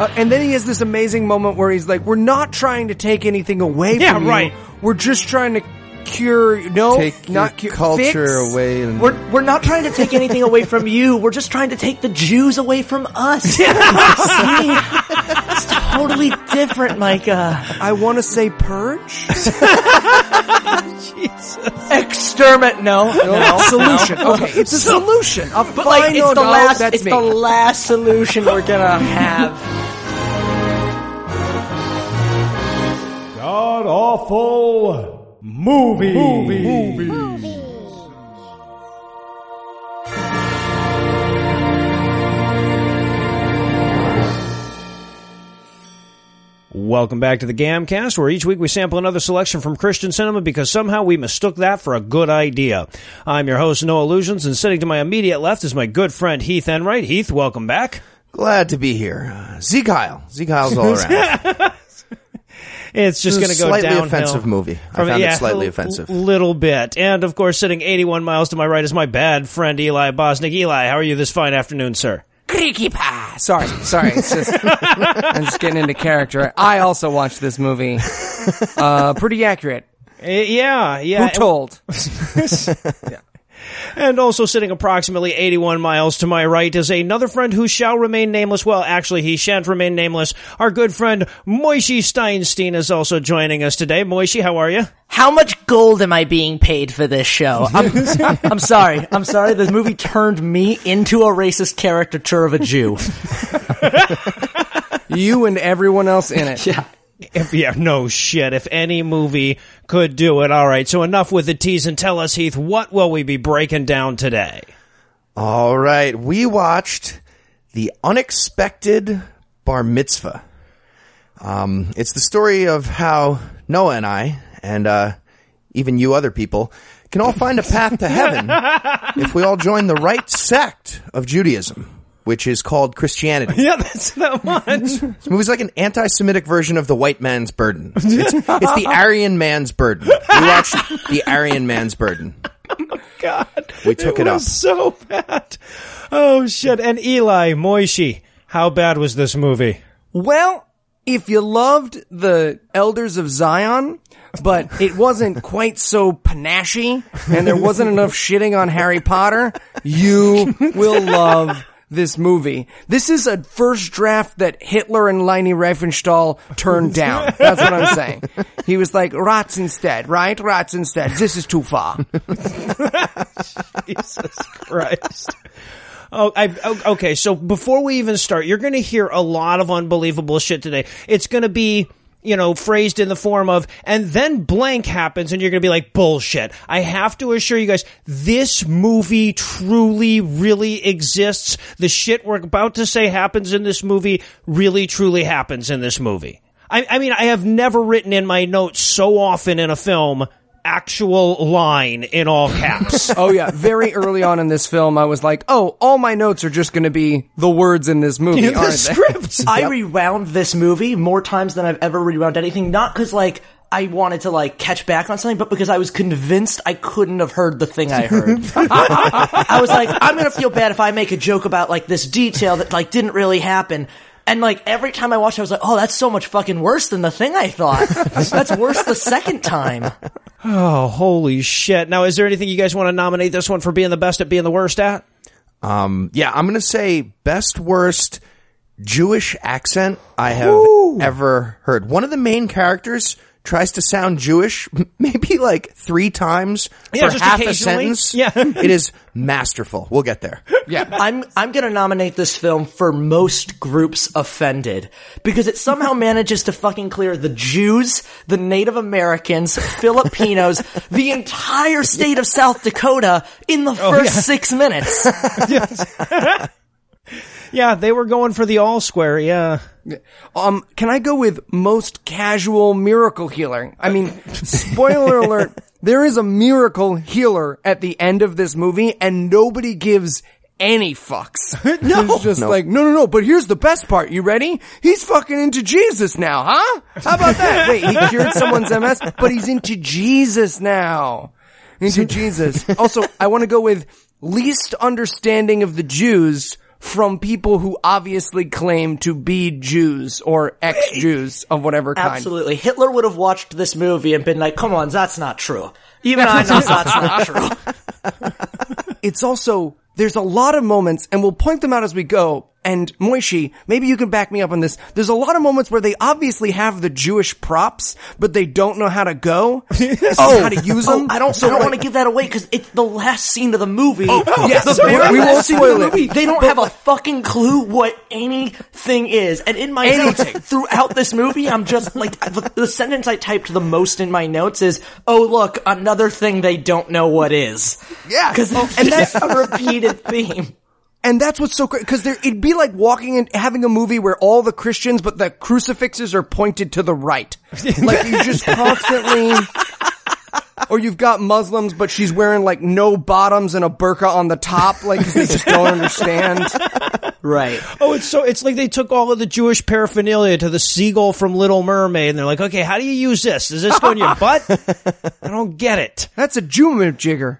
Uh, and then he has this amazing moment where he's like, "We're not trying to take anything away Yeah, from right. you. We're just trying to cure. No, Take not your cure, culture fix. away and We're, we're not trying to take anything away from you. We're just trying to take the Jews away from us. See? It's totally different, Micah. I want to say purge. Jesus. Exterminate. No, no. solution. Okay, it's a solution. A But like, it's final the last, That's it's me. the last solution we're gonna have. God awful movie. Welcome back to the Gamcast, where each week we sample another selection from Christian cinema because somehow we mistook that for a good idea. I'm your host, Noah Lugeons, and sitting to my immediate left is my good friend Heath Enright. Heath, welcome back. Glad to be here. Uh, Z Kyle. Z Kyle's all around. It's just going to go slightly downhill. offensive movie. I From- found yeah, it slightly a offensive. little bit. And of course, sitting 81 miles to my right is my bad friend Eli Bosnick. Eli, how are you this fine afternoon, sir? Creaky pie. Sorry, sorry. It's just I'm just getting into character. I also watched this movie. Uh, pretty accurate. Uh, yeah, yeah. Who told? And also sitting approximately 81 miles to my right is another friend who shall remain nameless. Well, actually, he shan't remain nameless. Our good friend Moishi Steinstein is also joining us today. Moishi, how are you? How much gold am I being paid for this show? I'm, I'm sorry. I'm sorry. This movie turned me into a racist caricature of a Jew. You and everyone else in it. Yeah. If, yeah, no shit. If any movie could do it. All right. So enough with the tease and tell us, Heath, what will we be breaking down today? All right, we watched the unexpected bar mitzvah. Um, it's the story of how Noah and I, and uh, even you other people, can all find a path to heaven if we all join the right sect of Judaism, which is called Christianity. Yeah, that's that one. This movie's like an anti-Semitic version of the white man's burden. It's, it's the Aryan man's burden. We watched the Aryan man's burden. Oh, my God. We took it, up. was so bad. Oh shit. And Eli, Moishi, how bad was this movie? Well, if you loved the Elders of Zion, but it wasn't quite so panache, and there wasn't enough shitting on Harry Potter, you will love this movie. This is a first draft that Hitler and Leni Riefenstahl turned down. That's what I'm saying. He was like, rats instead, right? Rats instead. This is too far. Jesus Christ. Oh, I, oh, okay. So before we even start, you're going to hear a lot of unbelievable shit today. It's going to be, you know, phrased in the form of, and then blank happens and you're going to be like, bullshit. I have to assure you guys, this movie truly, really exists. The shit we're about to say happens in this movie really, truly happens in this movie. I, I mean, I have never written in my notes so often in a film, actual line in all caps. Oh yeah, very early on in this film, I was like, "Oh, all my notes are just going to be the words in this movie, in the aren't they?" script. I rewound this movie more times than I've ever rewound anything. Not because like I wanted to like catch back on something, but because I was convinced I couldn't have heard the thing I heard. I was like, I'm gonna feel bad if I make a joke about like this detail that like didn't really happen. And like every time I watched, it, I was like, "Oh, that's so much fucking worse than the thing I thought. that's worse the second time." Oh, holy shit. Now, is there anything you guys want to nominate this one for being the best at being the worst at? Um, yeah, I'm gonna say best worst Jewish accent I have ever heard. One of the main characters tries to sound Jewish, maybe like three times Yeah, for just half a sentence. Yeah. it is masterful. We'll get there. Yeah. I'm I'm gonna nominate this film for most groups offended because it somehow manages to fucking clear the Jews, the Native Americans, Filipinos, the entire state of South Dakota in the oh, first six minutes. Yeah, they were going for the all square. Yeah. Um, can I go with most casual miracle healer? I mean, spoiler alert, there is a miracle healer at the end of this movie and nobody gives any fucks. no. It's just like, no, no, no, but here's the best part. You ready? He's fucking into Jesus now, huh? How about that? Wait, he cured someone's MS, but he's into Jesus now. Into Jesus. Also, I want to go with least understanding of the Jews from people who obviously claim to be Jews or ex-Jews of whatever kind. Absolutely. Hitler would have watched this movie and been like, come on, that's not true. Even I know that's not true. It's also, there's a lot of moments, and we'll point them out as we go, and Moishi, maybe you can back me up on this. There's a lot of moments where they obviously have the Jewish props, but they don't know how to go. oh, how to oh. use them. Oh. I don't, I don't want to give that away because it's the last scene of the movie. Oh, oh. yes, the we- very we won't last scene of the movie. They don't have a fucking clue what anything is. And in my notes throughout this movie, I'm just like the, the sentence I typed the most in my notes is, "Oh look, another thing they don't know what is." Yeah. because and that's a repeated theme. And that's what's so great because there it'd be like walking and having a movie where all the Christians, but the crucifixes are pointed to the right. like you just constantly. Or you've got Muslims, but she's wearing like no bottoms and a burqa on the top, like 'cause they just don't understand. Right. Oh, it's so it's like they took all of the Jewish paraphernalia to the seagull from Little Mermaid, and they're like, okay, how do you use this? Does this go in your butt? I don't get it. That's a Jew jigger.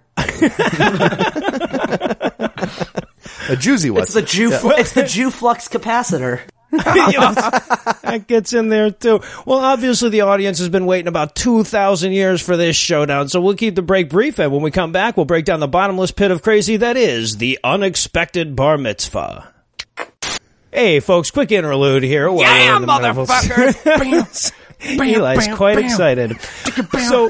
A Juicy one. It's the Jew. It's the Jew flux capacitor. that gets in there too. Well, obviously the audience has been waiting about 2,000 years for this showdown, so we'll keep the break brief, and when we come back, we'll break down the bottomless pit of crazy that is the unexpected bar mitzvah. Hey, folks, quick interlude here. while we're in the middle of- Eli's quite excited. So,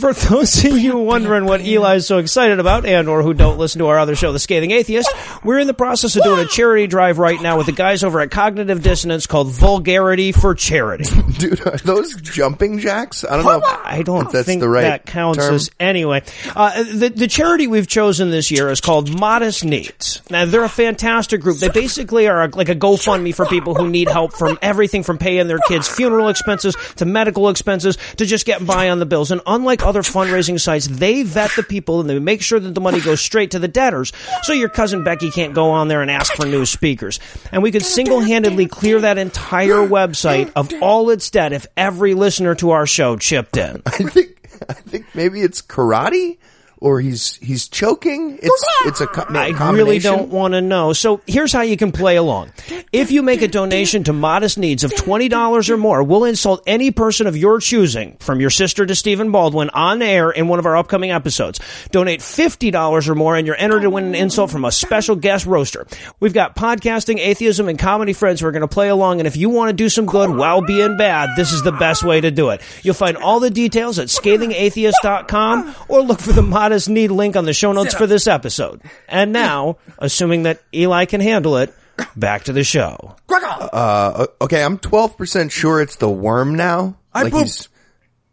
for those of you wondering what Eli's so excited about, and or who don't listen to our other show, The Scathing Atheist, we're in the process of doing a charity drive right now with the guys over at Cognitive Dissonance called Vulgarity for Charity. Dude, are those jumping jacks? I don't know. if- I don't that's think the right that counts term. as anyway. Uh, the the charity we've chosen this year is called Modest Needs. Now they're a fantastic group. They basically are a, like a GoFundMe for people who need help from everything from paying their kids' funeral expenses to medical expenses to just getting by on the bills. And unlike other fundraising sites, they vet the people and they make sure that the money goes straight to the debtors. So your cousin Becky can't go on there and ask for new speakers. And we could single-handedly clear that entire website of all its debt if every listener to our show chipped in. I think I think maybe it's karate or he's he's choking. It's it's a co- no, I really don't want to know. So here's how you can play along. If you make a donation to Modest Needs of $20 or more, we'll insult any person of your choosing, from your sister to Stephen Baldwin, on air in one of our upcoming episodes. Donate $50 or more and you're entered to win an insult from a special guest roaster. We've got podcasting, atheism, and comedy friends who are going to play along, and if you want to do some good while being bad, this is the best way to do it. You'll find all the details at scathingatheist.com or look for the Modest Need link on the show notes for this episode. And now, assuming that Eli can handle it, back to the show. Uh, okay, I'm 12% sure it's the worm now. like he's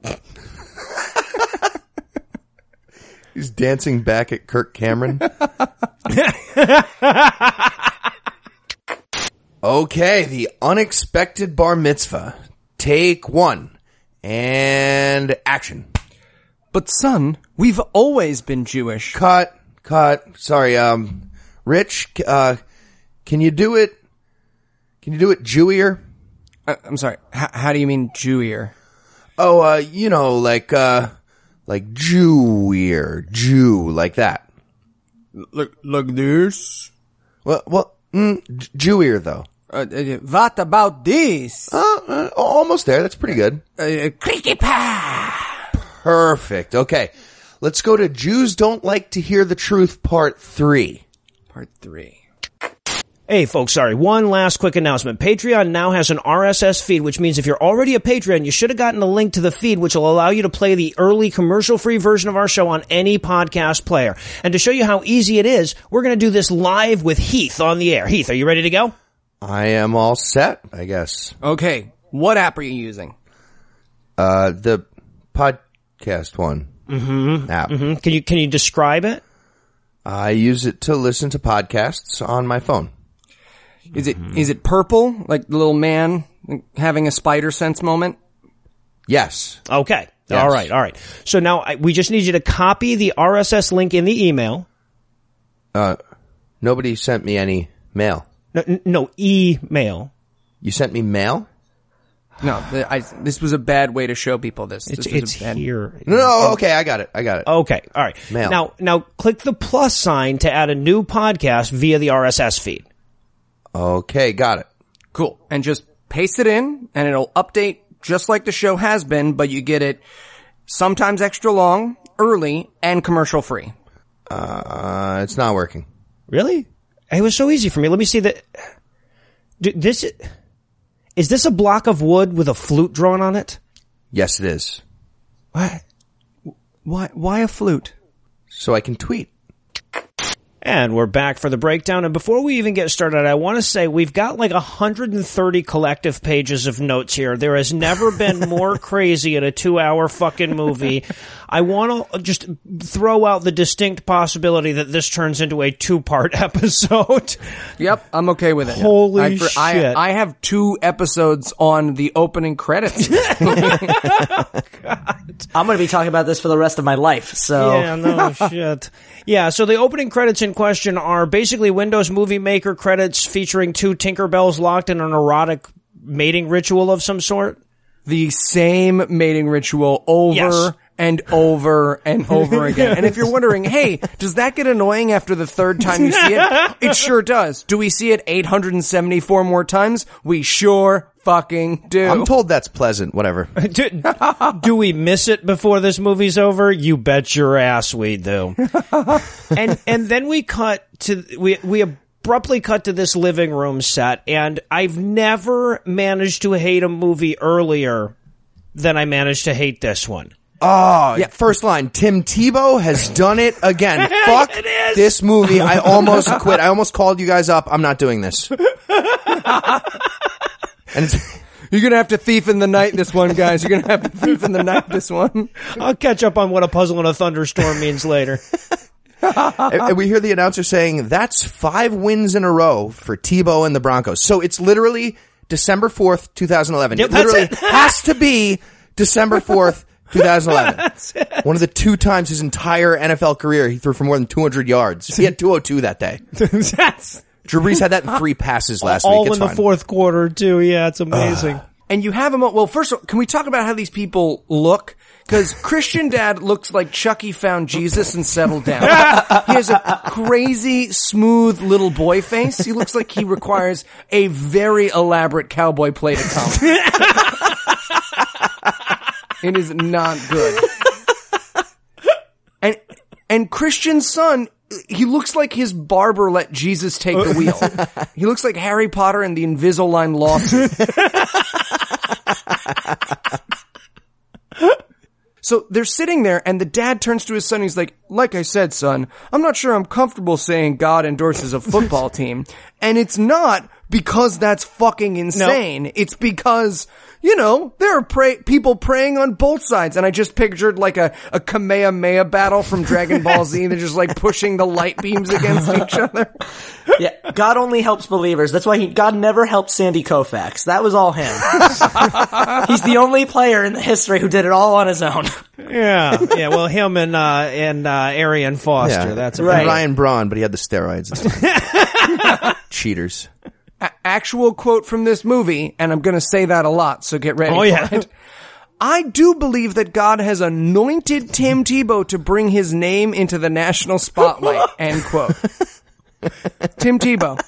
He's dancing back at Kirk Cameron. okay, the unexpected bar mitzvah. Take one. And action. But son, we've always been Jewish. Cut, cut. Sorry, um, Rich, uh, can you do it? Can you do it Jewier? Uh, I'm sorry. H- how do you mean Jewier? Oh, uh, you know, like, uh, like Jewier, Jew, like that. Look, look this. Well, well, mm, Jewier though. Uh, uh, what about this? Uh, uh, almost there. That's pretty good. Uh, creaky pa. Perfect. Okay. Let's go to Jews don't like to hear the truth part three. Part three. Hey folks, sorry. One last quick announcement. Patreon now has an RSS feed, which means if you're already a Patreon, you should have gotten a link to the feed, which will allow you to play the early commercial free version of our show on any podcast player. And to show you how easy it is, we're going to do this live with Heath on the air. Heath, are you ready to go? I am all set, I guess. Okay. What app are you using? Uh, the podcast one mm-hmm. app. Hmm, Can you, can you describe it? I use it to listen to podcasts on my phone. Is it is it purple like the little man having a spider sense moment? Yes. Okay. Yes. All right. All right. So now I, we just need you to copy the RSS link in the email. Uh, nobody sent me any mail. No, no email. You sent me mail? No, the, I, this was a bad way to show people this. It's, this was it's a bad, here. No, no, okay, I got it. I got it. Okay, all right. Mail. Now, now click the plus sign to add a new podcast via the RSS feed. Okay, got it. Cool. And just paste it in and it'll update just like the show has been, but you get it sometimes extra long, early, and commercial free. Uh, it's not working. Really? It was so easy for me. Let me see that. D- This is this a block of wood with a flute drawn on it? Yes, it is. What? Why, why a flute? So I can tweet. And we're back for the breakdown. And before we even get started, I want to say we've got like 130 collective pages of notes here. There has never been more crazy in a two hour fucking movie. I want to just throw out the distinct possibility that this turns into a two part episode. Yep, I'm okay with it. Holy I, I, shit. I have two episodes on the opening credits. I'm going to be talking about this for the rest of my life. So Yeah, no shit. Yeah, so the opening credits in question are basically Windows Movie Maker credits featuring two Tinkerbells locked in an erotic mating ritual of some sort. the same mating ritual over Yes. And over and over again. And if you're wondering, hey, does that get annoying after the third time you see it? It sure does. Do we see it 874 more times? We sure fucking do. I'm told that's pleasant. Whatever. do, do we miss it before this movie's over? You bet your ass we do. and and then we cut to we we abruptly cut to this living room set, and I've never managed to hate a movie earlier than I managed to hate this one. Oh, yeah. First line. Tim Tebow has done it again. Fuck It is. this movie. I almost quit. I almost called you guys up. I'm not doing this. and it's, You're gonna have to thief in the night this one, guys. You're gonna have to thief in the night this one. I'll catch up on what a puzzle in a thunderstorm means later. and and we hear the announcer saying that's five wins in a row for Tebow and the Broncos. So it's literally December 4th, 2011. Yep, it literally it. has to be December 4th, 2011. One of the two times his entire NFL career he threw for more than 200 yards. He had 202 that day. That's Drew Brees had that in three passes last all week. It's in the fourth quarter too. Yeah, it's amazing. And you have them. Well, first, of all, can we talk about how these people look? Because Christian Dad looks like Chucky found Jesus and settled down. he has a crazy, smooth little boy face. He looks like he requires a very elaborate cowboy play to come. it is not good. And and Christian's son, he looks like his barber let Jesus take the wheel. He looks like Harry Potter and the Invisalign lawsuit. So they're sitting there and the dad turns to his son. He's like, like I said, son, I'm not sure I'm comfortable saying God endorses a football team. And it's not because that's fucking insane. It's because, you know, there are pray- people praying on both sides. And I just pictured like a, a Kamehameha battle from Dragon Ball Z. They're just like pushing the light beams against each other. yeah, God only helps believers. That's why he, God never helped Sandy Koufax. That was all him. He's the only player in the history who did it all on his own. Yeah, yeah. Well, him and uh, and uh, Arian Foster. Yeah. That's And Right. Ryan Braun, but he had the steroids. Cheaters. A- actual quote from this movie, and I'm gonna say that a lot, so get ready Oh, for yeah. it. I do believe that God has anointed Tim Tebow to bring his name into the national spotlight. End quote. Tim Tebow.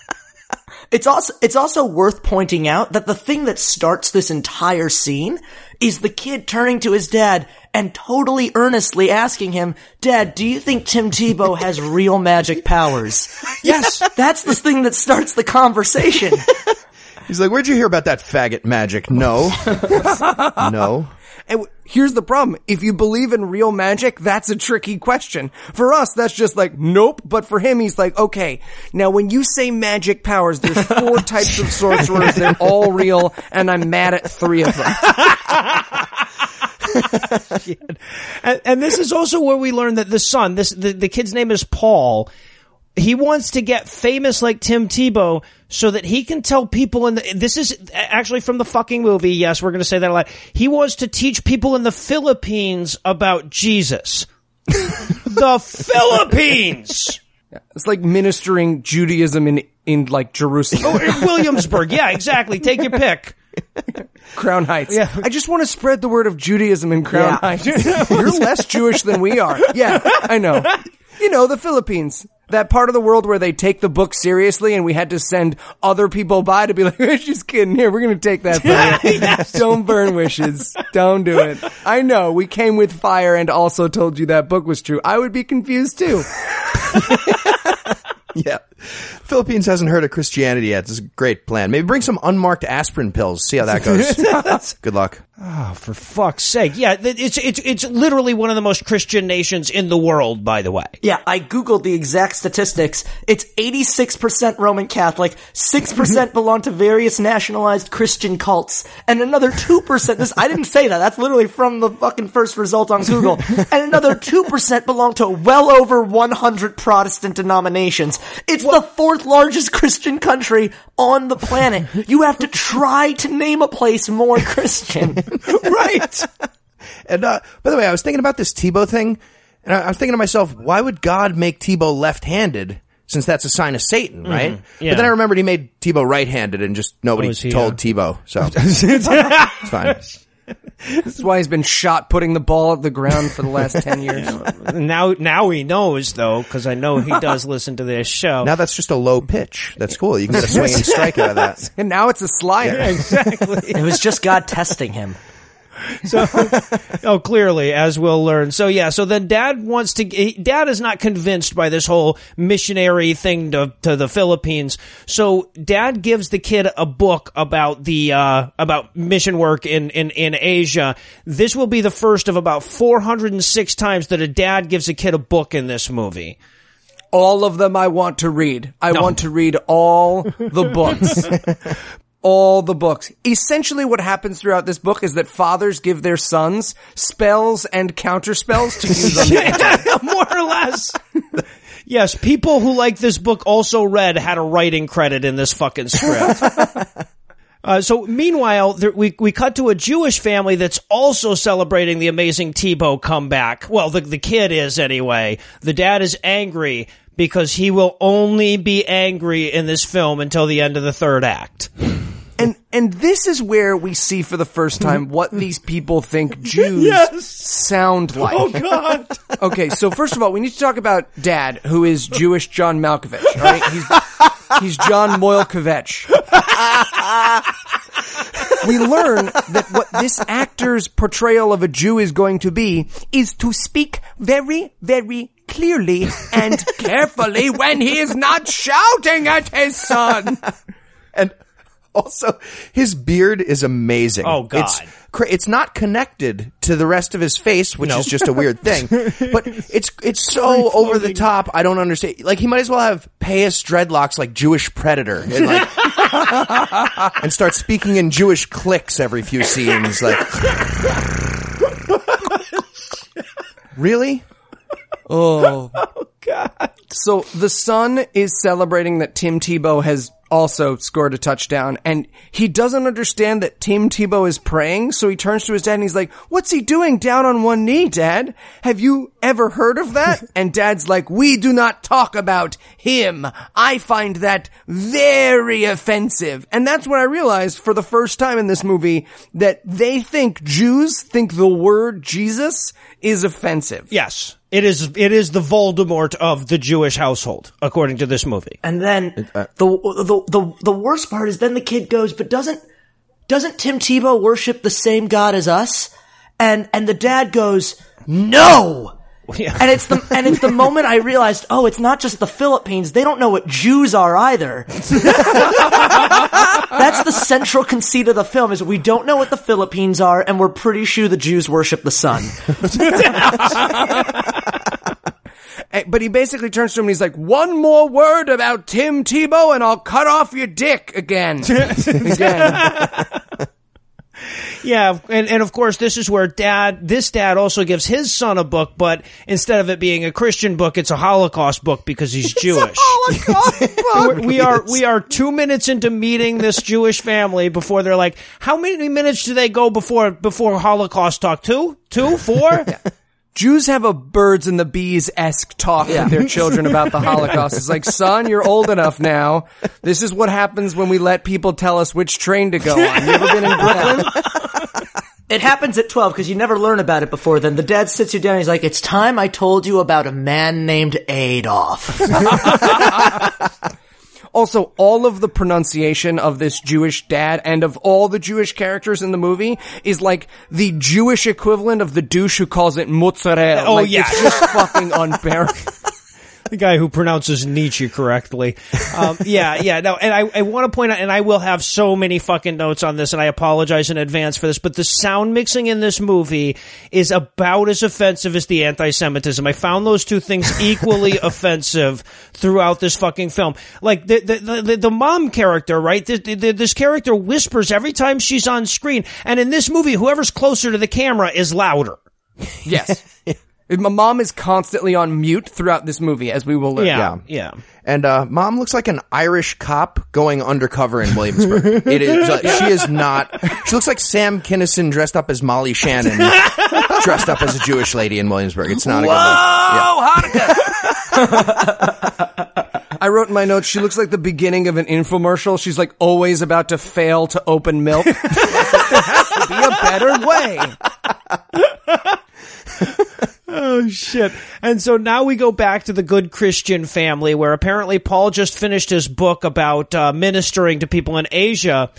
It's also it's also worth pointing out that the thing that starts this entire scene is the kid turning to his dad and totally earnestly asking him, "Dad, do you think Tim Tebow has real magic powers?" yes. That's the thing that starts the conversation. He's like, where'd you hear about that faggot magic? No. no. And here's the problem. If you believe in real magic, that's a tricky question. For us, that's just like, nope. But for him, he's like, okay, now when you say magic powers, there's four types of sorcerers. They're all real, and I'm mad at three of them. and, and this is also where we learn that the son, this the, the kid's name is Paul. He wants to get famous like Tim Tebow so that he can tell people in the, this is actually from the fucking movie. Yes, we're going to say that a lot. He wants to teach people in the Philippines about Jesus. the Philippines! It's like ministering Judaism in, in like Jerusalem. Oh, in Williamsburg. Yeah, exactly. Take your pick. Crown Heights. Yeah. I just want to spread the word of Judaism in Crown Yeah. Heights. You're less Jewish than we are. Yeah, I know. You know, the Philippines. That part of the world where they take the book seriously and we had to send other people by to be like, We're just kidding. Here, we're going to take that you. Don't burn wishes. Don't do it. I know. We came with fire and also told you that book was true. I would be confused too. Yeah. Philippines hasn't heard of Christianity yet. This is a great plan. Maybe bring some unmarked aspirin pills. See how that goes. Good luck. Oh, for fuck's sake! Yeah, it's it's it's literally one of the most Christian nations in the world. By the way, Yeah, I googled the exact statistics. It's 86% Roman Catholic, 6% belong to various nationalized Christian cults, and another 2%, this, I didn't say that, that's literally from the fucking first result on Google, and another 2% belong to well over 100 Protestant denominations. It's the fourth largest Christian country on the planet. You have to try to name a place more Christian. right. And uh, by the way, I was thinking about this Tebow thing, and I, I was thinking to myself, why would God make Tebow left-handed? Since that's a sign of Satan, right? Yeah. But then I remembered he made Tebow right-handed, and just nobody Oh, he, told uh, Tebow, so it's fine. That's why he's been shot putting the ball at the ground for the last 10 years. now now he knows though, because I know he does listen to this show. Now that's just a low pitch. That's cool. You can get a swinging strike out of that. And now it's a slider. exactly. It was just God testing him. So, oh, clearly, as we'll learn. So yeah, so then dad wants to, he- dad is not convinced by this whole missionary thing to, to the Philippines. So dad gives the kid a book about the, uh, about mission work in, in, in Asia. This will be the first of about 406 times that a dad gives a kid a book in this movie. All of them I want to read. I want to read all the books. all the books. Essentially what happens throughout this book is that fathers give their sons spells and counterspells to use on the More or less. Yes, people who like this book also read had a writing credit in this fucking script. Uh, so meanwhile, there, we we cut to a Jewish family that's also celebrating the amazing Tebow comeback. Well, the the kid is anyway. The dad is angry because he will only be angry in this film until the end of the third act. And and this is where we see for the first time what these people think Jews Yes. sound oh, like. Oh God! Okay, so first of all, we need to talk about Dad, who is Jewish John Malkovich. All right, he's he's John Moilkovich. we learn that what this actor's portrayal of a Jew is going to be is to speak very, very clearly and carefully when he is not shouting at his son. And also, his beard is amazing. Oh, God. It's, it's not connected to the rest of his face, which is just a weird thing. But it's it's so over the top. I don't understand. Like he might as well have payas dreadlocks like Jewish Predator and like and start speaking in Jewish clicks every few scenes. Like, really? Oh. oh. God. So the son is celebrating that Tim Tebow has also scored a touchdown and he doesn't understand that Tim Tebow is praying. So he turns to his dad and he's like, what's he doing down on one knee, dad? Have you ever heard of that? and dad's like, we do not talk about him. I find that very offensive. And that's when I realized for the first time in this movie that they think Jews think the word Jesus is offensive. Yes, it is. It is the Voldemort of the Jewish household, according to this movie. And then uh, the, the the the worst part is then the kid goes, but doesn't doesn't Tim Tebow worship the same God as us? And and the dad goes, no. Yeah. And it's the and it's the moment I realized, oh, it's not just the Philippines. They don't know what Jews are either. That's the central conceit of the film is we don't know what the Philippines are, and we're pretty sure the Jews worship the sun. Eh, But he basically turns to him and he's like, one more word about Tim Tebow and I'll cut off your dick again. again. Yeah, and, and of course, this is where dad, this dad also gives his son a book, but instead of it being a Christian book, it's a Holocaust book because he's Jewish. We're- we are we are two minutes into meeting this Jewish family before they're like, how many minutes do they go before before Holocaust talk? Two, two, four? Jews have a birds and the bees esque talk with their children about the Holocaust. It's like, son, you're old enough now. This is what happens when we let people tell us which train to go on. You ever been in Brooklyn? It happens at 12 because you never learn about it before then. The dad sits you down and he's like, it's time I told you about a man named Adolf. Also, all of the pronunciation of this Jewish dad and of all the Jewish characters in the movie is like the Jewish equivalent of the douche who calls it mozzarella. Oh, Like, yeah. It's just fucking unbearable. the guy who pronounces Nietzsche correctly. Um, yeah, yeah. No, and I, I want to point out, and I will have so many fucking notes on this, and I apologize in advance for this, but the sound mixing in this movie is about as offensive as the anti-Semitism. I found those two things equally offensive throughout this fucking film. Like the the the, the mom character, right? The, the, this character whispers every time she's on screen, and in this movie, whoever's closer to the camera is louder. Yes. My mom is constantly on mute throughout this movie, as we will learn. Yeah, yeah. And uh, mom looks like an Irish cop going undercover in Williamsburg. it is. Uh, she is not. She looks like Sam Kinison dressed up as Molly Shannon, dressed up as a Jewish lady in Williamsburg. It's not a good look. Yeah. I wrote in my notes, she looks like the beginning of an infomercial. She's like always about to fail to open milk. there has to be a better way. Oh shit. And so now we go back to the good Christian family where apparently Paul just finished his book about uh, ministering to people in Asia.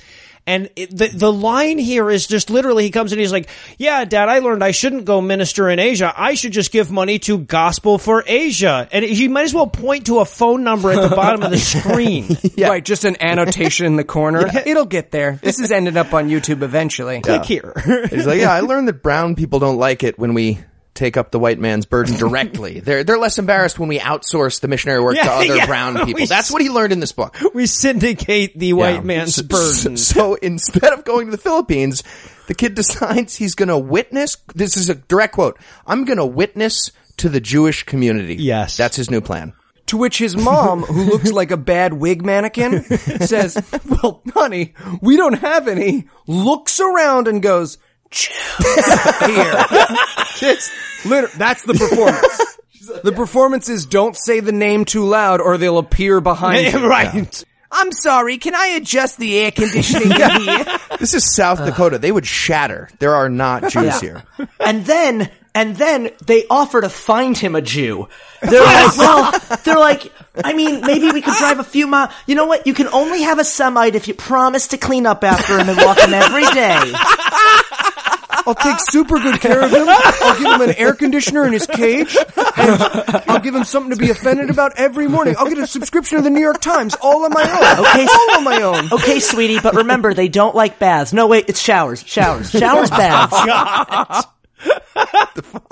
And it, the the line here is just literally he comes in he's like, "Yeah, dad, I learned I shouldn't go minister in Asia. I should just give money to Gospel for Asia." And he might as well point to a phone number at the bottom of the screen. Right, just an annotation in the corner. It'll get there. This is ending up on YouTube eventually. Click here. He's like, yeah, I learned that brown people don't like it when we take up the white man's burden directly. they're they're less embarrassed when we outsource the missionary work to other yeah. brown We people. That's what he learned in this book. we syndicate the white Yeah. man's So- burden. So, instead of going to the Philippines, the kid decides he's going to witness. This is a direct quote. I'm going to witness to the Jewish community. Yes. that's his new plan. To which his mom, who looks like a bad wig mannequin, says, well, honey, we don't have any, looks around and goes, Jews here. It's liter- that's the performance. The performance is don't say the name too loud or they'll appear behind you. right. I'm sorry, can I adjust the air conditioning in here? This is South Dakota. They would shatter. There are not Jews here. and then, and then they offer to find him a Jew. They're like, well, they're like, I mean, maybe we could drive a few miles. You know what? You can only have a Semite if you promise to clean up after him and walk him every day. I'll take super good care of him. I'll give him an air conditioner in his cage. And I'll give him something to be offended about every morning. I'll get a subscription to the New York Times all on my own. Okay, all on my own. Okay, sweetie, but remember, they don't like baths. No, wait, it's showers, showers, showers, oh, baths.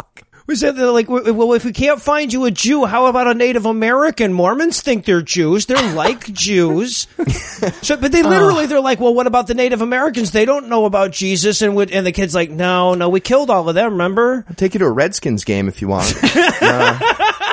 We said that like, well, if we can't find you a Jew, how about a Native American? Mormons think they're Jews. They're like Jews. So, but they literally, uh. they're like, well, what about the Native Americans? They don't know about Jesus. And would, and the kid's like, no, no, we killed all of them. Remember? Take you to a Redskins game if you want. Uh,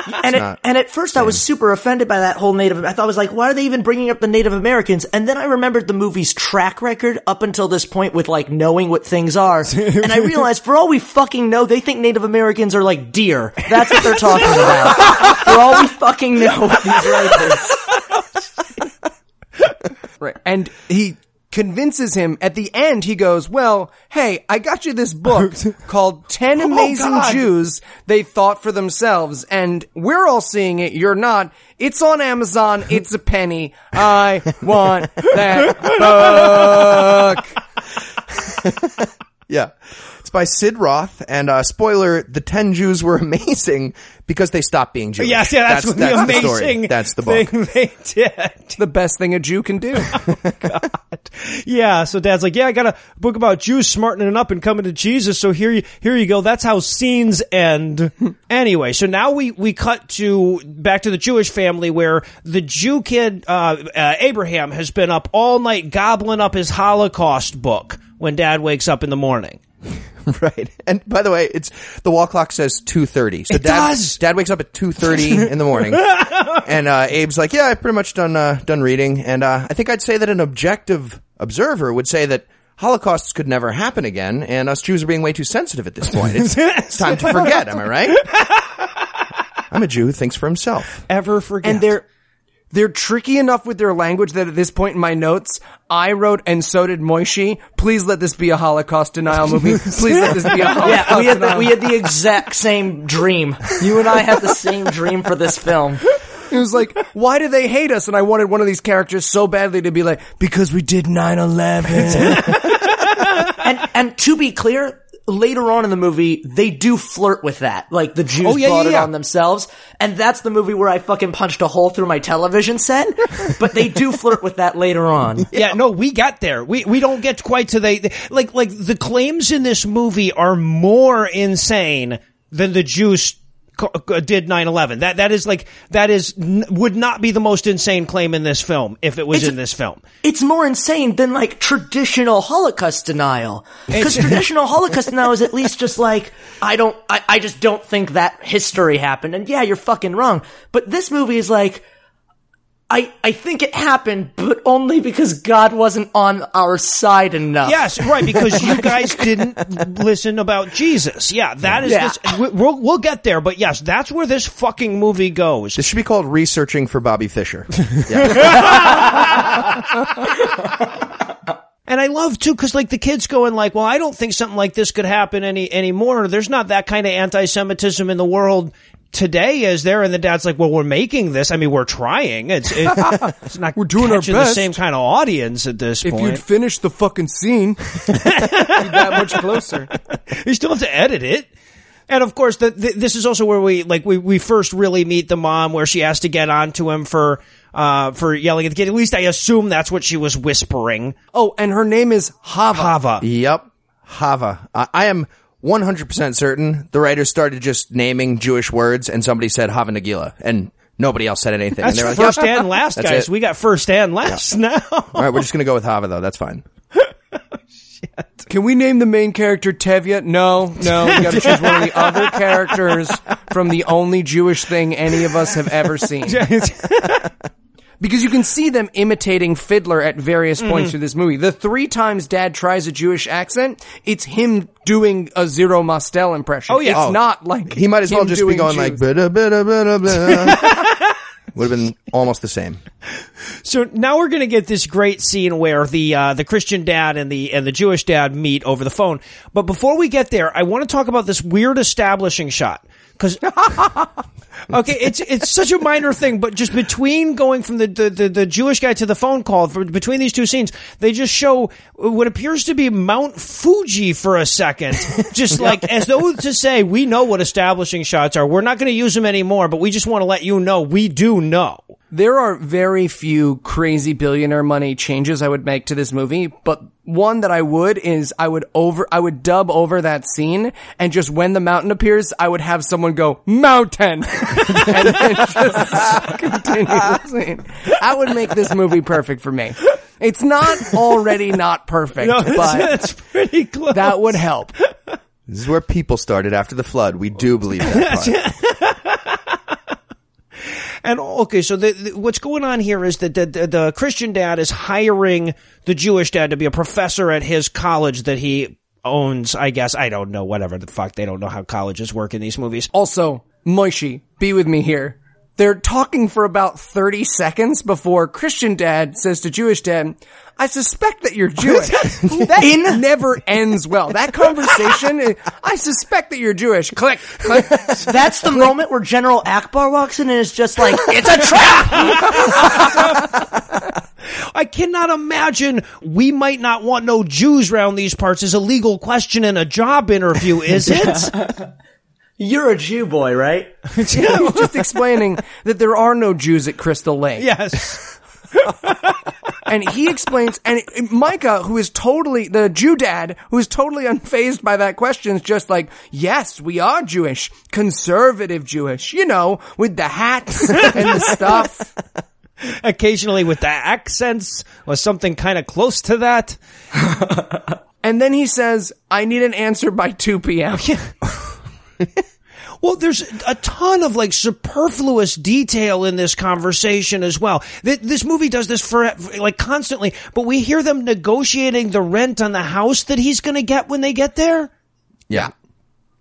And, it, and at first I was super offended by that whole Native. I thought I was like, why are they even bringing up the Native Americans? And then I remembered the movie's track record up until this point with like knowing what things are, and I realized for all we fucking know, they think Native Americans are like deer. That's what they're talking about. for all we fucking know, these writers. Right. And he convinces him at the end, he goes, well, hey, I got you this book oh, called 10 Amazing God. Jews They Thought for Themselves. And we're all seeing it. You're not. It's on Amazon. It's a penny. I want that book. yeah. It's by Sid Roth. And, uh, spoiler, the 10 Jews were amazing because they stopped being Jewish. Yes, yeah, that's, what the story. amazing That's the book. thing they did. The best thing a Jew can do. God. Yeah, so dad's like, yeah, I got a book about Jews smartening up and coming to Jesus. So here you, here you go. That's how scenes end. anyway, so now we, we cut to back to the Jewish family where the Jew kid, uh, uh, Abraham has been up all night gobbling up his Holocaust book when dad wakes up in the morning. Right. And by the way, it's the wall clock says 2:30. So It dad does! dad wakes up at 2:30 in the morning. and uh Abe's like, "Yeah, I've pretty much done uh done reading." And uh I think I'd say that an objective observer would say that Holocausts could never happen again, and us Jews are being way too sensitive at this point. It's, it's time to forget. Am I right? I'm a Jew who thinks for himself. Ever forget? and they're they're tricky enough with their language that at this point in my notes, I wrote, and so did Moishi. Please let this be a Holocaust denial movie. Please let this be a Holocaust Yeah, we had, the, we had the exact same dream. You and I had the same dream for this film. It was like, why do they hate us? And I wanted one of these characters so badly to be like, because we did 9-11. And and to be clear, later on in the movie, they do flirt with that. Like the Jews Oh, yeah, brought yeah, it yeah. on themselves, and that's the movie where I fucking punched a hole through my television set. but they do flirt with that later on. Yeah, no, we got there. We we don't get quite to the like like the claims in this movie are more insane than the Jews co- Uh, did 9/11. That that is like that is would not be the most insane claim in this film if it was It's- in this film. It's more insane than like traditional Holocaust denial. Because traditional Holocaust denial is at least just like, I don't, I, I just don't think that history happened. And yeah, you're fucking wrong. But this movie is like, I, I think it happened, but only because God wasn't on our side enough. Yes, right, because you guys didn't listen about Jesus. Yeah, that is Yeah. this. we- We'll we'll get there, but yes, that's where this fucking movie goes. This should be called researching for Bobby Fischer. And I love too, cause like the kids going like, well, I don't think something like this could happen any, anymore. There's not that kind of anti-Semitism in the world today, is there? And the dad's like, well, we're making this. I mean, we're trying. It's, it, it's not We're doing our catching the best. same kind of audience at this if point. If you'd finished the fucking scene, you'd be that much closer. you still have to edit it. And of course, the, the, this is also where we like we, we first really meet the mom, where she has to get onto him for uh for yelling at the kid. At least I assume that's what she was whispering. Oh, and her name is Hava. Hava. Yep. Hava. I, I am 100% certain the writers started just naming Jewish words and somebody said Hava Nagila and nobody else said anything. That's and they were like, first "Yep, and last, guys. it." We got first and last now. All right, we're just going to go with Hava though. That's fine. Can we name the main character Tevye? No, no. We gotta choose one of the other characters from the only Jewish thing any of us have ever seen. Because you can see them imitating Fiddler at various Mm-hmm. points through this movie. The three times Dad tries a Jewish accent, it's him doing a Zero Mostel impression. Oh, yeah. It's Oh. not like He might as well just be doing going like, bada, bada, bada, bada. Would have been almost the same. So now we're going to get this great scene where the uh, the Christian dad and the and the Jewish dad meet over the phone. But before we get there, I want to talk about this weird establishing shot because okay, it's it's such a minor thing, but just between going from the the, the, the Jewish guy to the phone call, for, between these two scenes, they just show what appears to be Mount Fuji for a second, just like as though to say, we know what establishing shots are. We're not going to use them anymore, but we just want to let you know we do know. There are very few crazy billionaire money changes I would make to this movie, but one that I would is I would over, I would dub over that scene and just when the mountain appears, I would have someone go, mountain! and then just continue the scene. That would make this movie perfect for me. It's not already not perfect, No, but that's pretty close. that would help. This is where people started after the flood. We do believe that part. And okay, so the, the, what's going on here is that the, the, the Christian dad is hiring the Jewish dad to be a professor at his college that he owns. I guess I don't know. Whatever the fuck, they don't know how colleges work in these movies. Also, Moishi, be with me here. They're talking for about 30 seconds before Christian dad says to Jewish dad, I suspect that you're Jewish. that never ends well. That conversation, I suspect that you're Jewish. Click, click. That's the moment where General Ackbar walks in and is just like, it's a trap! I cannot imagine we might not want no Jews around these parts is a legal question in a job interview, is it? You're a Jew boy, right? He's just explaining that there are no Jews at Crystal Lake. yes. And he explains, and Micah, who is totally, the Jew dad, who is totally unfazed by that question, is just like, yes, we are Jewish. Conservative Jewish. You know, with the hats and the stuff. Occasionally with the accents or something kind of close to that. And then he says, I need an answer by 2 p.m. Well, there's a ton of like superfluous detail in this conversation as well. This movie does this for like constantly, but we hear them negotiating the rent on the house that he's going to get when they get there. Yeah.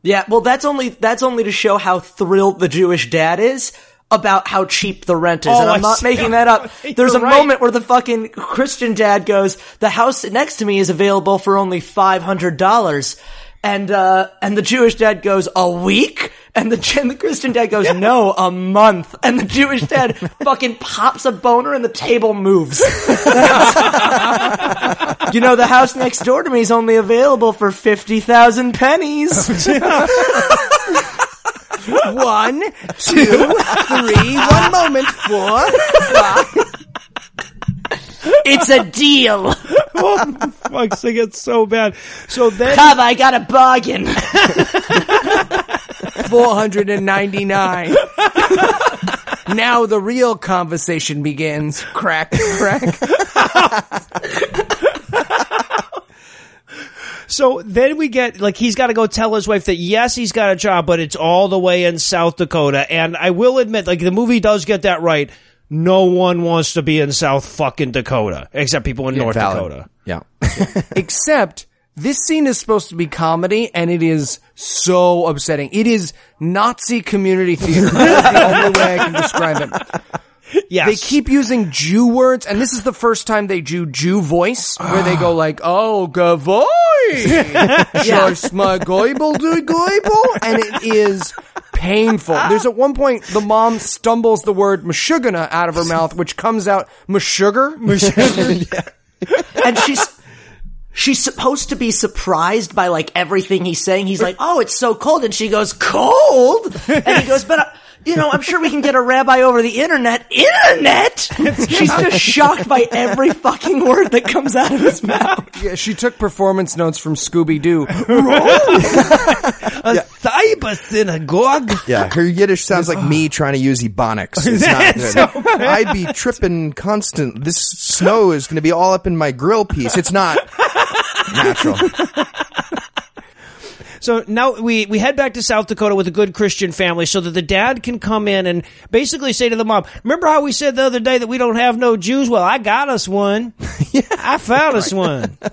Yeah, well, that's only that's only to show how thrilled the Jewish dad is about how cheap the rent is, Oh, and I'm I not see. making that up. There's a You're right. moment where the fucking Christian dad goes, "The house next to me is available for only five hundred dollars," and uh, and the Jewish dad goes, "A week." And the, and the Christian dad goes, no, a month. And the Jewish dad fucking pops a boner and the table moves. you know, the house next door to me is only available for 50,000 pennies. One, two, three. One moment. Four, five. It's a deal. Oh, fuck's sake, it's so bad. So then, Have I got a bargain? 499. now the real conversation begins. Crack, crack. so then we get like he's got to go tell his wife that yes, he's got a job, but it's all the way in South Dakota. And I will admit, like the movie does get that right. No one wants to be in South fucking Dakota except people in North Valid. Dakota. Yeah. Except this scene is supposed to be comedy and it is so upsetting. It is Nazi community theater. That's the only way I can describe it. Yes. They keep using Jew words, and this is the first time they do Jew voice, where they go like, "Oh, gavoy, just my goibel do goibel," and it is painful. There's at one point the mom stumbles the word mashugana out of her mouth, which comes out mashugar. and she's she's supposed to be surprised by like everything he's saying. He's like, "Oh, it's so cold," and she goes, "Cold," and he goes, "But." Uh, you know, I'm sure we can get a rabbi over the internet. Internet? She's just shocked by every fucking word that comes out of his mouth. Yeah, she took performance notes from Scooby Doo. a cyber synagogue. Yeah, her Yiddish sounds like me trying to use Ebonics. It's not That's good. I'd be tripping constant. This snow is going to be all up in my grill piece. It's not natural. So now we, we head back to South Dakota with a good Christian family so that the dad can come in and basically say to the mom, remember how we said the other day that we don't have no Jews? Well, I got us one. I found us one.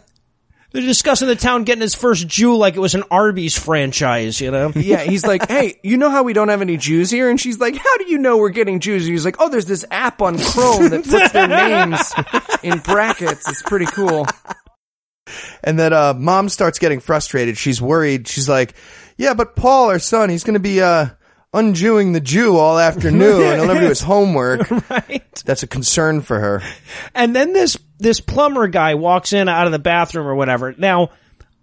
They're discussing the town getting its first Jew like it was an Arby's franchise, you know? Yeah, he's like, hey, you know how we don't have any Jews here? And she's like, how do you know we're getting Jews? And he's like, oh, there's this app on Chrome that puts their names in brackets. It's pretty cool. And then uh, mom starts getting frustrated. She's worried. She's like, "Yeah, but Paul, our son, he's going to be uh, unjewing the Jew all afternoon, and he'll never do his homework." right. That's a concern for her. And then this this plumber guy walks in out of the bathroom or whatever. Now,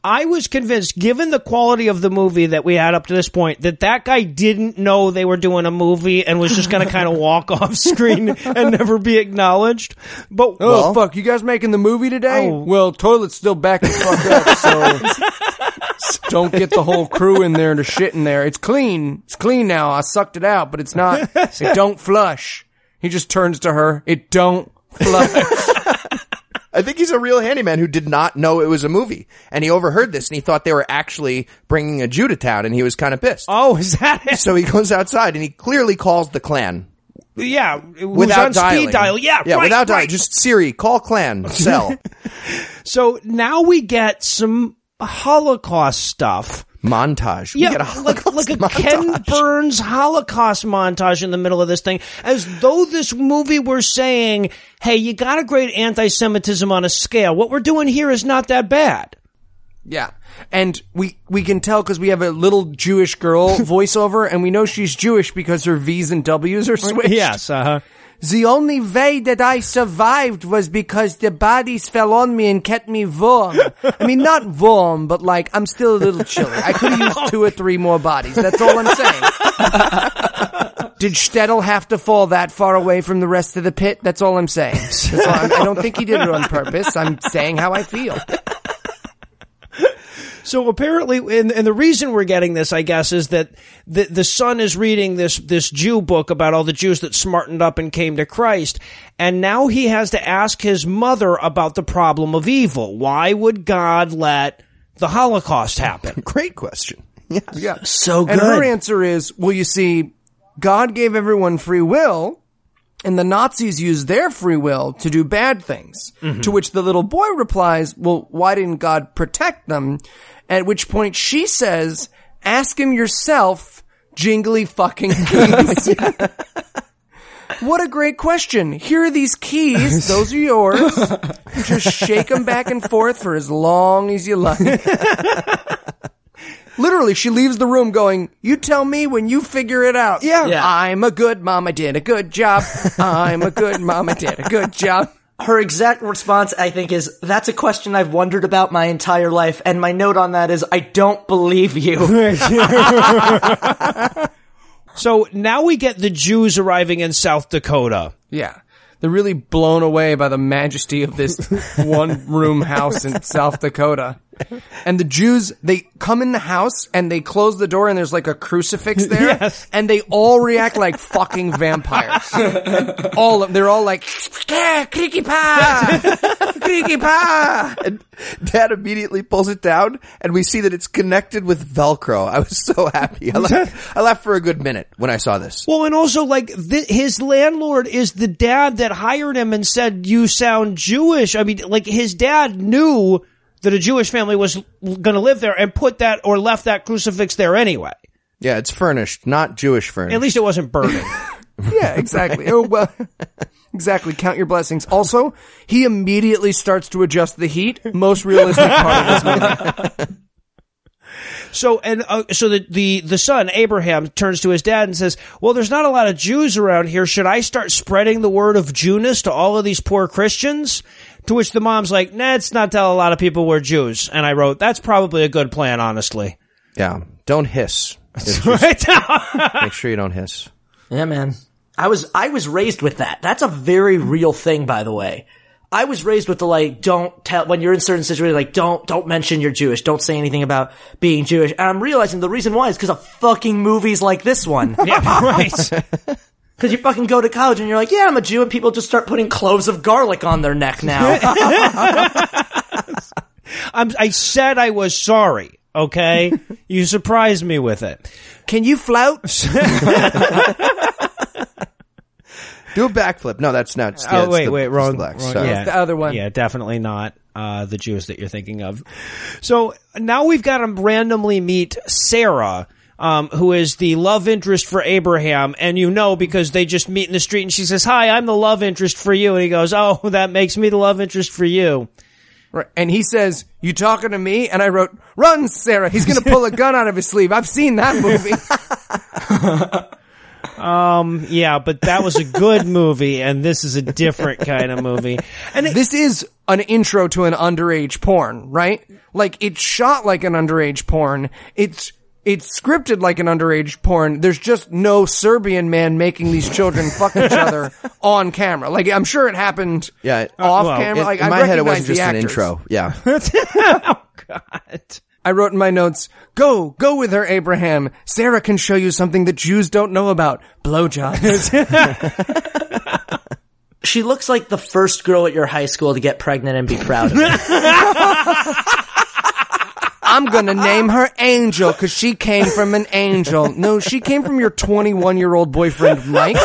I was convinced, given the quality of the movie that we had up to this point, that that guy didn't know they were doing a movie and was just going to kind of walk off screen and never be acknowledged. But Oh, Well- fuck, you guys making the movie today? Oh. Well, toilet's still back the fuck up, so don't get the whole crew in there to shit in there. It's clean. It's clean now. I sucked it out, but it's not, it don't flush. He just turns to her. It don't flush. I think he's a real handyman who did not know it was a movie, and he overheard this and he thought they were actually bringing a Jew to town, and he was kind of pissed. oh, is that it? So he goes outside and he clearly calls the Klan Yeah, without dialing. speed dial. Yeah, yeah, right, without dialing. right. Just Siri, call Klan, sell So now we get some Holocaust stuff. Montage. We Yeah, get a like like a Holocaust Ken. Burns Holocaust montage in the middle of this thing, as though this movie were saying, "Hey, you got a great anti-Semitism on a scale. What we're doing here is not that bad." Yeah. And we, we can tell because we have a little Jewish girl voiceover and we know she's Jewish because her V's and W's are switched. Yes, uh huh. The only way that I survived was because the bodies fell on me and kept me warm. I mean, not warm, but like, I'm still a little chilly. I could have used two or three more bodies. That's all I'm saying. Did Stettel have to fall that far away from the rest of the pit? That's all I'm saying. All I'm, I don't think he did it on purpose. I'm saying how I feel. So apparently, and, and the reason we're getting this, I guess, is that the the son is reading this this Jew book about all the Jews that smartened up and came to Christ, and now he has to ask his mother about the problem of evil. Why would God let the Holocaust happen? Great question. Yeah. So And her answer is, well, you see, God gave everyone free will, and the Nazis used their free will to do bad things. Mm-hmm. To which the little boy replies, well, why didn't God protect them? At which point she says, ask him yourself, jingly fucking keys. What a great question. Here are these keys. Those are yours. Just shake them back and forth for as long as you like. Literally, she leaves the room going, you tell me when you figure it out. Yeah. Yeah. I'm a good mom. I did a good job. I'm a good mom. I did a good job. Her exact response, I think, is that's a question I've wondered about my entire life, and my note on that is I don't believe you. So now we get the Jews arriving in South Dakota. Yeah. They're really blown away by the majesty of this one room house in South Dakota. And the Jews, they come in the house and they close the door and there's like a crucifix there. Yes. And they all react like fucking vampires. all of they're all like, "Yeah, creaky pa! Creaky pa! And Dad immediately pulls it down, and we see that it's connected with Velcro. I was so happy. I laughed, I laughed for a good minute when I saw this. Well, and also like th- his landlord is the dad that hired him and said you sound Jewish. I mean, like his dad knew that a Jewish family was going to live there and put that or left that crucifix there anyway. Yeah, it's furnished, not Jewish furnished. At least it wasn't burning. Yeah, exactly. Oh, well, exactly. Count your blessings. Also, he immediately starts to adjust the heat. Most realistic part of this movie. So and uh, so the, the the son Abraham turns to his dad and says, "Well, there's not a lot of Jews around here. Should I start spreading the word of Jewness to all of these poor Christians?" To which the mom's like, "Nah, it's not tell a lot of people we're Jews." And I wrote, "That's probably a good plan, honestly." yeah, don't hiss. Right? make sure you don't hiss. Yeah, man. I was I was raised with that. That's a very real thing, by the way. I was raised with the like, don't tell when you're in certain situations, like, don't don't mention you're Jewish. Don't say anything about being Jewish. And I'm realizing the reason why is because of fucking movies like this one. yeah, right. Because you fucking go to college and you're like, yeah, I'm a Jew, and people just start putting cloves of garlic on their neck now. I'm, I said I was sorry. Okay, you surprised me with it. Can you flout? Do a backflip. No, that's not. yeah, oh it's wait, the- wait, wrong. the blacks. wrong- Sorry. yeah, the other one. Yeah, definitely not uh, the Jews that you're thinking of. So now we've got to randomly meet Sarah. Um, who is the love interest for Abraham, and you know because they just meet in the street, and she says, "Hi, I'm the love interest for you," and he goes, "Oh, that makes me the love interest for you." Right. And he says, you talking to me? And I wrote, run, Sarah. He's going to pull a gun out of his sleeve. I've seen that movie. Um. Yeah, but that was a good movie, and this is a different kind of movie. And it, this is an intro to an underage porn, right? Like it's shot like an underage porn. It's it's scripted like an underage porn. There's just no Serbian man making these children fuck each other on camera. Like I'm sure it happened Yeah, it- off well, camera. In, like in I my head, it recognize wasn't just the an actors. intro. Yeah, oh God. I wrote in my notes, go, go with her, Abraham. Sarah can show you something that Jews don't know about. Blowjobs. she looks like the first girl at your high school to get pregnant and be proud of it. I'm gonna name her Angel because she came from an angel. No, she came from your 21 year old boyfriend Mike,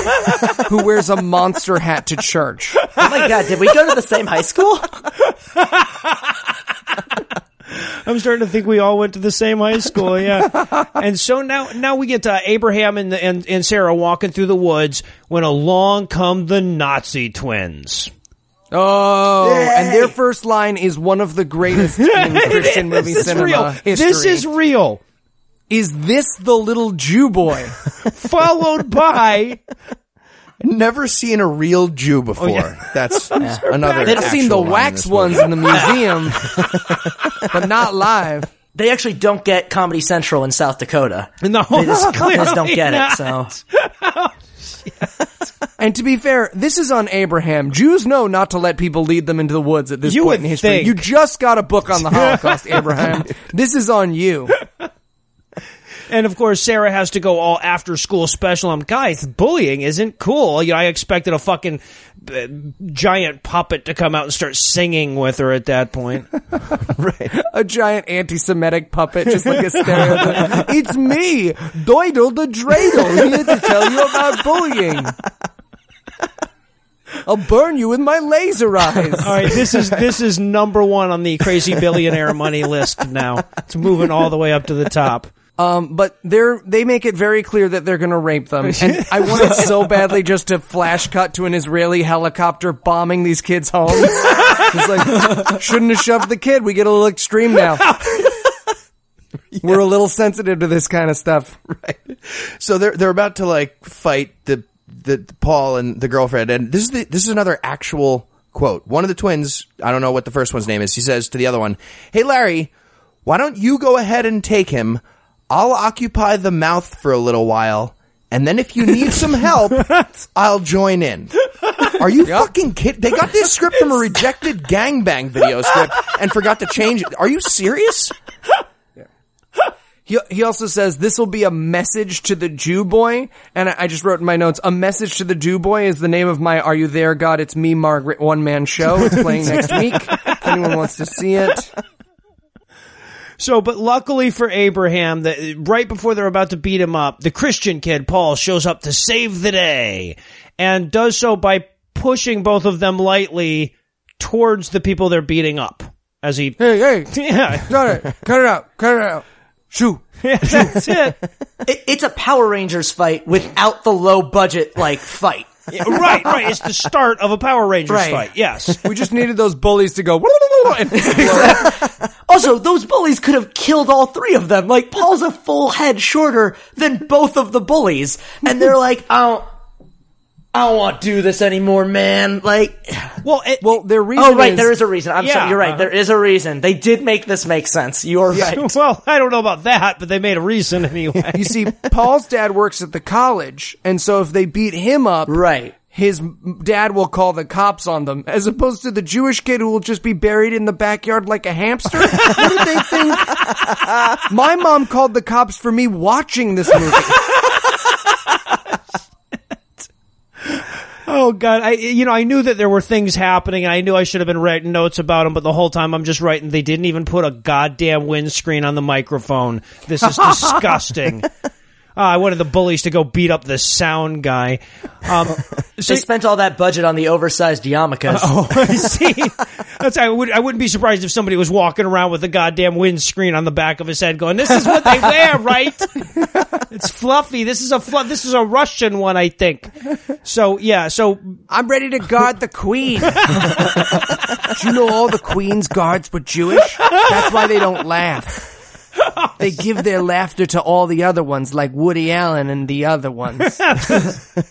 who wears a monster hat to church. oh my god, did we go to the same high school? I'm starting to think we all went to the same high school, yeah. and so now, now we get to Abraham and, and and Sarah walking through the woods when along come the Nazi twins. Oh, and their first line is one of the greatest in Christian movie this is cinema real. history. This is real. is this the little Jew boy? Followed by never seen a real Jew before. Oh, yeah. That's another. They've seen the actual line in wax ones in the museum, but not live. They actually don't get Comedy Central in South Dakota. no, They just, they just don't get not. it, so. And to be fair, this is on Abraham. Jews know not to let people lead them into the woods at this You point in history. think. You just got a book on the Holocaust, Abraham. This is on you. And of course, Sarah has to go all after school special. I'm guys, bullying isn't cool. You know, I expected a fucking uh, giant puppet to come out and start singing with her at that point. Right. A giant anti-Semitic puppet, just like a stereotype. it's me, Doidle the Dreidel, here to tell you about bullying. I'll burn you with my laser eyes. All right, this is this is number one on the crazy billionaire money list now. It's moving all the way up to the top. Um, but they're they make it very clear that they're going to rape them, and I wanted so badly just to flash cut to an Israeli helicopter bombing these kids' homes. It's like shouldn't have shoved the kid. We get a little extreme now. We're a little sensitive to this kind of stuff. right? So they're they're about to like fight the the Paul and the girlfriend, and this is the, this is another actual quote. One of the twins, I don't know what the first one's name is. He says to the other one, "Hey Larry, why don't you go ahead and take him? I'll occupy the mouth for a little while." And then if you need some help, I'll join in. Are you fucking kidding? They got this script from a rejected gangbang video script and forgot to change it. Are you serious? He, he also says this will be a message to the Jew boy, and I, I just wrote in my notes, a message to the Jew boy is the name of my Are You There God? It's Me Margaret one man show. It's playing next week. If anyone wants to see it. So, but luckily for Abraham, that right before they're about to beat him up, the Christian kid Paul shows up to save the day, and does so by pushing both of them lightly towards the people they're beating up. As he, Hey, hey, yeah, cut it, cut it out, cut it out. Shoo. that's it. It, it's a Power Rangers fight without the low budget like fight. Yeah, right, right. It's the start of a Power Rangers Right. fight. Yes. We just needed those bullies to go. and. Also, those bullies could have killed all three of them. Like, Paul's a full head shorter than both of the bullies. And they're like, don't, I don't want to do this anymore, man. Like, Well, it, well, their reason. oh, right, is, there is a reason. I'm Yeah, sorry, you're right. uh-huh. There is a reason. They did make this make sense. You're right. well, I don't know about that, but they made a reason anyway. You see, Paul's dad works at the college, and so if they beat him up, Right. his dad will call the cops on them, as opposed to the Jewish kid who will just be buried in the backyard like a hamster. what do they think? My mom called the cops for me watching this movie. Oh God, I you know I knew that there were things happening, and I knew I should have been writing notes about them, but the whole time I'm just writing. They didn't even put a goddamn windscreen on the microphone. This is disgusting. Ah, I wanted the bullies to go beat up the sound guy. Um, so They spent all that budget on the oversized yarmulkes. Oh, I see. That's I would I wouldn't be surprised if somebody was walking around with a goddamn windscreen on the back of his head, going, "This is what they wear, right? It's fluffy. This is a fluff. This is a Russian one, I think." So yeah, so I'm ready to guard the queen. Do you know all the queen's guards were Jewish? That's why they don't laugh. They give their laughter to all the other ones, like Woody Allen and the other ones.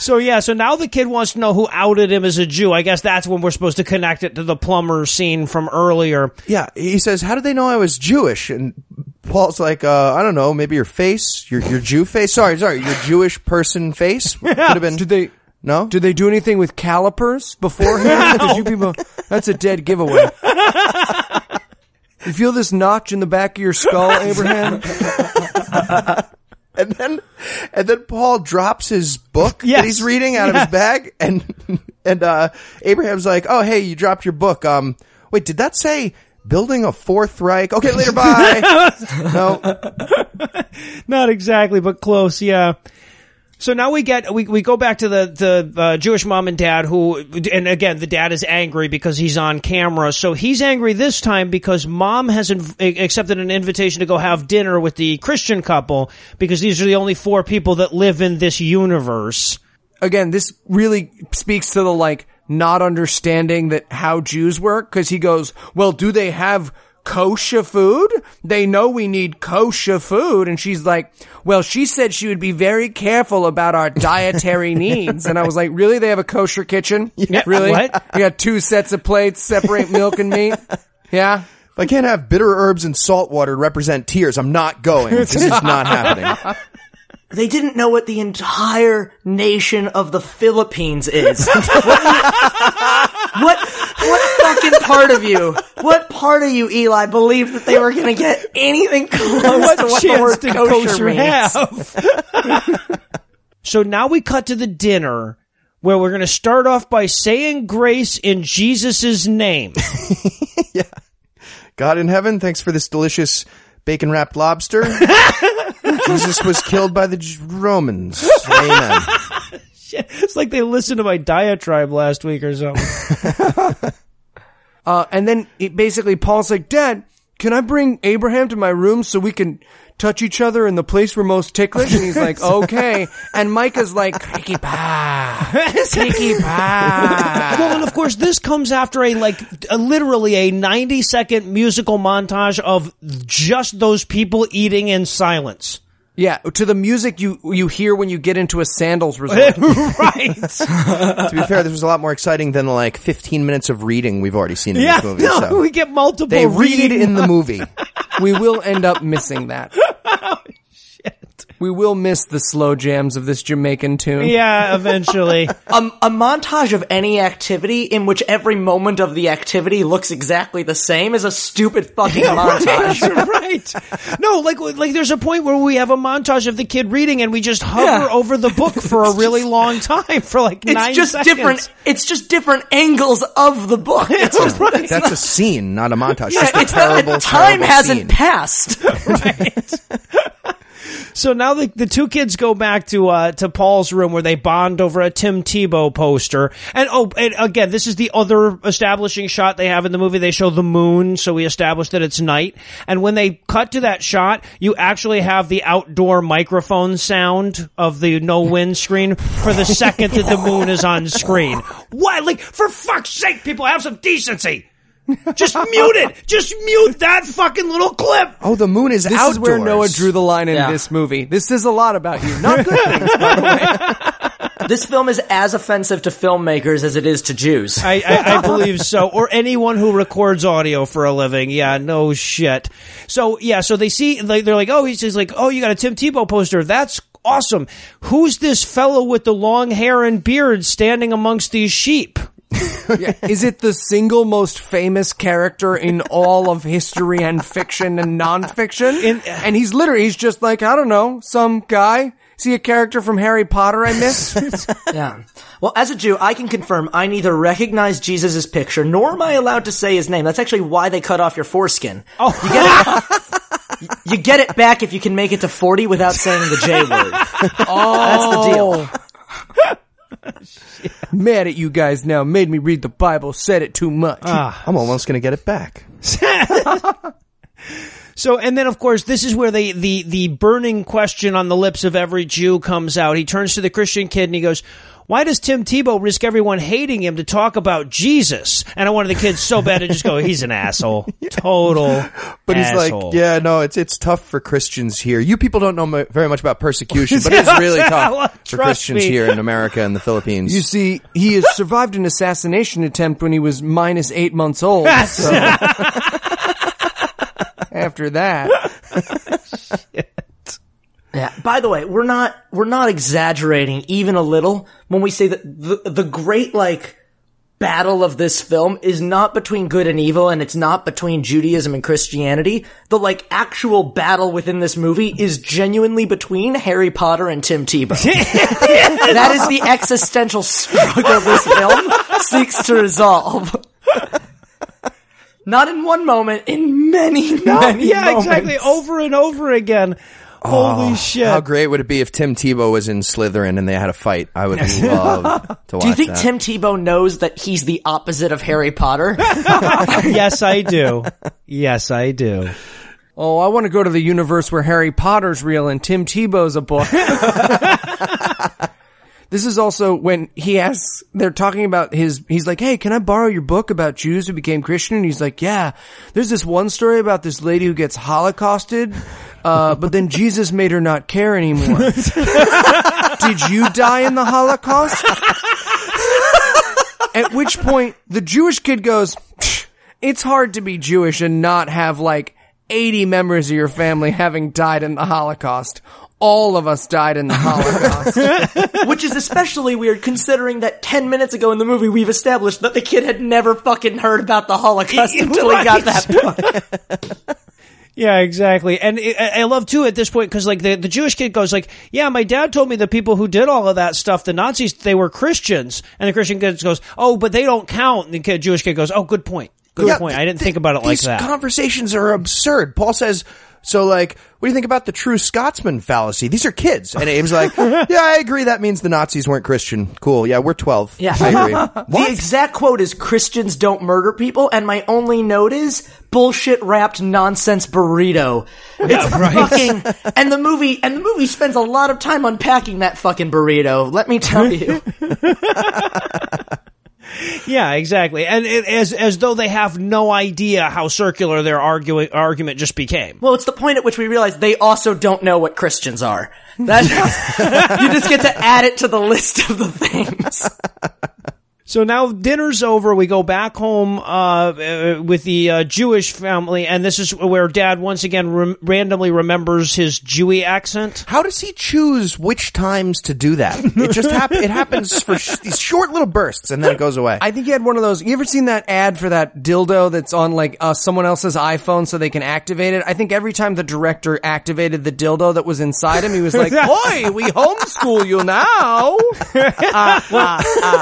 So yeah, so now the kid wants to know who outed him as a Jew. I guess that's when we're supposed to connect it to the plumber scene from earlier. Yeah, he says, "How did they know I was Jewish?" And Paul's like, uh, "I don't know, maybe your face, your your Jew face. Sorry, sorry, your Jewish person face could have been." Did they? No, Did they do anything with calipers beforehand? Because you people, that's a dead giveaway. You feel this notch in the back of your skull, Abraham? and then and then Paul drops his book Yes. that he's reading out of his bag, and and uh, Abraham's like, "Oh, hey, you dropped your book. Um, wait, did that say?" Building a fourth Reich. Okay, later, bye. no, Not exactly, but close. Yeah. So now we get we we go back to the the uh, Jewish mom and dad who and again the dad is angry because he's on camera. So he's angry this time because mom has inv- accepted an invitation to go have dinner with the Christian couple because these are the only four people that live in this universe. again, this really speaks to the like not understanding that how Jews work because he goes, well, do they have kosher food? They know we need kosher food. And she's like, well, she said she would be very careful about our dietary needs. And I was like, really? They have a kosher kitchen? Yeah, Really? what? You got two sets of plates, separate milk and meat? Yeah. if I can't have bitter herbs and salt water to represent tears, I'm not going. This is not happening. They didn't know what the entire nation of the Philippines is. what, what, what fucking fucking part of you, what part of you, Eli, believed that they were going to get anything close what to what the chance word did kosher, kosher means? have? so now we cut to the dinner where we're going to start off by saying grace in Jesus' name. yeah. God in heaven, thanks for this delicious bacon wrapped lobster. Jesus was killed by the J- Romans. Amen. It's like they listened to my diatribe last week or something. Uh, and then it basically Paul's like, Dad, can I bring Abraham to my room so we can touch each other in the place we're most ticklish? And he's like, okay. And Micah's like, Kiki pa, Kiki pa. well, and of course, this comes after a like a, literally a ninety second musical montage of just those people eating in silence. Yeah, to the music you you hear when you get into a sandals resort. right? to be fair, this was a lot more exciting than like 15 minutes of reading we've already seen in yeah, this movie. no, so. we get multiple. They read in the movie. we will end up missing that. Oh, We will miss the slow jams of this Jamaican tune. Yeah, eventually. Um, a montage of any activity in which every moment of the activity looks exactly the same is a stupid fucking montage. right. No, like like there's a point where we have a montage of the kid reading and we just hover Yeah. over the book for a really long time for like It's nine just seconds. different. It's just different angles of the book. It's just, it's That's not- a scene, not a montage. yeah, Just a it's not- terrible, time terrible hasn't scene. passed. So now the, the two kids go back to uh, to Paul's room where they bond over a Tim Tebow poster. And oh, and again, this is the other establishing shot they have in the movie. They show the moon, so we establish that it's night. And when they cut to that shot, you actually have the outdoor microphone sound of the no wind screen for the second that the moon is on screen. What? Like, for fuck's sake, people have some decency. Just mute it. Just mute that fucking little clip. Oh, the moon is This outdoors. is where Noah drew the line in Yeah. this movie. This says a lot about you. Not good things, by the way. this film is as offensive to filmmakers as it is to Jews. I, I, I believe so. Or anyone who records audio for a living. Yeah, no shit. So yeah, so they see like they're like, oh, he's just like, oh, you got a Tim Tebow poster. That's awesome. Who's this fellow with the long hair and beard standing amongst these sheep? Is it the single most famous character in all of history and fiction and nonfiction? In- and he's literally, he's just like, I don't know, some guy. See a character from Harry Potter I missed? Yeah. Well, as a Jew, I can confirm I neither recognize Jesus' picture nor am I allowed to say his name. That's actually why they cut off your foreskin. Oh, You get it, you get it back if you can make it to 40 without saying the J word. Oh. That's the deal. Mad at you guys now. Made me read the Bible. Said it too much. Ah. I'm almost going to get it back. So, and then of course, this is where the, the, the burning question on the lips of every Jew comes out. He turns to the Christian kid and he goes, why does Tim Tebow risk everyone hating him to talk about Jesus? And I wanted the kids so bad to just go, he's an asshole. Total But he's asshole. like, yeah, no, it's it's tough for Christians here. You people don't know mu- very much about persecution, but it's really tough for Christians me. here in America and the Philippines. You see, he has survived an assassination attempt when he was minus eight months old. So. After that, Yeah. By the way, we're not we're not exaggerating even a little when we say that the the great like battle of this film is not between good and evil and it's not between Judaism and Christianity. The like actual battle within this movie is genuinely between Harry Potter and Tim Tebow. that is the existential struggle this film seeks to resolve. Not in one moment, in many, many yeah, moments. exactly. Over and over again. Holy oh, shit. How great would it be if Tim Tebow was in Slytherin and they had a fight? I would love to watch Do you think that. Tim Tebow knows that he's the opposite of Harry Potter? yes, I do. Yes, I do. oh, I want to go to the universe where Harry Potter's real and Tim Tebow's a book. this is also when he asks, they're talking about his, he's like, hey, can I borrow your book about Jews who became Christian? And he's like, yeah, there's this one story about this lady who gets holocausted, uh, but then Jesus made her not care anymore. Did you die in the Holocaust? At which point, the Jewish kid goes, it's hard to be Jewish and not have like 80 members of your family having died in the Holocaust. all of us died in the Holocaust. Which is especially weird considering that 10 minutes ago in the movie we've established that the kid had never fucking heard about the Holocaust until he got that point. Yeah, exactly. And I I love too at this point because like the, the Jewish kid goes like, yeah, my dad told me the people who did all of that stuff, the Nazis, they were Christians. And the Christian kid goes, oh, but they don't count. And the kid, Jewish kid goes, oh, good point. Good Yeah, point. I didn't th- think about it like these that. conversations are absurd. Paul says, so like, what do you think about the true Scotsman fallacy? These are kids. And Abe's like, yeah, I agree. That means the Nazis weren't Christian. Cool. Yeah, we're 12. Yeah. I agree. The exact quote is Christians don't murder people, and my only note is bullshit wrapped nonsense burrito. It's fucking and the movie and the movie spends a lot of time unpacking that fucking burrito. Let me tell you. yeah, exactly. And it, as as though they have no idea how circular their arguing argument just became. Well, it's the point at which we realize they also don't know what Christians are. That's you just get to add it to the list of the things. So now dinner's over. We go back home uh, uh, with the uh, Jewish family, and this is where Dad once again rem- randomly remembers his Jewy accent. How does he choose which times to do that? It just hap- it happens for sh- these short little bursts and then it goes away. I think he had one of those. You ever seen that ad for that dildo that's on like uh, someone else's iPhone so they can activate it? I think every time the director activated the dildo that was inside him, he was like, "Boy, we homeschool you now."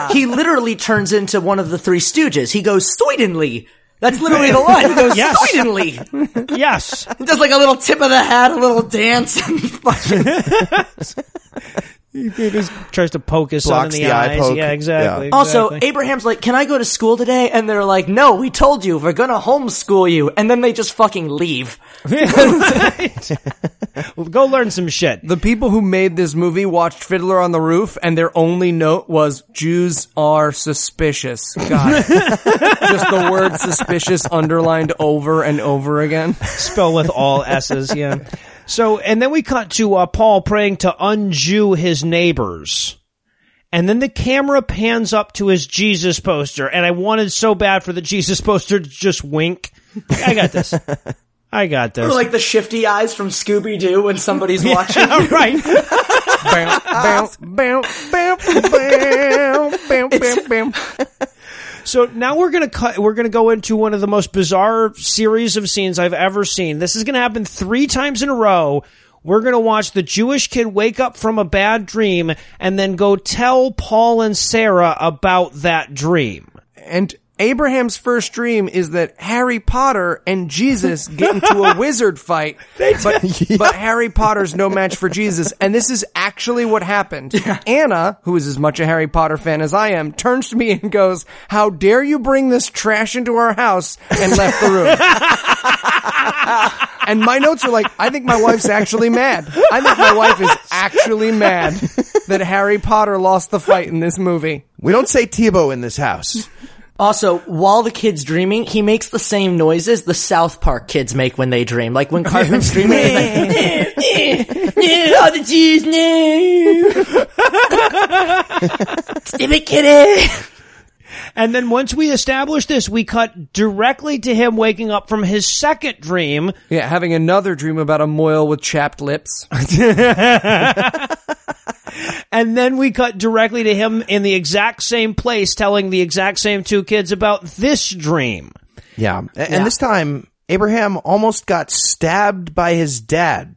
he literally turns into one of the three stooges. He goes Stoidenly. That's literally the line. He goes Yes. Stoidenly. Yes. He does like a little tip of the hat, a little dance, and fucking he just tries to poke his son in the, the eye eyes. poke. Yeah, exactly. Also, exactly. Abraham's like, "Can I go to school today?" And they're like, "No, we told you we're gonna homeschool you." And then they just fucking leave. go learn some shit. The people who made this movie watched Fiddler on the Roof, and their only note was Jews are suspicious. Got it. Just the word suspicious underlined over and over again. Spell with all S's, yeah. So, and then we cut to uh, Paul praying to unjew his neighbors. And then the camera pans up to his Jesus poster, and I wanted so bad for the Jesus poster to just wink. I got this. I got this. Or like the shifty eyes from Scooby Doo when somebody's watching. right. Bam, bam, bam, bam, bam, bam, bam, bam. So now we're gonna cut. We're gonna go into one of the most bizarre series of scenes I've ever seen. This is gonna happen three times in a row. We're gonna watch the Jewish kid wake up from a bad dream and then go tell Paul and Sarah about that dream. And Abraham's first dream is that Harry Potter and Jesus get into a wizard fight, but, but Harry Potter's no match for Jesus. And this is actually what happened. Anna, who is as much a Harry Potter fan as I am, turns to me and goes, how dare you bring this trash into our house and left the room. and my notes are like, I think my wife's actually mad. I think my wife is actually mad that Harry Potter lost the fight in this movie. we don't say Tebow in this house. Also, while the kid's dreaming, he makes the same noises the South Park kids make when they dream. Like when Cartman's dreaming, he's like, "Eh, eh, eh, all the cheese, no. Stupid kitty. And then once we establish this, we cut directly to him waking up from his second dream. Yeah, having another dream about a moil with chapped lips. And then we cut directly to him in the exact same place telling the exact same two kids about this dream. Yeah. And this time, Abraham almost got stabbed by his dad.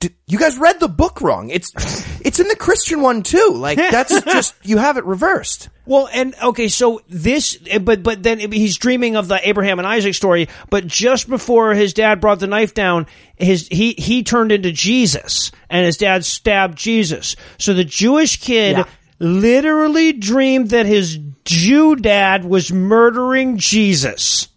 Did, did, you guys read the book wrong. It's, it's in the Christian one too. Like, that's just, you have it reversed. Well, and okay, so this, eh, but but then he's dreaming of the Abraham and Isaac story. But just before his dad brought the knife down, his he he turned into Jesus, and his dad stabbed Jesus. So the Jewish kid Yeah. literally dreamed that his Jew dad was murdering Jesus.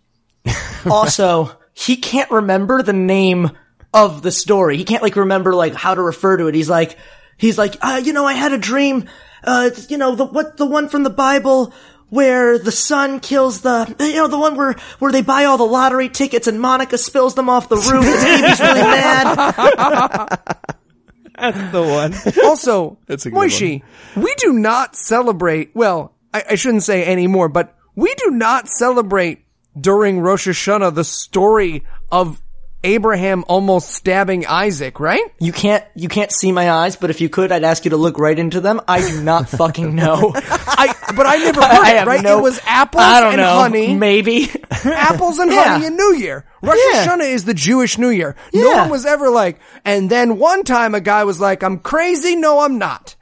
Also, he can't remember the name of the story. He can't like remember like how to refer to it. He's like, he's like, uh, you know, I had a dream. Uh, you know, the what the one from the Bible where the son kills the, you know, the one where where they buy all the lottery tickets and Monica spills them off the roof. and Amy's really mad. That's the one. Also, That's a good Moishi, we do not celebrate, well, I, I shouldn't say anymore, but we do not celebrate during Rosh Hashanah the story of Abraham almost stabbing Isaac, right? You can't you can't see my eyes, but if you could, I'd ask you to look right into them. I do not fucking know. I, but I never heard I it, right? no- it was apples I and know. honey. Maybe. apples and Yeah. honey and New Year. Rosh Yeah. Hashanah is the Jewish New Year. No one was ever like, and then one time a guy was like, I'm crazy. No, I'm not.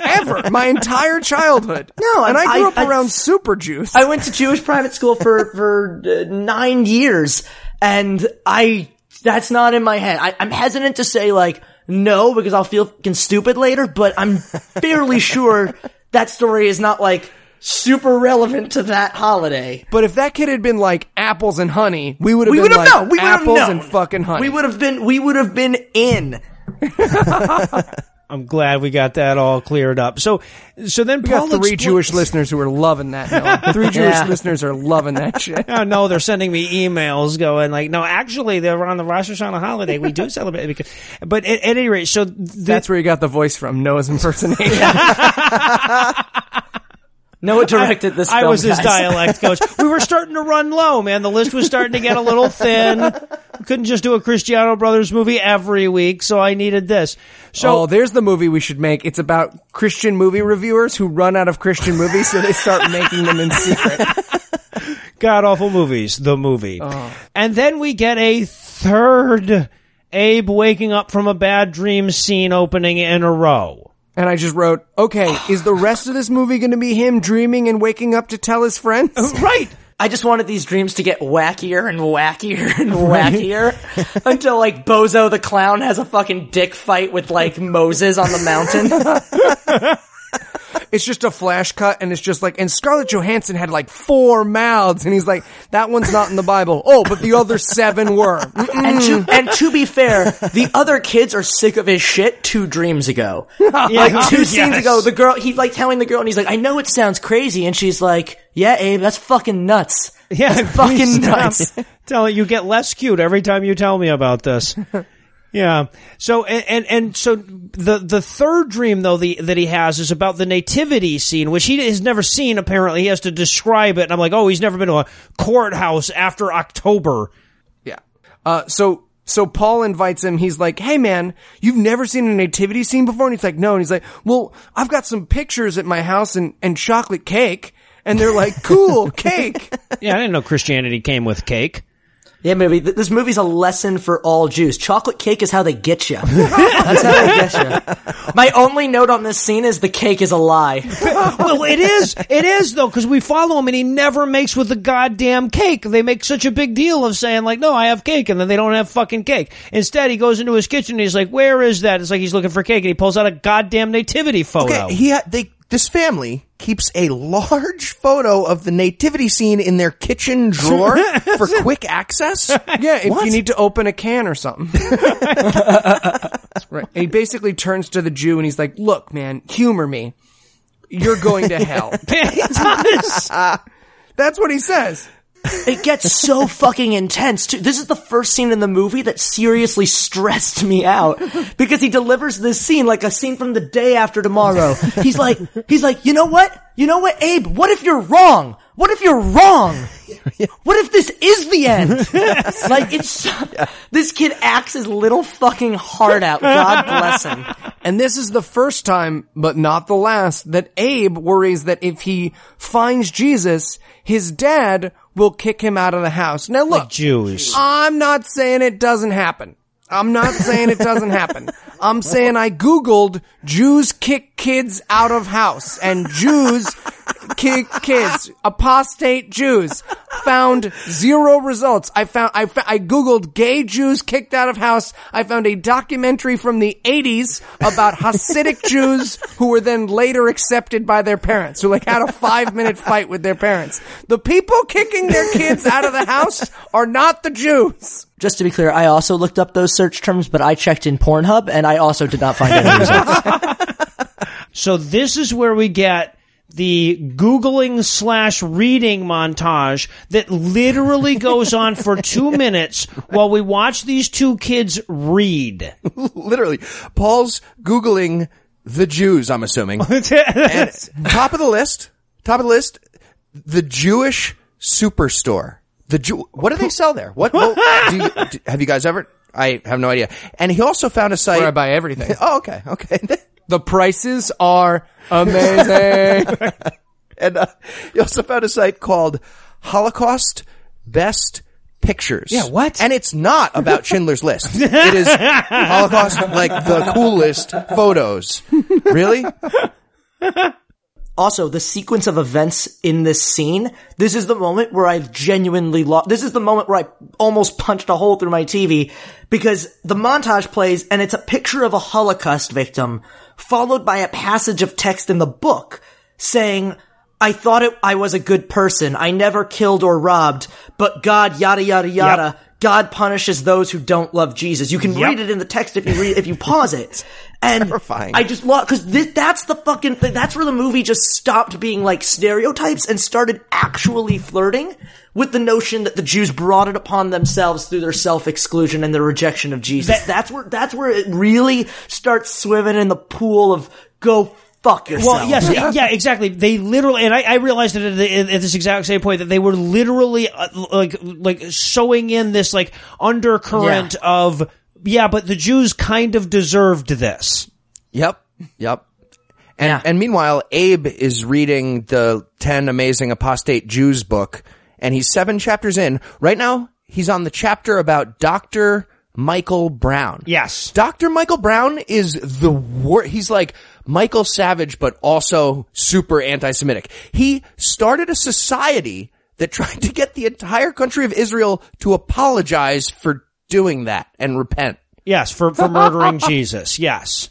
ever. My entire childhood. No, and I I- grew up I- around super juice. I went to Jewish private school for for uh, nine years, and I that's not in my head. I, I'm hesitant to say like no because I'll feel fucking stupid later, but I'm fairly sure that story is not like super relevant to that holiday. but if that kid had been like apples and honey, we would have We been like known. We apples known. and fucking honey. We would have been. We would have been in. I'm glad we got that all cleared up. So, so then We Paul got three Jewish listeners who are loving that. Noah. Three Jewish Yeah. listeners are loving that shit. Oh, no, they're sending me emails going like, no, actually, they're on the Rosh Hashanah holiday. We do celebrate because, but at, at any rate, so th- That's where you got the voice from, Noah's impersonation. Noah directed this. I film, was his guys. dialect coach. We were starting to run low, man. The list was starting to get a little thin. We couldn't just do a Christiano Brothers movie every week, so I needed this. So oh, there's the movie we should make. It's about Christian movie reviewers who run out of Christian movies, so they start making them in secret. god awful movies, the movie. Oh. And then we get a third Abe waking up from a bad dream scene opening in a row. And I just wrote, okay, is the rest of this movie going to be him dreaming and waking up to tell his friends? Right. I just wanted these dreams to get wackier and wackier and wackier until like Bozo the clown has a fucking dick fight with like Moses on the mountain. It's just a flash cut, and it's just like, and Scarlett Johansson had like four mouths, and he's like, that one's not in the Bible. Oh, but the other seven were. And to and to be fair, the other kids are sick of his shit two dreams ago. like two scenes Yes. ago, the girl he's like telling the girl and he's like, I know it sounds crazy, and she's like, Yeah, Abe, that's fucking nuts. Yeah, That's fucking please stop nuts. telling you get less cute every time you tell me about this. Yeah. So and, and and so the the third dream though the that he has is about the nativity scene, which he has never seen. Apparently, he has to describe it. And I'm like, oh, he's never been to a courthouse after October. Yeah. Uh, so, so Paul invites him. He's like, Hey man, you've never seen a nativity scene before? And he's like, no. And he's like, well, I've got some pictures at my house and, and chocolate cake. And they're like, cool, cake. Yeah, I didn't know Christianity came with cake. Yeah, maybe this movie's a lesson for all Jews. Chocolate cake is how they get you. That's how they get you. My only note on this scene is the cake is a lie. well, it is. It is though, because we follow him and he never makes with the goddamn cake. They make such a big deal of saying like, "No, I have cake," and then they don't have fucking cake. Instead, he goes into his kitchen and he's like, "Where is that?" It's like he's looking for cake, and he pulls out a goddamn nativity photo. Okay, he ha- they this family keeps a large photo of the nativity scene in their kitchen drawer for quick access. Yeah, if What? you need to open a can or something. right. And he basically turns to the Jew and he's like, look, man, humor me. You're going to hell. He does. That's what he says. It gets so fucking intense too. This is the first scene in the movie that seriously stressed me out because he delivers this scene like a scene from the day after tomorrow. He's like, he's like, you know what? You know what, Abe? What if you're wrong? What if you're wrong? What if this is the end? like it's this kid acts his little fucking heart out. God bless him. And this is the first time, but not the last, that Abe worries that if he finds Jesus, his dad will kick him out of the house. Now look, Jews. I'm not saying it doesn't happen. I'm not saying it doesn't happen. I'm saying I Googled Jews kick kids out of house and Jews kick kids, apostate Jews. Found zero results. I found, I, I Googled gay Jews kicked out of house. I found a documentary from the 80s about Hasidic Jews who were then later accepted by their parents, who like had a five minute fight with their parents. The people kicking their kids out of the house are not the Jews. Just to be clear, I also looked up those search terms, but I checked in Pornhub and I also did not find any results. So this is where we get the Googling slash reading montage that literally goes on for two minutes while we watch these two kids read. Literally, Paul's googling the Jews. I'm assuming. top of the list, top of the list, the Jewish superstore. The Jew, what do they sell there? What, what do you, do, have you guys ever? I have no idea. And he also found a site. Where I buy everything. oh, okay, okay. The prices are amazing. and uh, he also found a site called Holocaust Best Pictures. Yeah, what? And it's not about Schindler's List. It is Holocaust, like the coolest photos. Really? Also, the sequence of events in this scene, this is the moment where I genuinely lost, this is the moment where I almost punched a hole through my TV because the montage plays and it's a picture of a Holocaust victim followed by a passage of text in the book saying, I thought it, I was a good person. I never killed or robbed, but God, yada, yada, yada. God punishes those who don't love Jesus. You can Yep. read it in the text if you read, if you pause it. And Terrifying. I just love, cause this, that's the fucking thing. That's where the movie just stopped being like stereotypes and started actually flirting with the notion that the Jews brought it upon themselves through their self-exclusion and their rejection of Jesus. that's where, that's where it really starts swimming in the pool of go fuck yourself. Well, yes, yeah. exactly. They literally, and I, I realized that at, the, at this exact same point that they were literally uh, like like sewing in this like undercurrent of yeah, but the Jews kind of deserved this. Yep. Yep. And, Yeah. and meanwhile, Abe is reading the 10 Amazing Apostate Jews book, and he's seven chapters in. Right now, he's on the chapter about Dr. Michael Brown. Yes. Dr. Michael Brown is the wor He's like Michael Savage, but also super anti-Semitic. He started a society that tried to get the entire country of Israel to apologize for doing that and repent. Yes, for for murdering Jesus. Yes,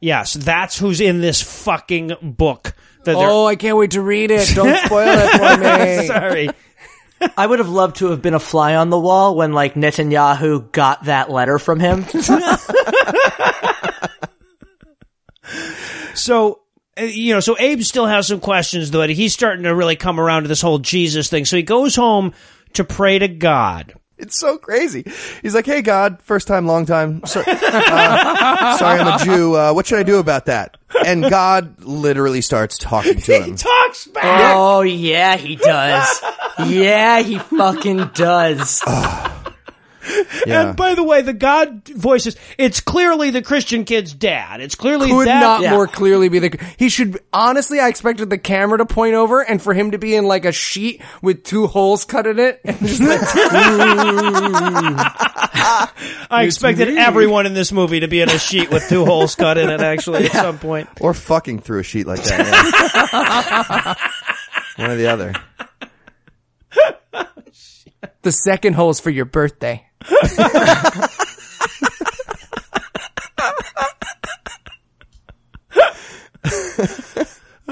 yes, that's who's in this fucking book. That oh, I can't wait to read it. Don't spoil it for me. sorry. I would have loved to have been a fly on the wall when like Netanyahu got that letter from him. So, uh, you know, so Abe still has some questions though. He's starting to really come around to this whole Jesus thing. So he goes home to pray to God. It's so crazy. He's like, "Hey God, first time, long time. So, uh, sorry, I'm a Jew. Uh, what should I do about that?" And God literally starts talking to him. He Talks back. oh yeah, he does. Yeah, he fucking does. Yeah. And by the way, the God voices, it's clearly the Christian kid's dad. It's clearly Could that. not Yeah. more clearly be the. He should honestly. I expected the camera to point over and for him to be in like a sheet with two holes cut in it, and just like I expected everyone in this movie to be in a sheet with two holes cut in it, actually, at some point. or fucking through a sheet like that. yeah. One or the other. The second hole's for your birthday.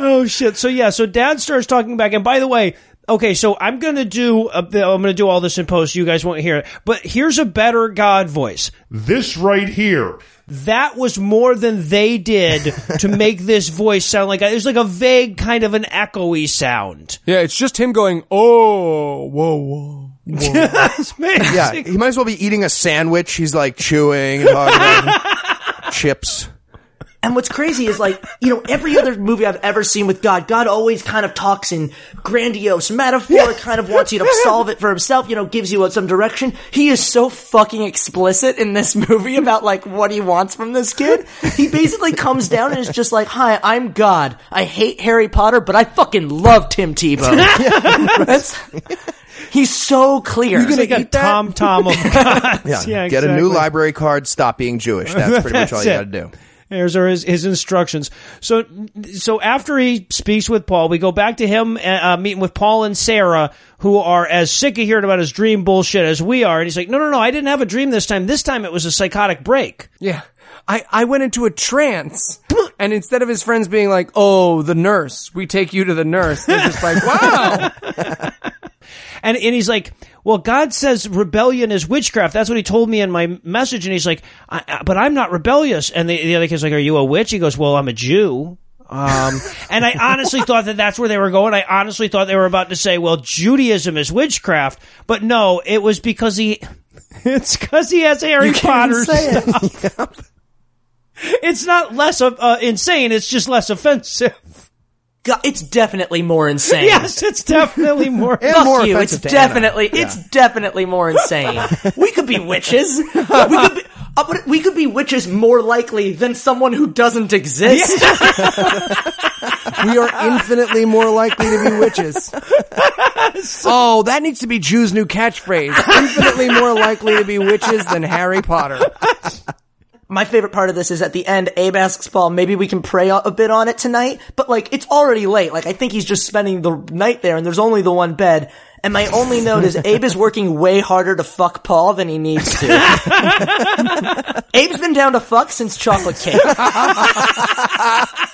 Oh shit! So yeah, so Dad starts talking back, and by the way, okay, so I'm gonna do uh, a, I'm gonna do all this in post. You guys won't hear it, but here's a better God voice. This right here. That was more than they did to make this voice sound like a, it was like a vague kind of an echoey sound. Yeah, it's just him going, "Oh, whoa, whoa." It's. Yeah, he might as well be eating a sandwich. He's like chewing and talking about chips. And what's crazy is like, you know, every other movie I've ever seen with God, God always kind of talks in grandiose metaphor, kind of wants you to solve it for himself, you know, gives you some direction. He is so fucking explicit in this movie about like what he wants from this kid. He basically comes down and is just like, hi, I'm God. I hate Harry Potter, but I fucking love Tim Tebow. That's- He's so clear. It's like a tom tom of gods. Yeah, Yeah, get a new library card. Stop being Jewish. That's pretty much all you got to do. Here's are his, his instructions. So, so after he speaks with Paul, we go back to him uh, meeting with Paul and Sarah, who are as sick of hearing about his dream bullshit as we are. And he's like, "No, no, no, I didn't have a dream this time. This time it was a psychotic break." Yeah. I, I went into a trance. And instead of his friends being like, oh, the nurse, we take you to the nurse, they're just like, wow. And and he's like, "Well, God says rebellion is witchcraft. That's what He told me in my message." And he's like, I, I- "But I'm not rebellious." And the, the other kid's like, "Are you a witch?" He goes, "Well, I'm a Jew." Um, and I honestly thought that that's where they were going. I honestly thought they were about to say, "Well, Judaism is witchcraft," but no, it was because he. It's because he has Harry Potter stuff. It's not less of uh, insane. It's just less offensive. God, it's definitely more insane. Yes, it's definitely more. And Fuck more you. It's offensive to Anna. definitely, it's definitely more insane. we could be witches. we could be, uh, but we could be witches more likely than someone who doesn't exist. We are infinitely more likely to be witches. Oh, that needs to be Jew's new catchphrase. Infinitely more likely to be witches than Harry Potter. My favorite part of this is at the end, Abe asks Paul, maybe we can pray a bit on it tonight, but like, it's already late. Like, I think he's just spending the night there and there's only the one bed. And my only note is Abe is working way harder to fuck Paul than he needs to. Abe's been down to fuck since chocolate cake.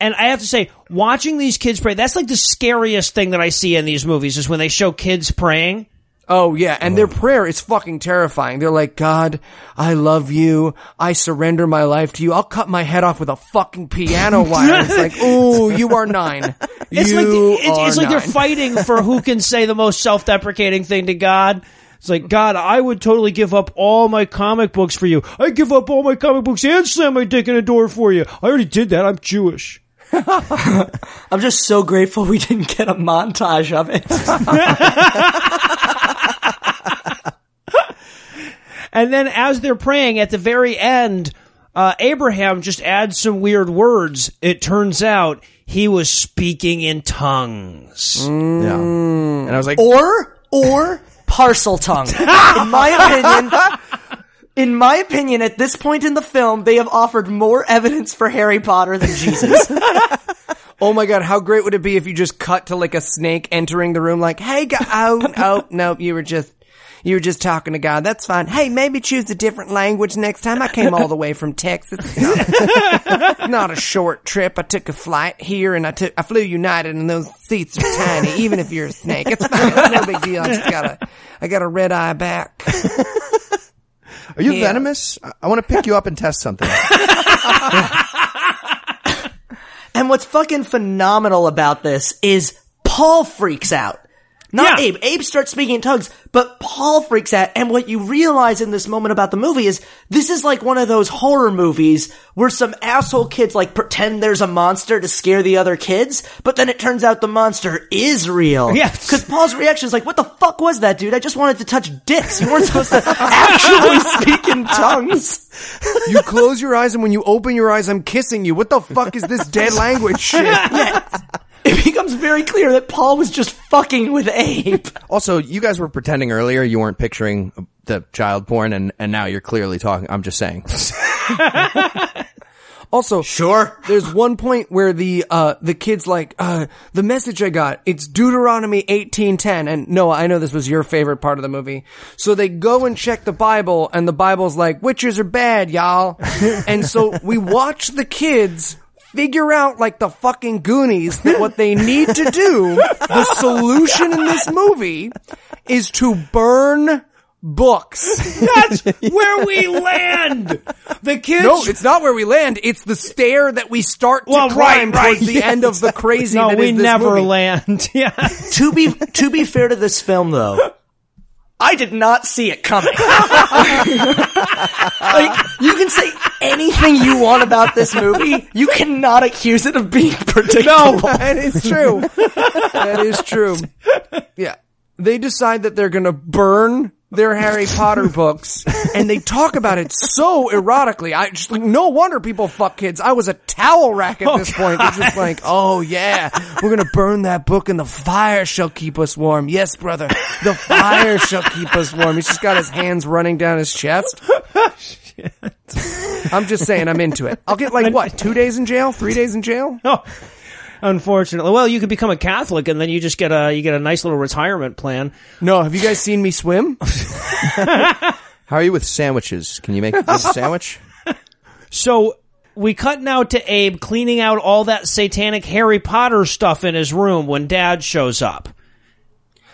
And I have to say, watching these kids pray, that's like the scariest thing that I see in these movies is when they show kids praying. Oh yeah, and their oh. prayer is fucking terrifying. They're like, God, I love you. I surrender my life to you. I'll cut my head off with a fucking piano wire. It's like, ooh, you are nine. It's you like it's, are it's like they're fighting for who can say the most self-deprecating thing to God. It's like God, I would totally give up all my comic books for you. I give up all my comic books and slam my dick in a door for you. I already did that. I'm Jewish. I'm just so grateful we didn't get a montage of it. And then as they're praying at the very end, uh, Abraham just adds some weird words. It turns out he was speaking in tongues. Yeah. And I was like, or or Parseltongue. In my opinion, in my opinion, at this point in the film, they have offered more evidence for Harry Potter than Jesus. Oh my god, how great would it be if you just cut to like a snake entering the room like, hey, go- oh, oh, no, you were just, you were just talking to God. That's fine. Hey, maybe choose a different language next time. I came all the way from Texas. It's not, not a short trip. I took a flight here and I took, I flew United and those seats are tiny, even if you're a snake. It's fine. It's no big deal. I just got a, I got a red eye back. are you Yeah. venomous? I, I want to pick you up and test something. and what's fucking phenomenal about this is Paul freaks out. Not Yeah. Abe. Abe starts speaking in tongues, but Paul freaks out. And what you realize in this moment about the movie is this is like one of those horror movies where some asshole kids like pretend there's a monster to scare the other kids, but then it turns out the monster is real. Yes. Cause Paul's reaction is like, what the fuck was that, dude? I just wanted to touch dicks. You weren't supposed to actually speak in tongues. You close your eyes and when you open your eyes, I'm kissing you. What the fuck is this dead language shit? It becomes very clear that Paul was just fucking with Abe. Also, you guys were pretending earlier you weren't picturing the child porn, and, and now you're clearly talking. I'm just saying. Also, Sure. There's one point where the uh the kid's like, uh the message I got, it's Deuteronomy 18:10 and Noah, I know this was your favorite part of the movie. So they go and check the Bible and the Bible's like, witches are bad, y'all. and so we watch the kids figure out like the fucking Goonies that what they need to do, the solution in this movie is to burn books. That's where we land. The kids. No, it's not where we land. It's the stair that we start to Well, climb right, right, towards the yes. end of the crazy. no, that we is this never movie. land. Yeah. to be to be fair to this film though, I did not see it coming. like you can say anything you want about this movie, you cannot accuse it of being predictable. No, that is true. that is true. Yeah. They decide that they're gonna burn their Harry Potter books, and they talk about it so erotically. I just like, no wonder people fuck kids. I was a towel rack at this point. It's just like, oh yeah, we're gonna burn that book, and the fire shall keep us warm. Yes, brother, the fire shall keep us warm. He's just got his hands running down his chest. I'm just saying, I'm into it. I'll get like what, two days in jail, three days in jail? Oh, unfortunately. Well, you could become a Catholic and then you just get a you get a nice little retirement plan. No, have you guys seen me swim? How are you with sandwiches? Can you make a sandwich? So we cut now to Abe cleaning out all that satanic Harry Potter stuff in his room when Dad shows up.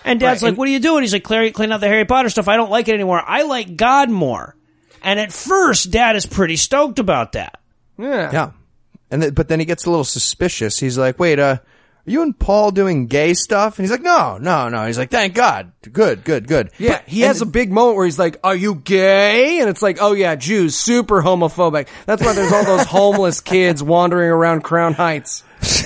And Dad's Right, like, and- "What are you doing?" He's like, "Clear, clean out the Harry Potter stuff. I don't like it anymore. I like God more." And at first, Dad is pretty stoked about that. Yeah. Yeah. And th- but then he gets a little suspicious. He's like, "Wait, uh, are you and Paul doing gay stuff? And he's like, no, no, no. He's like, thank God. Good, good, good. Yeah, he has a big moment where he's like, "Are you gay?" And it's like, "Oh yeah, Jews, super homophobic." That's why there's all those homeless kids wandering around Crown Heights.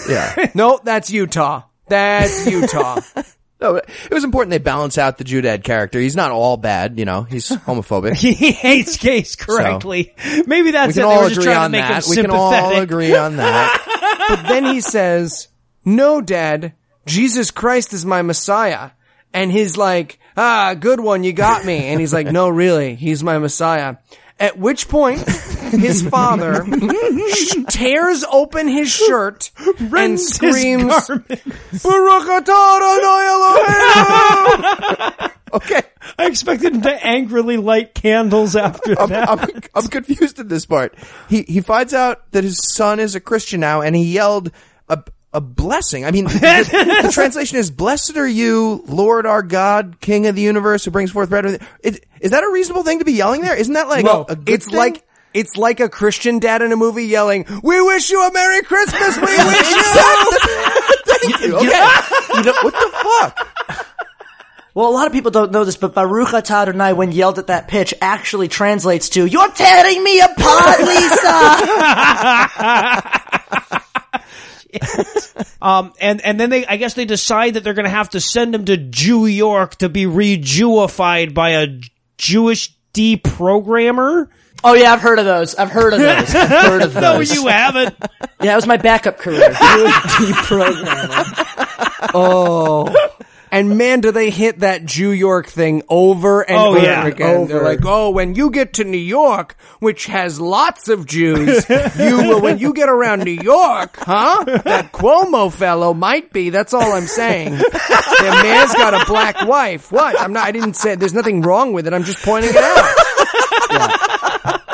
Yeah. No, that's Utah. That's Utah. No, it was important they balance out the Judad character. He's not all bad, you know. He's homophobic. he hates gays correctly. Maybe that's we it. can They all agree on to make that. him We can all agree on that. but then he says, "No, Dad, Jesus Christ is my Messiah." And he's like, "Ah, good one, you got me." And he's like, "No, really, he's my Messiah." At which point, his father tears open his shirt and Rends his screams, garment. "Baruch atah Okay. I expected him to angrily light candles after I'm, that. I'm, I'm confused at this part. He he finds out that his son is a Christian now, and he yelled a a blessing. I mean, the, the translation is "Blessed are you, Lord our God, King of the universe, who brings forth bread." Is that a reasonable thing to be yelling there? Isn't that like Well, a, a good it's thing? like it's like a Christian dad in a movie yelling, "We wish you a Merry Christmas. We wish you." Thank you. Okay. You know, what the fuck? Well, a lot of people don't know this, but Baruch atah Adonai, when yelled at that pitch, actually translates to "You're tearing me apart, Lisa." Um, and, and then they, I guess they decide that they're going to have to send him to Jew York to be re-Jewified by a Jewish deprogrammer. Oh yeah, I've heard of those. I've heard of those. I've heard of those. No, you haven't. Yeah, it was my backup career. Deprogramming. Oh. And man, do they hit that Jew York thing over and Oh, over yeah. again. They're like, oh, when you get to New York, which has lots of Jews, you will, when you get around New York, huh? That Cuomo fellow might be, that's all I'm saying. The man's got a black wife. What? I'm not, I didn't say, there's nothing wrong with it. I'm just pointing it out.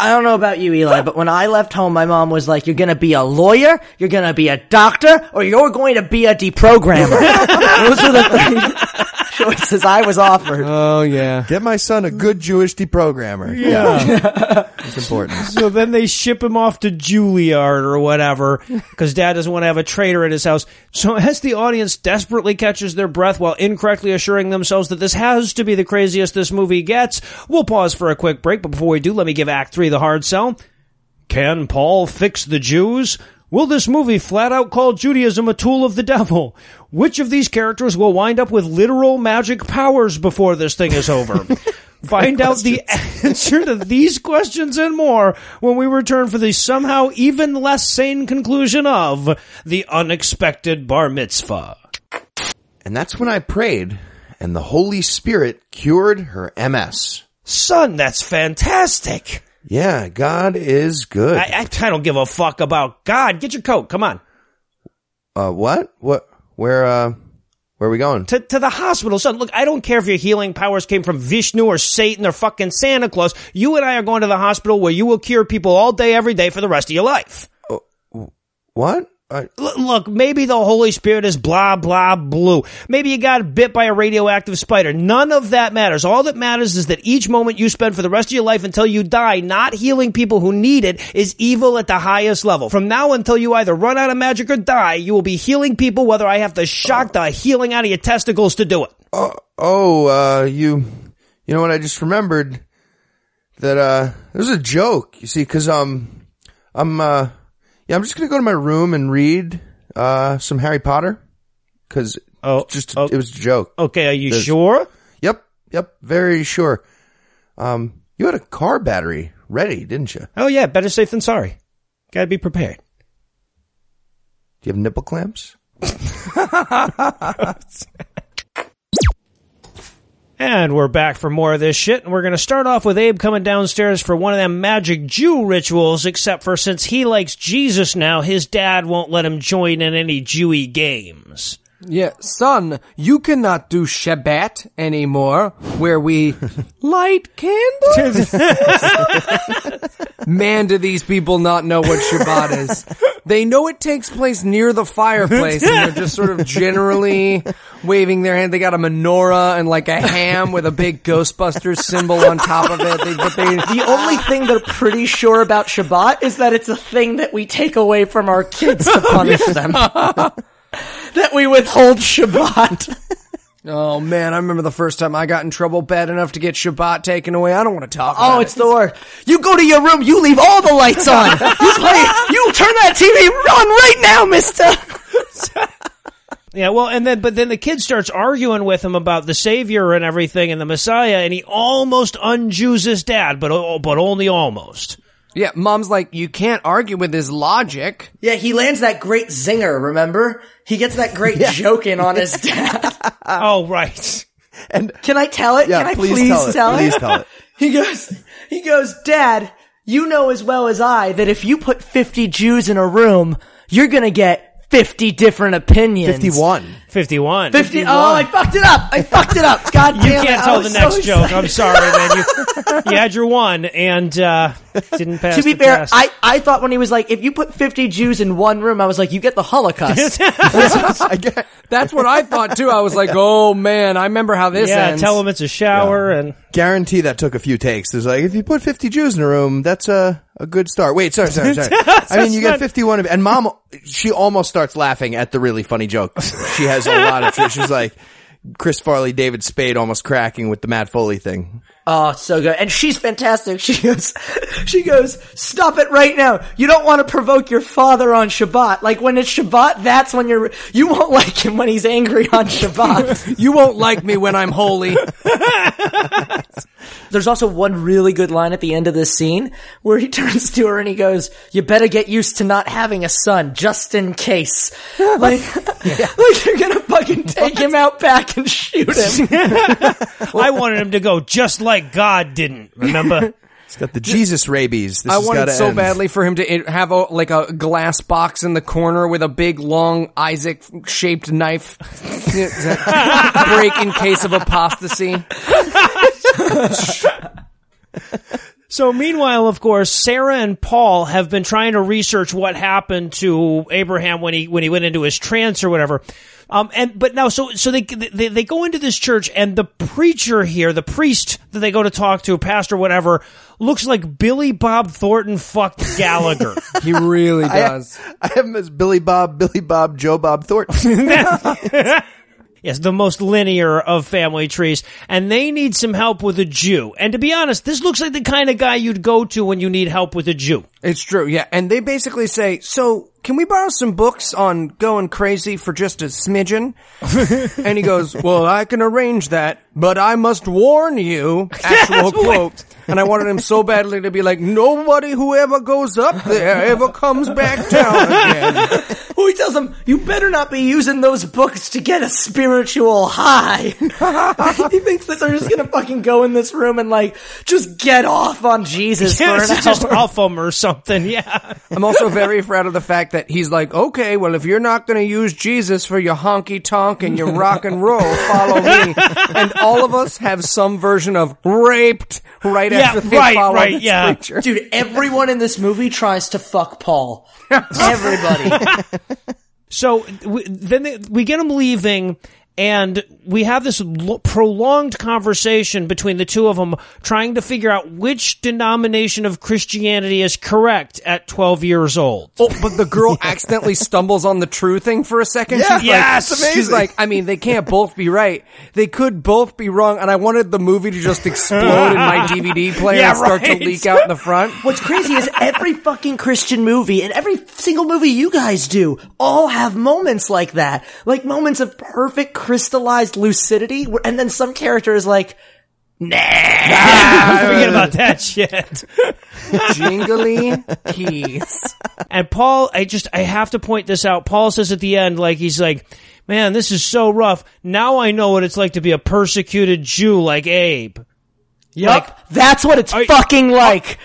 I don't know about you, Eli, but when I left home, my mom was like, "You're gonna be a lawyer, you're gonna be a doctor, or you're going to be a deprogrammer." Those are the three choices I was offered. Oh, yeah. Get my son a good Jewish deprogrammer. Yeah, it's important. So then they ship him off to Juilliard or whatever because dad doesn't want to have a traitor in his house. So as the audience desperately catches their breath while incorrectly assuring themselves that this has to be the craziest this movie gets, we'll pause for a quick break. But before we do, let me give Act 3 the hard sell. Can Paul fix the Jews? Will this movie flat out call Judaism a tool of the devil? Which of these characters will wind up with literal magic powers before this thing is over? Find out the answer to these questions and more when we return for the somehow even less sane conclusion of The Unexpected Bar Mitzvah. And that's when I prayed, and the Holy Spirit cured her MS. Son, that's fantastic. Yeah, God is good. I, I, I don't give a fuck about God. Get your coat. Come on. uh, what? What? Where? Uh, where are we going? to, to the hospital. Son, look, I don't care if your healing powers came from Vishnu or Satan or fucking Santa Claus. You and I are going to the hospital where you will cure people all day, every day for the rest of your life. What? Uh, look, maybe the Holy Spirit is blah, blah, blue. Maybe you got bit by a radioactive spider. None of that matters. All that matters is that each moment you spend for the rest of your life until you die not healing people who need it is evil at the highest level. From now until you either run out of magic or die, you will be healing people whether I have to shock the healing out of your testicles to do it. oh, uh, you, you know what? I just remembered that, uh, there's a joke, you see, cause, um, I'm, uh, yeah, I'm just gonna go to my room and read, uh, some Harry Potter. Cause, Oh, just, oh. it was a joke. Okay, are you There's- sure? Yep, yep, very sure. Um, you had a car battery ready, didn't you? Oh yeah, better safe than sorry. Gotta be prepared. Do you have nipple clamps? And we're back for more of this shit, and we're gonna start off with Abe coming downstairs for one of them magic Jew rituals, except for since he likes Jesus now, his dad won't let him join in any Jewy games. Yeah, son, you cannot do Shabbat anymore, where we light candles. Man, do these people not know what Shabbat is? They know it takes place near the fireplace, and they're just sort of generally waving their hand. They got a menorah and like a ham with a big Ghostbusters symbol on top of it. They, but they, The only thing they're pretty sure about Shabbat is that it's a thing that we take away from our kids to punish them. that we withhold Shabbat. Oh man, I remember the first time I got in trouble bad enough to get Shabbat taken away. I don't want to talk oh, about Oh, it. it's the worst. You go to your room, you leave all the lights on. You play, you turn that TV on right now, mister. Yeah, well, and then but then the kid starts arguing with him about the Savior and everything and the Messiah, and he almost unjews his dad, but oh, but only almost. Yeah, mom's like, you can't argue with his logic. Yeah, he lands that great zinger, remember? He gets that great joke in on his dad. oh, right. And Can I tell it? yeah, Can I please, please, tell it. tell please it? tell it. He goes, he goes, Dad, you know as well as I that if you put 50 Jews in a room, you're gonna get 50 different opinions. Fifty-one. Fifty-one. 50, oh, I fucked it up. I fucked it up. God damn You it. can't I tell the was next so joke. I'm sorry, man. You, you had your one and uh, didn't pass. To be the fair, test. I, I thought when he was like, if you put 50 Jews in one room, I was like, you get the Holocaust. I get, That's what I thought too. I was like, oh man, I remember how this yeah, ends. tell him it's a shower and guarantee that took a few takes. There's like, if you put 50 Jews in a room, that's a, a good start. Wait, sorry, sorry, sorry. I mean, you get 51 of and mom, she almost starts laughing at the really funny jokes. She has a lot of. She's like, Chris Farley, David Spade almost cracking with the Matt Foley thing. Oh, so good. And she's fantastic. She goes, she goes, stop it right now. You don't want to provoke your father on Shabbat. Like when it's Shabbat, that's when you're, you won't like him when he's angry on Shabbat. You won't like me when I'm holy. There's also one really good line at the end of this scene where he turns to her and he goes, you better get used to not having a son just in case. Like, like you're gonna fucking take him out back and shoot him. I wanted him to go just like God didn't. Remember? It's got the Jesus rabies. This I wanted so end. badly for him to have a like a glass box in the corner with a big long Isaac shaped knife break in case of apostasy. So meanwhile, of course, Sarah and Paul have been trying to research what happened to Abraham when he when he went into his trance or whatever. Um, and but now, so so they, they they go into this church, and the preacher here, the priest that they go to talk to, pastor, whatever, looks like Billy Bob Thornton fucked Gallagher. He really I have, does. I have him as Billy Bob, Billy Bob, Joe Bob Thornton. Yes, the most linear of family trees. And they need some help with a Jew. And to be honest, this looks like the kind of guy you'd go to when you need help with a Jew. It's true, yeah. And they basically say, so can we borrow some books on going crazy for just a smidgen? and he goes, well, I can arrange that, but I must warn you, actual quote. And I wanted him so badly to be like, nobody who ever goes up there ever comes back down again. Well, he tells him, you better not be using those books to get a spiritual high. he thinks that they're just gonna fucking go in this room and like, just get off on Jesus for an it's just off him or something. Yeah. I'm also very proud of the fact that he's like, okay, well, if you're not going to use Jesus for your honky tonk and your rock and roll, follow me. And all of us have some version of raped right Yeah, after they right, follow right, this yeah. preacher. Dude, everyone in this movie tries to fuck Paul. Everybody. So we, then they, we get them leaving, and we have this lo- prolonged conversation between the two of them, trying to figure out which denomination of Christianity is correct at 12 years old. Oh, but the girl accidentally stumbles on the true thing for a second. Yeah, she's yes, like, amazing. she's like, I mean, they can't both be right. They could both be wrong. And I wanted the movie to just explode in my DVD player Yeah, and start right. to leak out in the front. What's crazy is every fucking Christian movie and every single movie you guys do all have moments like that. Like moments of perfect crystallized lucidity and then some character is like, nah, Forget about that shit. Jingly keys. And Paul, I just, I have to point this out. Paul says at the end, like, he's like, man, this is so rough. Now I know what it's like to be a persecuted Jew like Abe. yup, that's what it's Are- fucking like.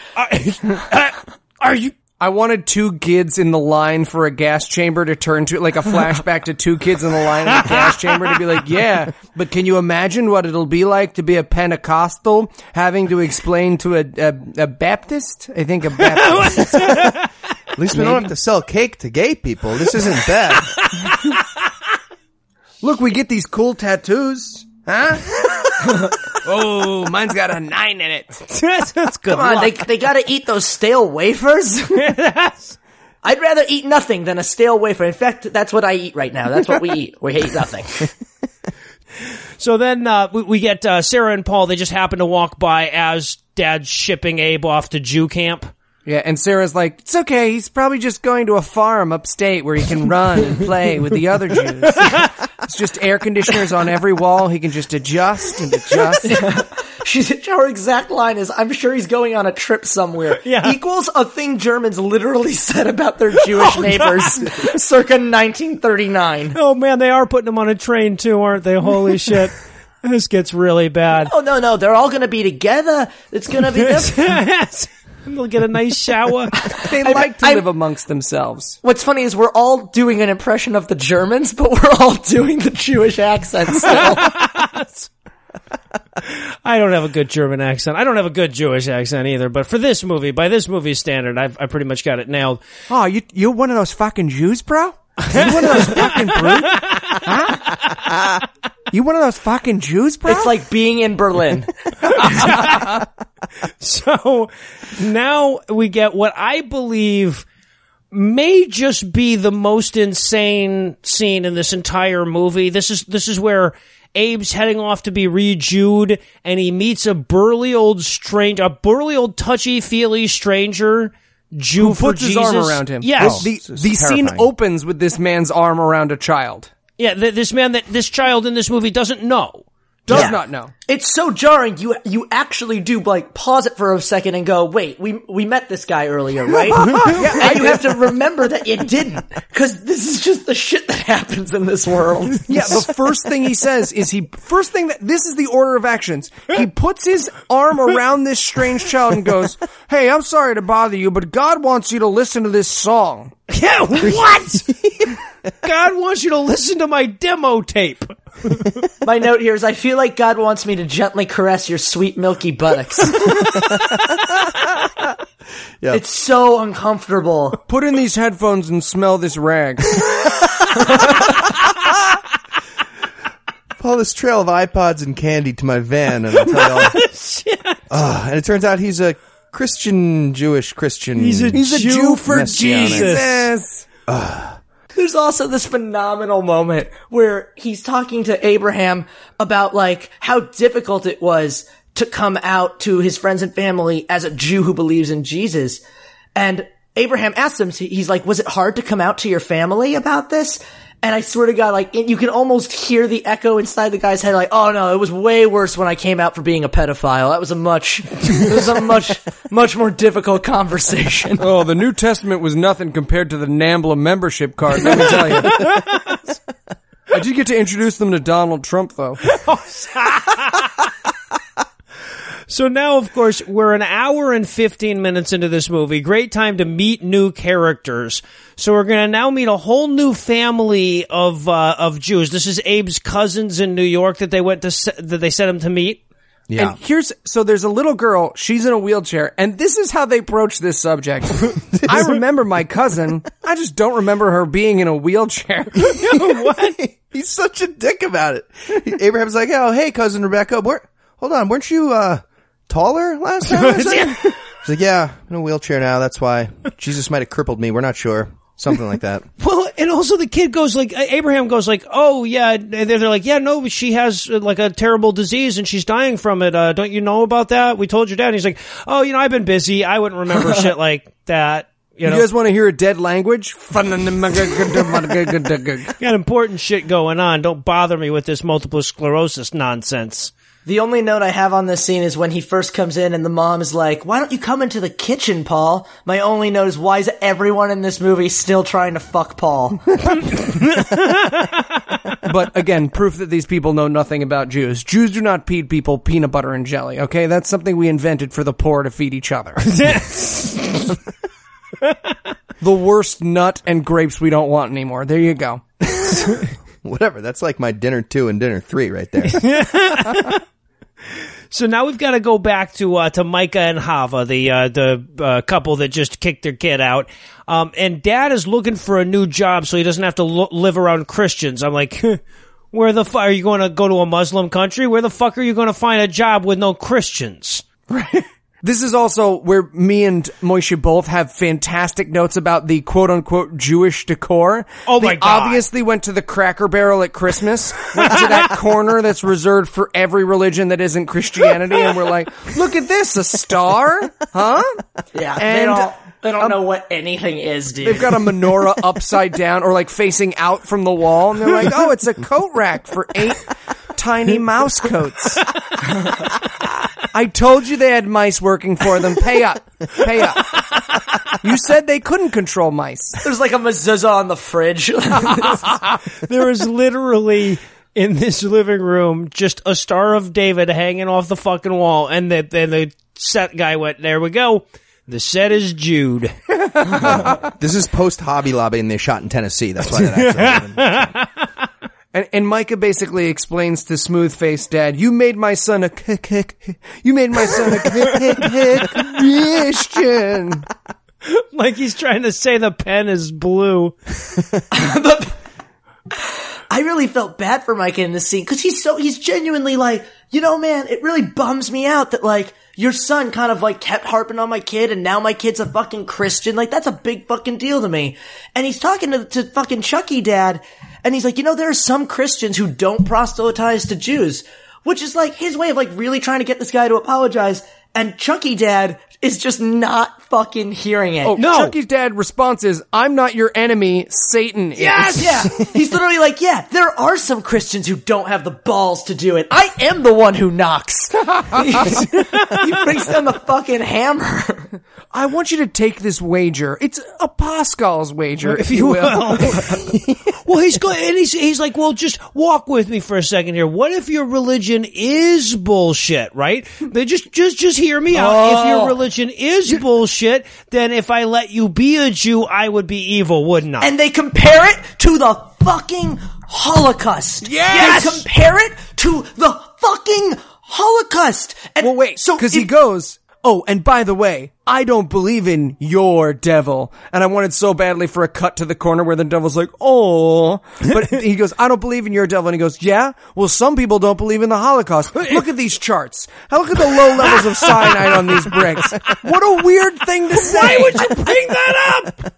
Are you? I wanted two kids in the line for a gas chamber to turn to, like a flashback to two kids in the line in a gas chamber to be like, yeah, but can you imagine what it'll be like to be a Pentecostal having to explain to a, a, a Baptist? I think a Baptist. At least we don't have to sell cake to gay people. This isn't bad. Look, we get these cool tattoos. Huh? oh, mine's got a nine in it. That's good. Come on, luck. they, they gotta eat those stale wafers. I'd rather eat nothing than a stale wafer. In fact, that's what I eat right now. That's what we eat. We eat nothing. So then uh, we, we get uh, Sarah and Paul. They just happen to walk by as Dad's shipping Abe off to Jew camp. Yeah, and Sarah's like, it's okay. He's probably just going to a farm upstate where he can run and play with the other Jews. It's just air conditioners on every wall. He can just adjust and adjust. She's her exact line is, "I'm sure he's going on a trip somewhere." Yeah. equals a thing Germans literally said about their oh, Jewish neighbors, circa 1939. Oh man, they are putting him on a train too, aren't they? Holy shit. This gets really bad. Oh no, no, they're all going to be together. It's going to be. Them. They'll get a nice shower. They like to I- live amongst themselves. What's funny is we're all doing an impression of the Germans, but we're all doing the Jewish accent still. I don't have a good German accent. I don't have a good Jewish accent either. But for this movie, by this movie's standard, I've, I pretty much got it nailed. Oh, you you one of those fucking Jews, bro? You one of those fucking brutes? Huh? You one of those fucking Jews, bro? it's like being in Berlin. So now we get what I believe may just be the most insane scene in this entire movie. This is this is where Abe's heading off to be re-Jewed, and he meets a burly old strange, a burly old touchy-feely stranger. Jew who for puts his Jesus. arm around him. Yes, the oh, This is the scene terrifying. opens with this man's arm around a child. yeah. Th- this man that this child in this movie doesn't know. Does Yeah. not know. It's so jarring. You you actually do like pause it for a second and go, wait, we we met this guy earlier, right? yeah, and you have to remember that you didn't, because this is just the shit that happens in this world. Yeah, the first thing he says is he first thing that this is the order of actions. He puts his arm around this strange child and goes, "Hey, I'm sorry to bother you, but God wants you to listen to this song." Yeah, what? God wants you to listen to my demo tape. My note here is, I feel like God wants me to gently caress your sweet milky buttocks. Yeah. It's so uncomfortable. Put in these headphones and smell this rag. Follow this trail of iPods and candy to my van, and I'll tell you all. Ah, and it turns out he's a Christian, Jewish Christian. He's a He's a Jew Jew for Messianic. Jesus. There's also this phenomenal moment where he's talking to Abraham about like how difficult it was to come out to his friends and family as a Jew who believes in Jesus. And Abraham asks him, he's like, was it hard to come out to your family about this? And I swear to God, like, it- you can almost hear the echo inside the guy's head, like, oh no, it was way worse when I came out for being a pedophile. That was a much, it was a much, much more difficult conversation. Oh, the New Testament was nothing compared to the NAMBLA membership card, let me tell you. I did get to introduce them to Donald Trump, though. So now, of course, we're an hour and 15 minutes into this movie. Great time to meet new characters. So we're going to now meet a whole new family of, uh, of Jews. This is Abe's cousins in New York that they went to, se- that they sent him to meet. Yeah. And here's so there's a little girl. She's in a wheelchair, and this is how they broach this subject. I remember my cousin. I just don't remember her being in a wheelchair. what? He's such a dick about it. Abraham's like, oh, hey, cousin Rebecca, where, hold on, weren't you, uh, taller last time? or something?" She's like, yeah, I'm in a wheelchair now. That's why Jesus might have crippled me. We're not sure. Something like that. Well, and also the kid goes like, Abraham goes like, oh yeah, and they're, they're like, yeah, no, she has uh, like a terrible disease and she's dying from it. Uh, don't you know about that? We told your dad. And he's like, oh, you know, I've been busy. I wouldn't remember shit like that. You You know, guys want to hear a dead language? got important shit going on. Don't bother me with this multiple sclerosis nonsense. The only note I have on this scene is when he first comes in and the mom is like, why don't you come into the kitchen, Paul? My only note is why is everyone in this movie still trying to fuck Paul? but again, proof that these people know nothing about Jews. Jews do not feed people peanut butter and jelly. Okay, that's something we invented for the poor to feed each other. the worst nut and grapes we don't want anymore. There you go. Whatever. That's like my dinner two and dinner three right there. So now we've got to go back to uh, to Micah and Hava, the uh, the uh, couple that just kicked their kid out. Um, and Dad is looking for a new job so he doesn't have to lo- live around Christians. I'm like, where the fuck are you going to go to a Muslim country? Where the fuck are you going to find a job with no Christians? This is also where me and Moishe both have fantastic notes about the quote unquote Jewish decor. Oh they my God. obviously went to the Cracker Barrel at Christmas, went to that corner that's reserved for every religion that isn't Christianity, and we're like, look at this, a star? Huh? Yeah, they And, don't. They don't um, know what anything is, dude. They've got a menorah upside down or like facing out from the wall, and they're like, oh, it's a coat rack for eight tiny mouse coats. I told you they had mice working for them. Pay up. Pay up. You said they couldn't control mice. There's like a mezuzah on the fridge. There is literally in this living room just a Star of David hanging off the fucking wall, and the and the set guy went, "There we go." The set is Jude. This is post Hobby Lobby, and they shot in Tennessee. That's why that actually happened. And, and Micah basically explains to Smooth Face Dad, you made my son a k- k- k- you made my son a Christian. like he's trying to say the pen is blue. I really felt bad for Micah in this scene because he's so he's genuinely like, you know, man, it really bums me out that like your son kind of like kept harping on my kid and now my kid's a fucking Christian. Like that's a big fucking deal to me. And he's talking to, to fucking Chucky dad and he's like, you know, there are some Christians who don't proselytize to Jews, which is like his way of like really trying to get this guy to apologize. And Chucky dad is just not fucking hearing it. Oh, No. Chucky's dad response is, I'm not your enemy, Satan is. Yes, yeah. He's literally like, yeah, there are some Christians who don't have the balls to do it. I am the one who knocks. he brings down the fucking hammer. I want you to take this wager. It's a Pascal's wager, if you you will. will. well, he's going, and he's, he's like, well, just walk with me for a second here. What if your religion is bullshit, right? They just, just, just hear me out. If your oh. religion is bullshit, then if I let you be a Jew, I would be evil, wouldn't I? And they compare it to the fucking Holocaust. Yes! They compare it to the fucking Holocaust. And well, wait, so because he goes, oh, and by the way, I don't believe in your devil. And I wanted so badly for a cut to the corner where the devil's like, oh, but he goes, I don't believe in your devil. And he goes, yeah, well, some people don't believe in the Holocaust. Look at these charts. Look at the low levels of cyanide on these bricks. What a weird thing to say. Why would you bring that up?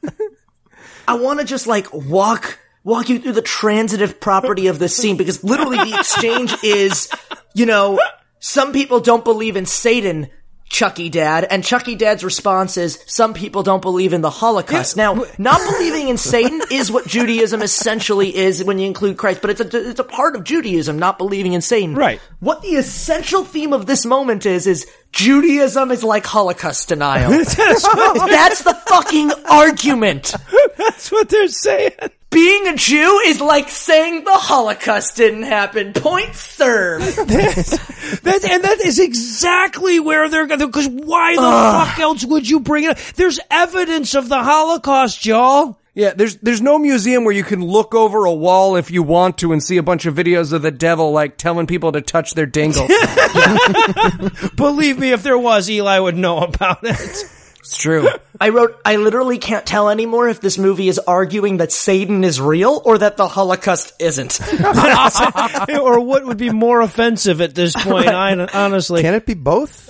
I want to just like walk walk you through the transitive property of this scene because literally the exchange is, you know, some people don't believe in Satan. Chucky Dad, and Chucky Dad's response is, some people don't believe in the Holocaust. Now, not believing in Satan is what Judaism essentially is when you include Christ, but it's a, it's a part of Judaism, not believing in Satan. Right. What the essential theme of this moment is, is Judaism is like Holocaust denial. That's the fucking argument. That's what they're saying. Being a Jew is like saying the Holocaust didn't happen. Point served. That, and that is exactly where they're going. Because why the fuck else would you bring it up? There's evidence of the Holocaust, y'all. Yeah, there's there's no museum where you can look over a wall if you want to and see a bunch of videos of the devil like telling people to touch their dingles. Believe me, if there was, Eli would know about it. it's true. I wrote, I literally can't tell anymore if this movie is arguing that Satan is real or that the Holocaust isn't. or what would be more offensive at this point, I, honestly. Can it be both?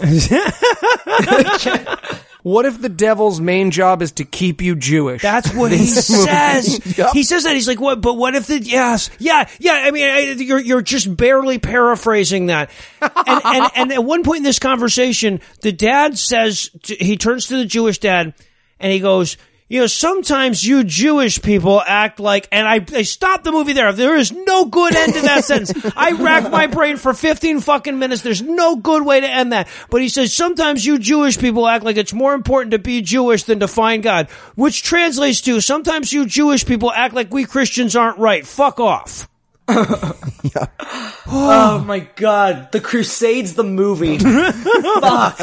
What if the devil's main job is to keep you Jewish? That's what he says. He says that he's like, "What? But what if the yes, yeah, yeah? I mean, I, you're you're just barely paraphrasing that." And, and and at one point in this conversation, the dad says he turns to the Jewish dad and he goes, "You know, sometimes you Jewish people act like." And I I stopped the movie there. There is no good end to that sentence. I racked my brain for 15 fucking minutes. There's no good way to end that. But he says sometimes you Jewish people act like it's more important to be Jewish than to find God, which translates to sometimes you Jewish people act like we Christians aren't right. Fuck off. oh my god. The Crusades, the movie. Fuck.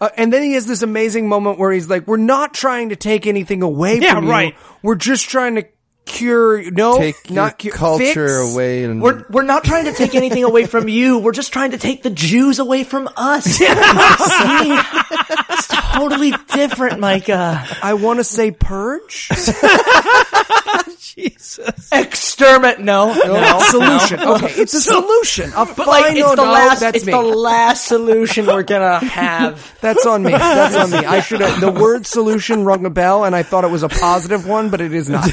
Uh, and then he has this amazing moment where he's like, "We're not trying to take anything away Yeah, from you. right. We're just trying to cure. No, Take not your cure, culture fix. away and We're, we're not trying to take anything away from you. We're just trying to take the Jews away from us. See? It's totally different, Micah. I want to say purge. Jesus. Exterminate. No, no. solution. Okay, it's a solution. A But like, it's the no, last. That's it's me. the last solution we're gonna have. That's on me. That's on me. I should have. The word solution rung a bell, and I thought it was a positive one, but it is not.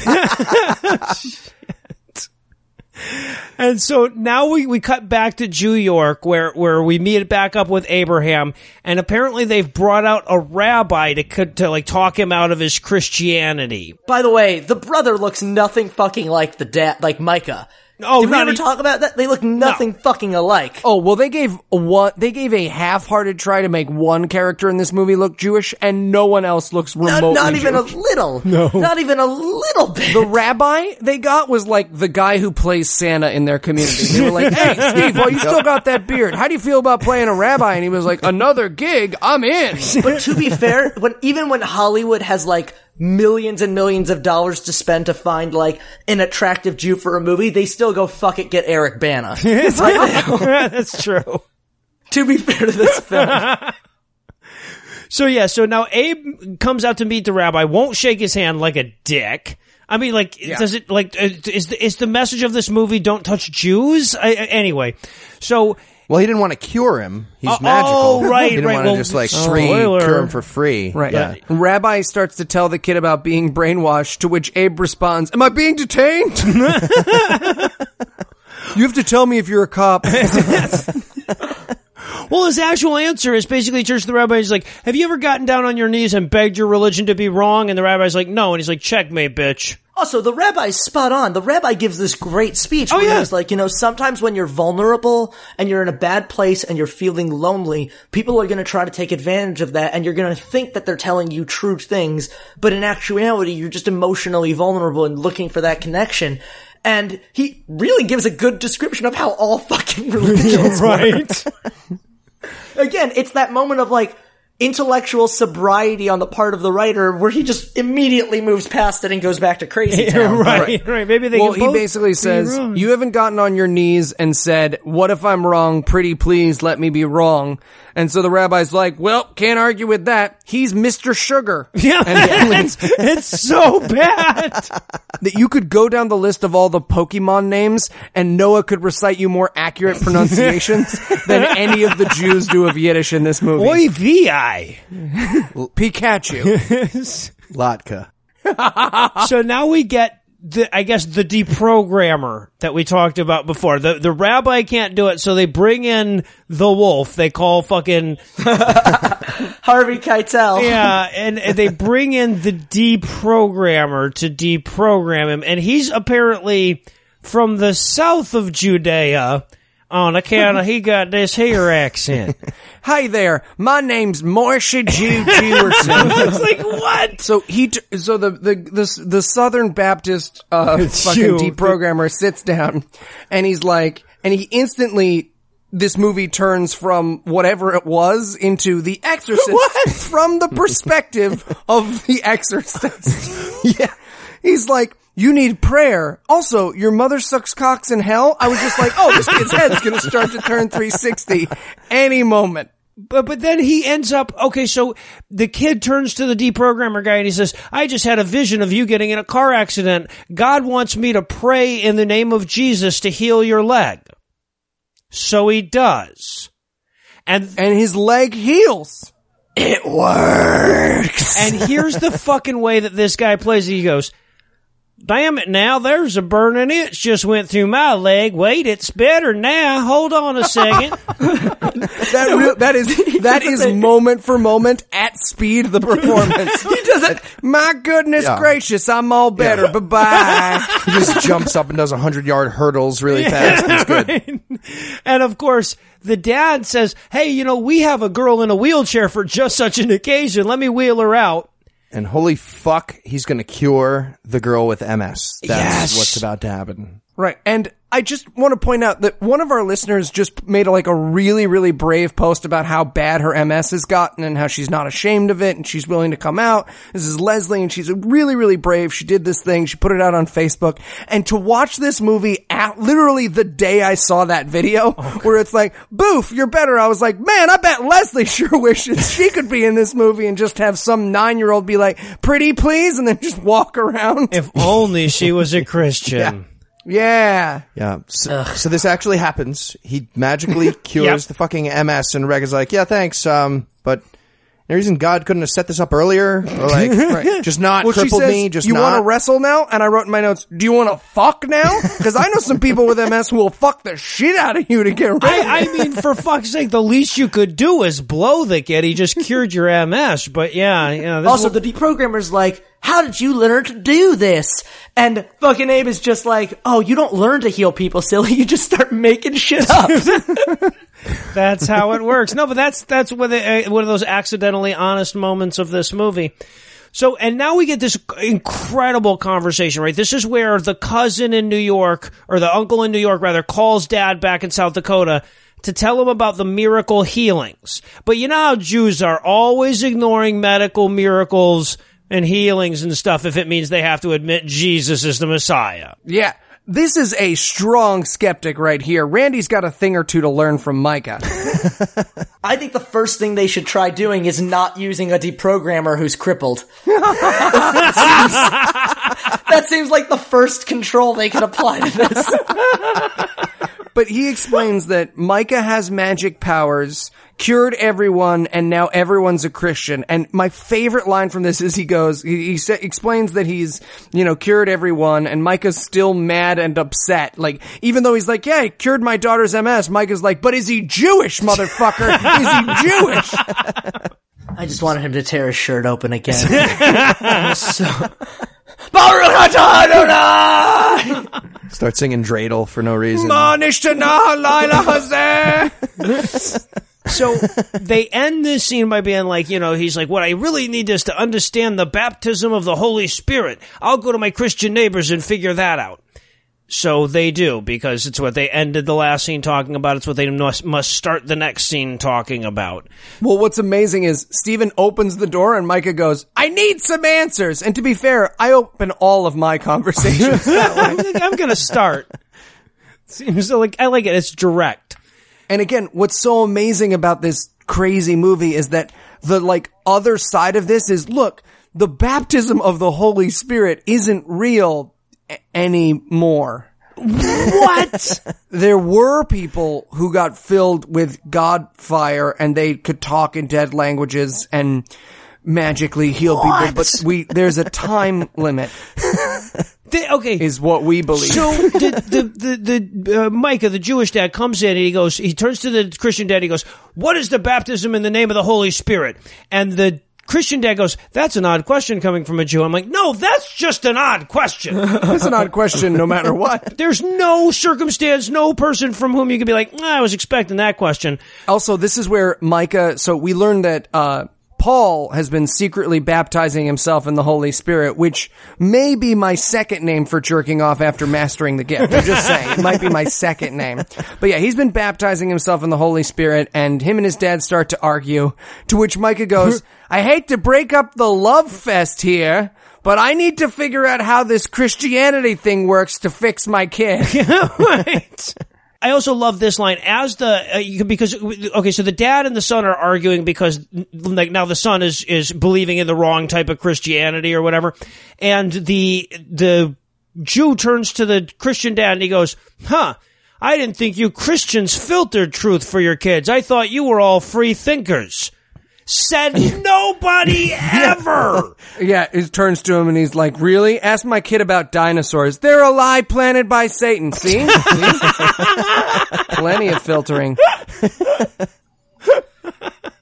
And so now we, we cut back to Jew York where, where we meet back up with Abraham and apparently they've brought out a rabbi to, to like talk him out of his Christianity. By the way, the brother looks nothing fucking like the dad, like Micah. Oh, Did we not ever e- talk about that? They look nothing fucking alike. Oh well, they gave a one. They gave a half-hearted try to make one character in this movie look Jewish, and no one else looks not, remotely. not even Jewish. a little. No, not even a little bit. The rabbi they got was like the guy who plays Santa in their community. They were like, "Hey, Steve, well, you still got that beard. How do you feel about playing a rabbi?" And he was like, "Another gig, I'm in." But to be fair, when even when Hollywood has like millions and millions of dollars to spend to find like an attractive Jew for a movie, they still go fuck it, get Eric Bana. now. That's true. to be fair to this film, So yeah, so now Abe comes out to meet the rabbi, won't shake his hand like a dick. I mean, like, does it like is the is the message of this movie don't touch Jews? I- anyway, so Well, he didn't want to cure him. He's Oh, magical. oh, right, He didn't right. want to Well, just like free spoiler. cure him for free. Right. Yeah. Rabbi starts to tell the kid about being brainwashed, to which Abe responds, Am I being detained? you have to tell me if you're a cop. Well, his actual answer is basically Church to the rabbi. He's like, "Have you ever gotten down on your knees and begged your religion to be wrong?" And the rabbi's like, "No." And he's like, "Checkmate, bitch." Also, the rabbi's spot on. The rabbi gives this great speech Oh, where yeah. he's like, you know, sometimes when you're vulnerable and you're in a bad place and you're feeling lonely, people are going to try to take advantage of that and you're going to think that they're telling you true things, but in actuality, you're just emotionally vulnerable and looking for that connection. And he really gives a good description of how all fucking religions Right. again, it's that moment of like intellectual sobriety on the part of the writer where he just immediately moves past it and goes back to crazy town. right. Right. Maybe they. well, can he both basically be says, wrong. You haven't gotten on your knees and said, What if I'm wrong? Pretty please let me be wrong. And so the rabbi's like, Well, can't argue with that. He's Mr. Sugar. Yeah, And it's, it's so bad. that you could go down the list of all the Pokemon names and Noah could recite you more accurate pronunciations than any of the Jews do of Yiddish in this movie. Oy vi. Pikachu. Latka. So now we get the, I guess, the deprogrammer that we talked about before. The the rabbi can't do it, so they bring in the wolf. They call fucking Harvey Keitel. yeah, and, and they bring in the deprogrammer to deprogram him, and he's apparently from the south of Judea. On account of he got this here accent. Hi there. My name's Morsha Jew Jewerson. it's like what? So he, t- so the the the, the Southern Baptist uh, Jew. fucking deprogrammer sits down, and he's like, and he instantly. This movie turns from whatever it was into The Exorcist from the perspective of The Exorcist. yeah. He's like, you need prayer. Also, your mother sucks cocks in hell. I was just like, oh, this kid's head's gonna start to turn 360 any moment. But but then he ends up okay. So the kid turns to the deprogrammer guy and he says, "I just had a vision of you getting in a car accident. God wants me to pray in the name of Jesus to heal your leg." So he does, and And his leg heals. It works. and here's the fucking way that this guy plays. it. He goes. Damn it now, there's a burning itch just went through my leg. Wait, it's better now. Hold on a second. That real, that is that is moment for moment at speed the performance. he does it. My goodness Yeah. gracious, I'm all better. Bye bye. He just jumps up and does a hundred yard hurdles really fast. It's good. and of course, the dad says, Hey, you know, we have a girl in a wheelchair for just such an occasion. Let me wheel her out. And holy fuck, he's gonna cure the girl with MS. That's Yes. what's about to happen. Right. And I just want to point out that one of our listeners just made like a really, really brave post about how bad her MS has gotten and how she's not ashamed of it and she's willing to come out. This is Leslie and she's really, really brave. She did this thing. She put it out on Facebook and to watch this movie at literally the day I saw that video oh, where it's like, boof, you're better. I was like, man, I bet Leslie sure wishes she could be in this movie and just have some nine year old be like, pretty please, and then just walk around. If only she was a Christian. yeah. Yeah. So, so this actually happens. He magically cures Yep. the fucking MS, and Reg is like, "Yeah, thanks." Um, but any reason God couldn't have set this up earlier, or like, just not Well, she crippled says, me? Just you want to wrestle now? And I wrote in my notes, do you want to fuck now? Because I know some people with MS who will fuck the shit out of you to get rid of it. I, I mean, for fuck's sake, the least you could do is blow the kid. He just cured your MS. But yeah, yeah. This Also, will- the deprogrammer's like, how did you learn to do this? And fucking Abe is just like, oh, you don't learn to heal people, silly. You just start making shit up. That's how it works. No, but that's that's one of, the, uh, one of those accidentally honest moments of this movie. So, and now we get this incredible conversation, right? This is where the cousin in New York, or the uncle in New York rather, calls dad back in South Dakota to tell him about the miracle healings. But you know how Jews are always ignoring medical miracles and healings and stuff if it means they have to admit Jesus is the Messiah. Yeah. This is a strong skeptic right here. Randy's got a thing or two to learn from Micah. I think the first thing they should try doing is not using a deprogrammer who's crippled. that seems like the first control they could apply to this. But he explains that Micah has magic powers, cured everyone, and now everyone's a Christian. And my favorite line from this is he goes, he, he sa- explains that he's, you know, cured everyone, and Micah's still mad and upset. Like, even though he's like, yeah, he cured my daughter's MS, Micah's like, but is he Jewish, motherfucker? is he Jewish? I just wanted him to tear his shirt open again. so... Baruch atah Adonai! Start singing dreidel for no reason. So they end this scene by being like, you know, he's like, what I really need is to understand the baptism of the Holy Spirit. I'll go to my Christian neighbors and figure that out. So they do, because it's what they ended the last scene talking about. It's what they must, must start the next scene talking about. Well, what's amazing is Stephen opens the door and Micah goes, I need some answers. And to be fair, I open all of my conversations that way. I'm, gonna- start. Seems like, I like it. It's direct. And again, what's so amazing about this crazy movie is that the like other side of this is look, the baptism of the Holy Spirit isn't real a- anymore. What? There were people who got filled with God fire and they could talk in dead languages and magically heal people, but we, there's a time limit They- okay. is what we believe. So the the the, the uh, Micah, the Jewish dad, comes in and he goes. He turns to the Christian dad. He goes, "What is the baptism in the name of the Holy Spirit?" And the Christian dad goes, "That's an odd question coming from a Jew." I'm like, "No, that's just an odd question." That's an odd question no matter what. There's no circumstance, no person from whom you could be like, "Ah, "I was expecting that question." Also, this is where Micah, so we learned that, uh, Paul has been secretly baptizing himself in the Holy Spirit, which may be my second name for jerking off after mastering the gift. I'm just saying, it might be my second name. But yeah, he's been baptizing himself in the Holy Spirit, and him and his dad start to argue, to which Micah goes, I hate to break up the love fest here, but I need to figure out how this Christianity thing works to fix my kid. right. I also love this line as the uh, because okay, so the dad and the son are arguing because like now the son is is believing in the wrong type of Christianity or whatever, and the the Jew turns to the Christian dad and he goes, "Huh." I didn't think you Christians filtered truth for your kids. I thought you were all free thinkers. Said nobody ever. Yeah, he turns to him and he's like, really? Ask my kid about dinosaurs. They're a lie planted by Satan. See? See? Plenty of filtering.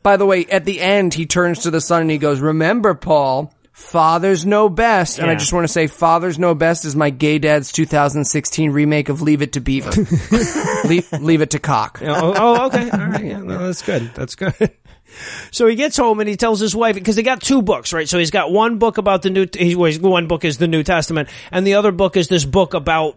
By the way, at the end, he turns to the son and he goes, remember, Paul, fathers know best. And I Yeah. just want to say, fathers know best is my gay dad's 2016 remake of Leave It to Beaver. leave, leave it to cock. oh, oh, okay. All right. Yeah, no, that's good. That's good. So he gets home and he tells his wife because they got two books, right? So he's got one book about the new. He, well, one book is the New Testament, and the other book is this book about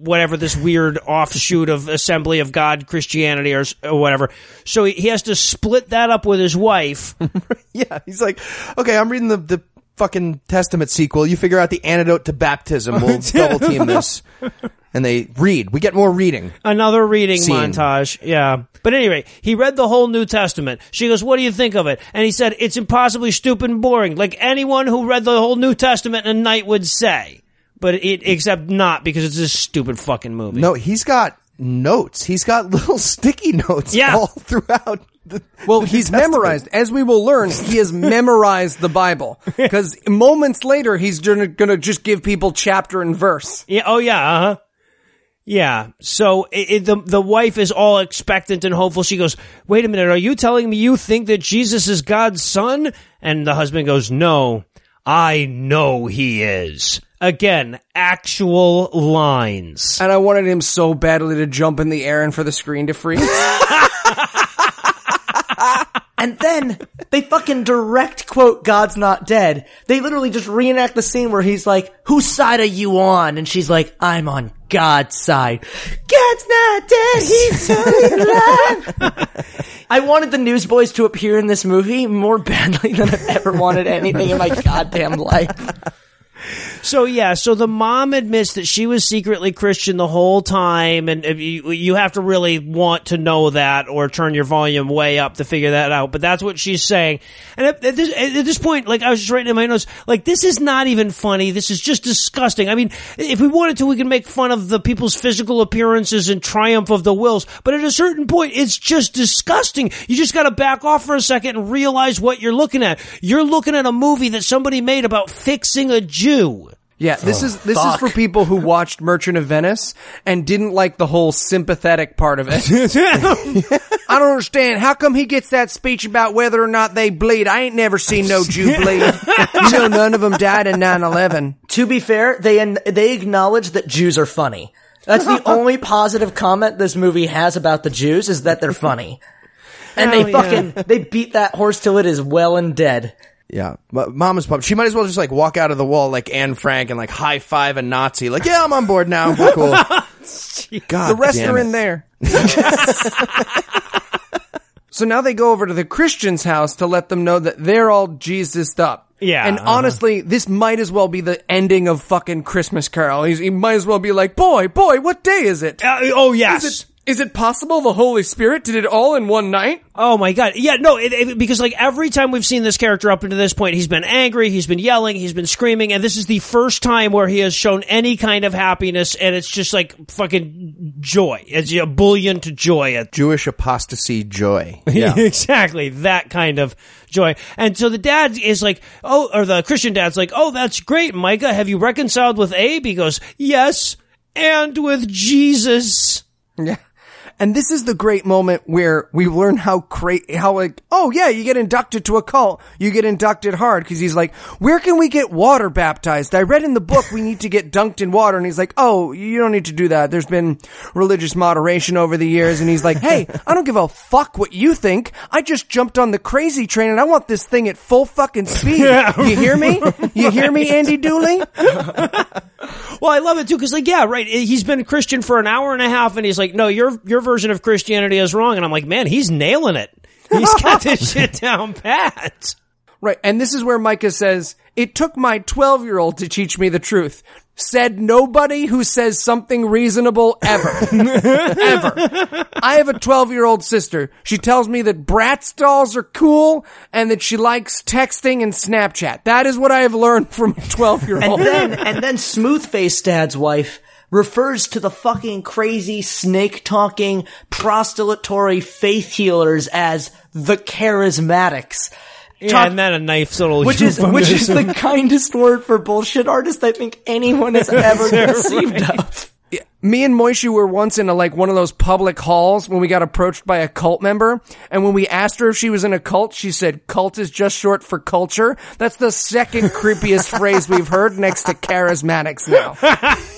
whatever this weird offshoot of Assembly of God Christianity or, or whatever. So he, he has to split that up with his wife. Yeah, he's like, okay, I'm reading the, the fucking Testament sequel. You figure out the antidote to baptism. We'll double team this. And they read. We get more reading. Another reading Scene. montage. Yeah. But anyway, he read the whole New Testament. She goes, what do you think of it? And he said, it's impossibly stupid and boring, like anyone who read the whole New Testament in a night would say. But it, except not because it's a stupid fucking movie. No, he's got notes. He's got little sticky notes Yeah. all throughout. The, Well, the he's Testament. memorized. As we will learn, he has memorized the Bible. Because moments later, he's gonna, gonna just give people chapter and verse. Yeah. Oh yeah. Uh huh. Yeah. So it, it, the the wife is all expectant and hopeful. She goes, "Wait a minute. Are you telling me you think that Jesus is God's son?" And the husband goes, "No, I know he is." Again, actual lines. And I wanted him so badly to jump in the air and for the screen to freeze. And then they fucking direct quote God's not dead. They literally just reenact the scene where he's like, whose side are you on? And she's like, I'm on God's side. God's not dead. He's totally alive. I wanted the newsboys to appear in this movie more badly than I've ever wanted anything in my goddamn life. So yeah, so the mom admits that she was secretly Christian the whole time, and you you have to really want to know that or turn your volume way up to figure that out. But that's what she's saying. And at, at, this, at this point, like I was just writing in my notes, like this is not even funny. This is just disgusting. I mean, if we wanted to, we can make fun of the people's physical appearances and triumph of the wills. But at a certain point, it's just disgusting. You just got to back off for a second and realize what you're looking at. You're looking at a movie that somebody made about fixing a Jew. Yeah, this oh, is this fuck. is for people who watched Merchant of Venice and didn't like the whole sympathetic part of it. I don't understand. How come he gets that speech about whether or not they bleed? I ain't never seen no Jew bleed. you know, none of them died in 9-11. To be fair, they they acknowledge that Jews are funny. That's the only positive comment this movie has about the Jews is that they're funny. And Hell they yeah. fucking they beat that horse till it is well and dead. Yeah, M- Mama's pumped. She might as well just like walk out of the wall like Anne Frank and like high five a Nazi. Like, yeah, I'm on board now. We're cool. God, The rest damn are it. in there. so now they go over to the Christian's house to let them know that they're all Jesused up. Yeah, And uh-huh. honestly, this might as well be the ending of fucking Christmas Carol. He's, he might as well be like, boy, boy, what day is it? Uh, oh yes. Is it, is it possible the Holy Spirit did it all in one night? Oh my god! Yeah, no, it, it- because like every time we've seen this character up until this point, he's been angry, he's been yelling, he's been screaming, and this is the first time where he has shown any kind of happiness, and it's just like fucking joy. It's a bullion to joy. At Jewish apostasy joy. Yeah. exactly that kind of joy. And so the dad is like, oh, or the Christian dad's like, oh, that's great, Micah. Have you reconciled with Abe? He goes, yes, and with Jesus. Yeah. And this is the great moment where we learn how great, how like, oh yeah, you get inducted to a cult. You get inducted hard because he's like, where can we get water baptized? I read in the book we need to get dunked in water. And he's like, oh, you don't need to do that. There's been religious moderation over the years. And he's like, hey, I don't give a fuck what you think. I just jumped on the crazy train and I want this thing at full fucking speed. you hear me? You hear me, Andy Dooley? Well, I love it too because, like, yeah, right. He's been a Christian for an hour and a half, and he's like, "No, your your version of Christianity is wrong." And I'm like, "Man, he's nailing it. He's got this shit down pat." Right. And this is where Micah says, it took my 12 year old to teach me the truth. Said nobody who says something reasonable ever. ever. I have a 12 year old sister. She tells me that Bratz dolls are cool and that she likes texting and Snapchat. That is what I have learned from a 12 year old. And old. then and then smooth faced dad's wife refers to the fucking crazy snake talking prostulatory faith healers as the charismatics. Yeah, Talk- and then a nice little which is which is the kindest word for bullshit artist I think anyone has ever conceived of. Me and Moishi were once in a, like one of those public halls when we got approached by a cult member. And when we asked her if she was in a cult, she said, cult is just short for culture. That's the second creepiest phrase we've heard next to charismatics now.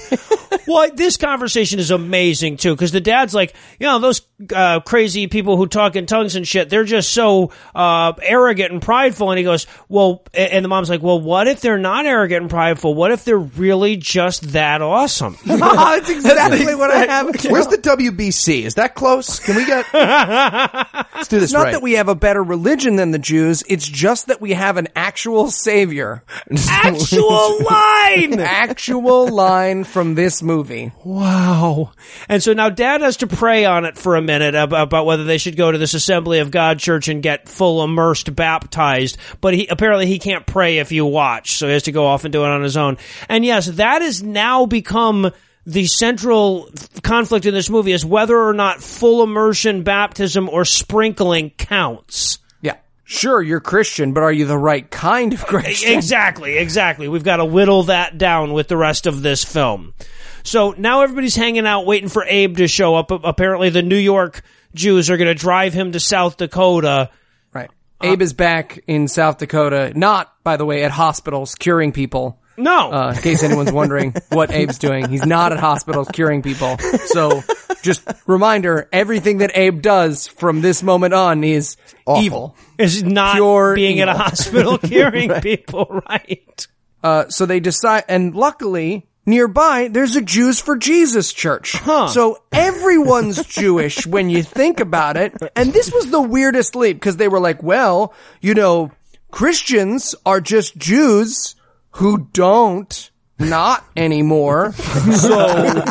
Well, this conversation is amazing too, because the dad's like, you know, those uh, crazy people who talk in tongues and shit, they're just so uh, arrogant and prideful. And he goes, well, and the mom's like, well, what if they're not arrogant and prideful? What if they're really just that awesome? That's exactly what I have. Where's the WBC? Is that close? Can we get? Let's do this It's not right. that we have a better religion than the Jews. It's just that we have an actual savior. Actual line! actual line from this movie. Wow. And so now dad has to pray on it for a minute about, about whether they should go to this Assembly of God church and get full immersed baptized. But he, apparently he can't pray if you watch. So he has to go off and do it on his own. And yes, that has now become the central conflict in this movie is whether or not full immersion baptism or sprinkling counts. Yeah. Sure, you're Christian, but are you the right kind of Christian? Exactly, exactly. We've got to whittle that down with the rest of this film. So now everybody's hanging out waiting for Abe to show up. Apparently, the New York Jews are going to drive him to South Dakota. Right. Abe is back in South Dakota, not, by the way, at hospitals curing people. No. Uh, in case anyone's wondering what Abe's doing, he's not at hospitals curing people. So, just reminder: everything that Abe does from this moment on is Awful. evil. is not pure being at a hospital curing people, right? Uh, so they decide, and luckily, nearby, there's a Jews for Jesus church. So everyone's Jewish when you think about it. And this was the weirdest leap because they were like, well, you know, Christians are just Jews who don't not anymore. So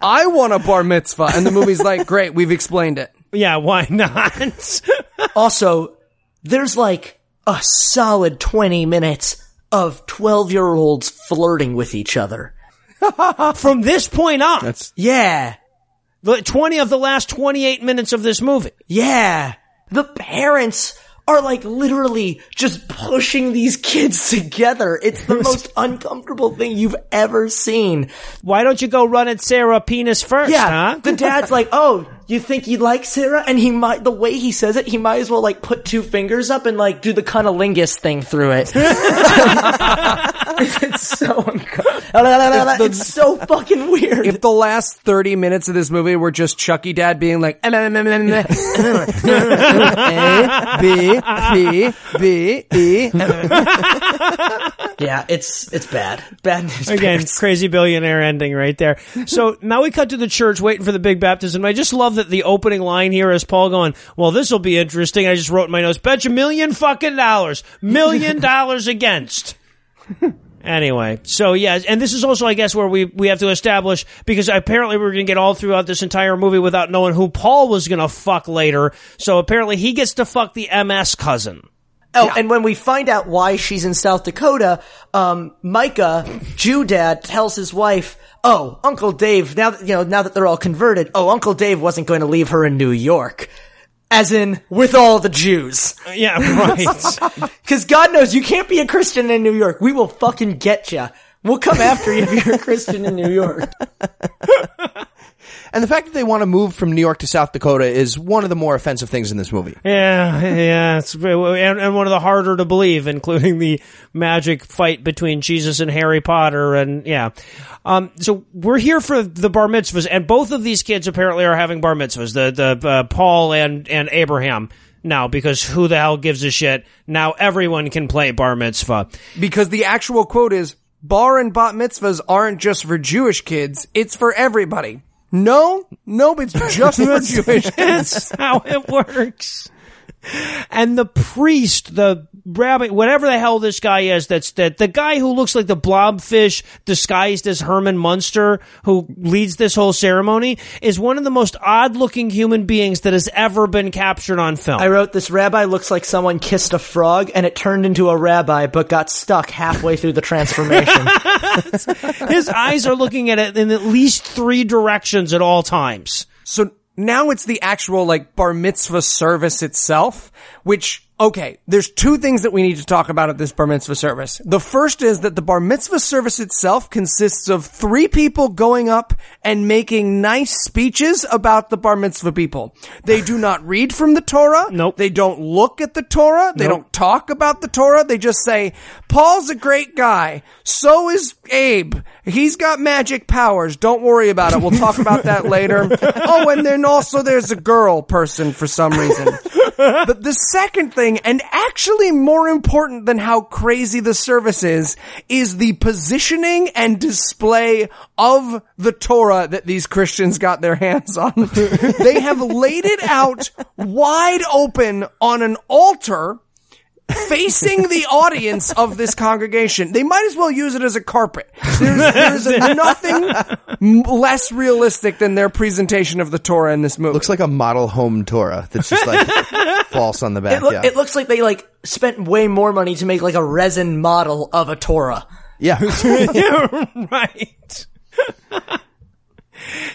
I want a bar mitzvah. And the movie's like, great, we've explained it. Yeah, why not? Also, there's like a solid 20 minutes of 12 year olds flirting with each other. From this point on, That's Yeah. the 20 of the last 28 minutes of this movie. Yeah. The parents are like literally just pushing these kids together. It's the most uncomfortable thing you've ever seen. Why don't you go run at Sarah penis first, Yeah. huh? The dad's like, oh, you think you like Sarah? And he might, the way he says it, he might as well like put two fingers up and like do the cunnilingus thing through it. it's so uncomfortable. It's so fucking weird. If the last 30 minutes of this movie were just Chucky Dad being like, A, B, C, B, E. yeah, it's, it's bad. Bad news. Again, crazy billionaire ending right there. So now we cut to the church waiting for the big baptism. I just love that the opening line here is Paul going, well, this will be interesting. I just wrote in my notes, bet you million fucking dollars, million dollars against. Anyway, so yeah, and this is also, I guess, where we, we have to establish, because apparently we're going to get all throughout this entire movie without knowing who Paul was going to fuck later. So apparently he gets to fuck the MS cousin. Oh, and when we find out why she's in South Dakota, um, Micah, Jew dad, tells his wife, "Oh, Uncle Dave. Now that you know, now that they're all converted, oh, Uncle Dave wasn't going to leave her in New York, as in with all the Jews, Yeah, right. because God knows you can't be a Christian in New York. We will fucking get you. We'll come after you if you're a Christian in New York. and the fact that they want to move from New York to South Dakota is one of the more offensive things in this movie. Yeah, yeah, it's and, and one of the harder to believe, including the magic fight between Jesus and Harry Potter, and yeah. Um, so we're here for the bar mitzvahs, and both of these kids apparently are having bar mitzvahs. The the uh, Paul and and Abraham now, because who the hell gives a shit? Now everyone can play bar mitzvah. Because the actual quote is, bar and bat mitzvahs aren't just for Jewish kids, it's for everybody. No, no, it's just for Jewish. That's how it works. And the priest, the rabbi, whatever the hell this guy is, that's that the guy who looks like the blobfish disguised as Herman Munster, who leads this whole ceremony, is one of the most odd looking human beings that has ever been captured on film. I wrote this rabbi looks like someone kissed a frog and it turned into a rabbi, but got stuck halfway through the transformation. His eyes are looking at it in at least three directions at all times. So now it's the actual like bar mitzvah service itself, which Okay, there's two things that we need to talk about at this bar mitzvah service. The first is that the bar mitzvah service itself consists of three people going up and making nice speeches about the bar mitzvah people. They do not read from the Torah. Nope. They don't look at the Torah. They Nope. don't talk about the Torah. They just say, Paul's a great guy. So is Abe. He's got magic powers. Don't worry about it. We'll talk about that later. Oh, and then also there's a girl person for some reason. But the second thing, and actually more important than how crazy the service is, is the positioning and display of the Torah that these Christians got their hands on. they have laid it out wide open on an altar facing the audience of this congregation. They might as well use it as a carpet. There's, there's nothing less realistic than their presentation of the Torah in this movie. Looks like a model home Torah that's just like false on the back. It, look, yeah. it looks like they like spent way more money to make like a resin model of a Torah. yeah. right.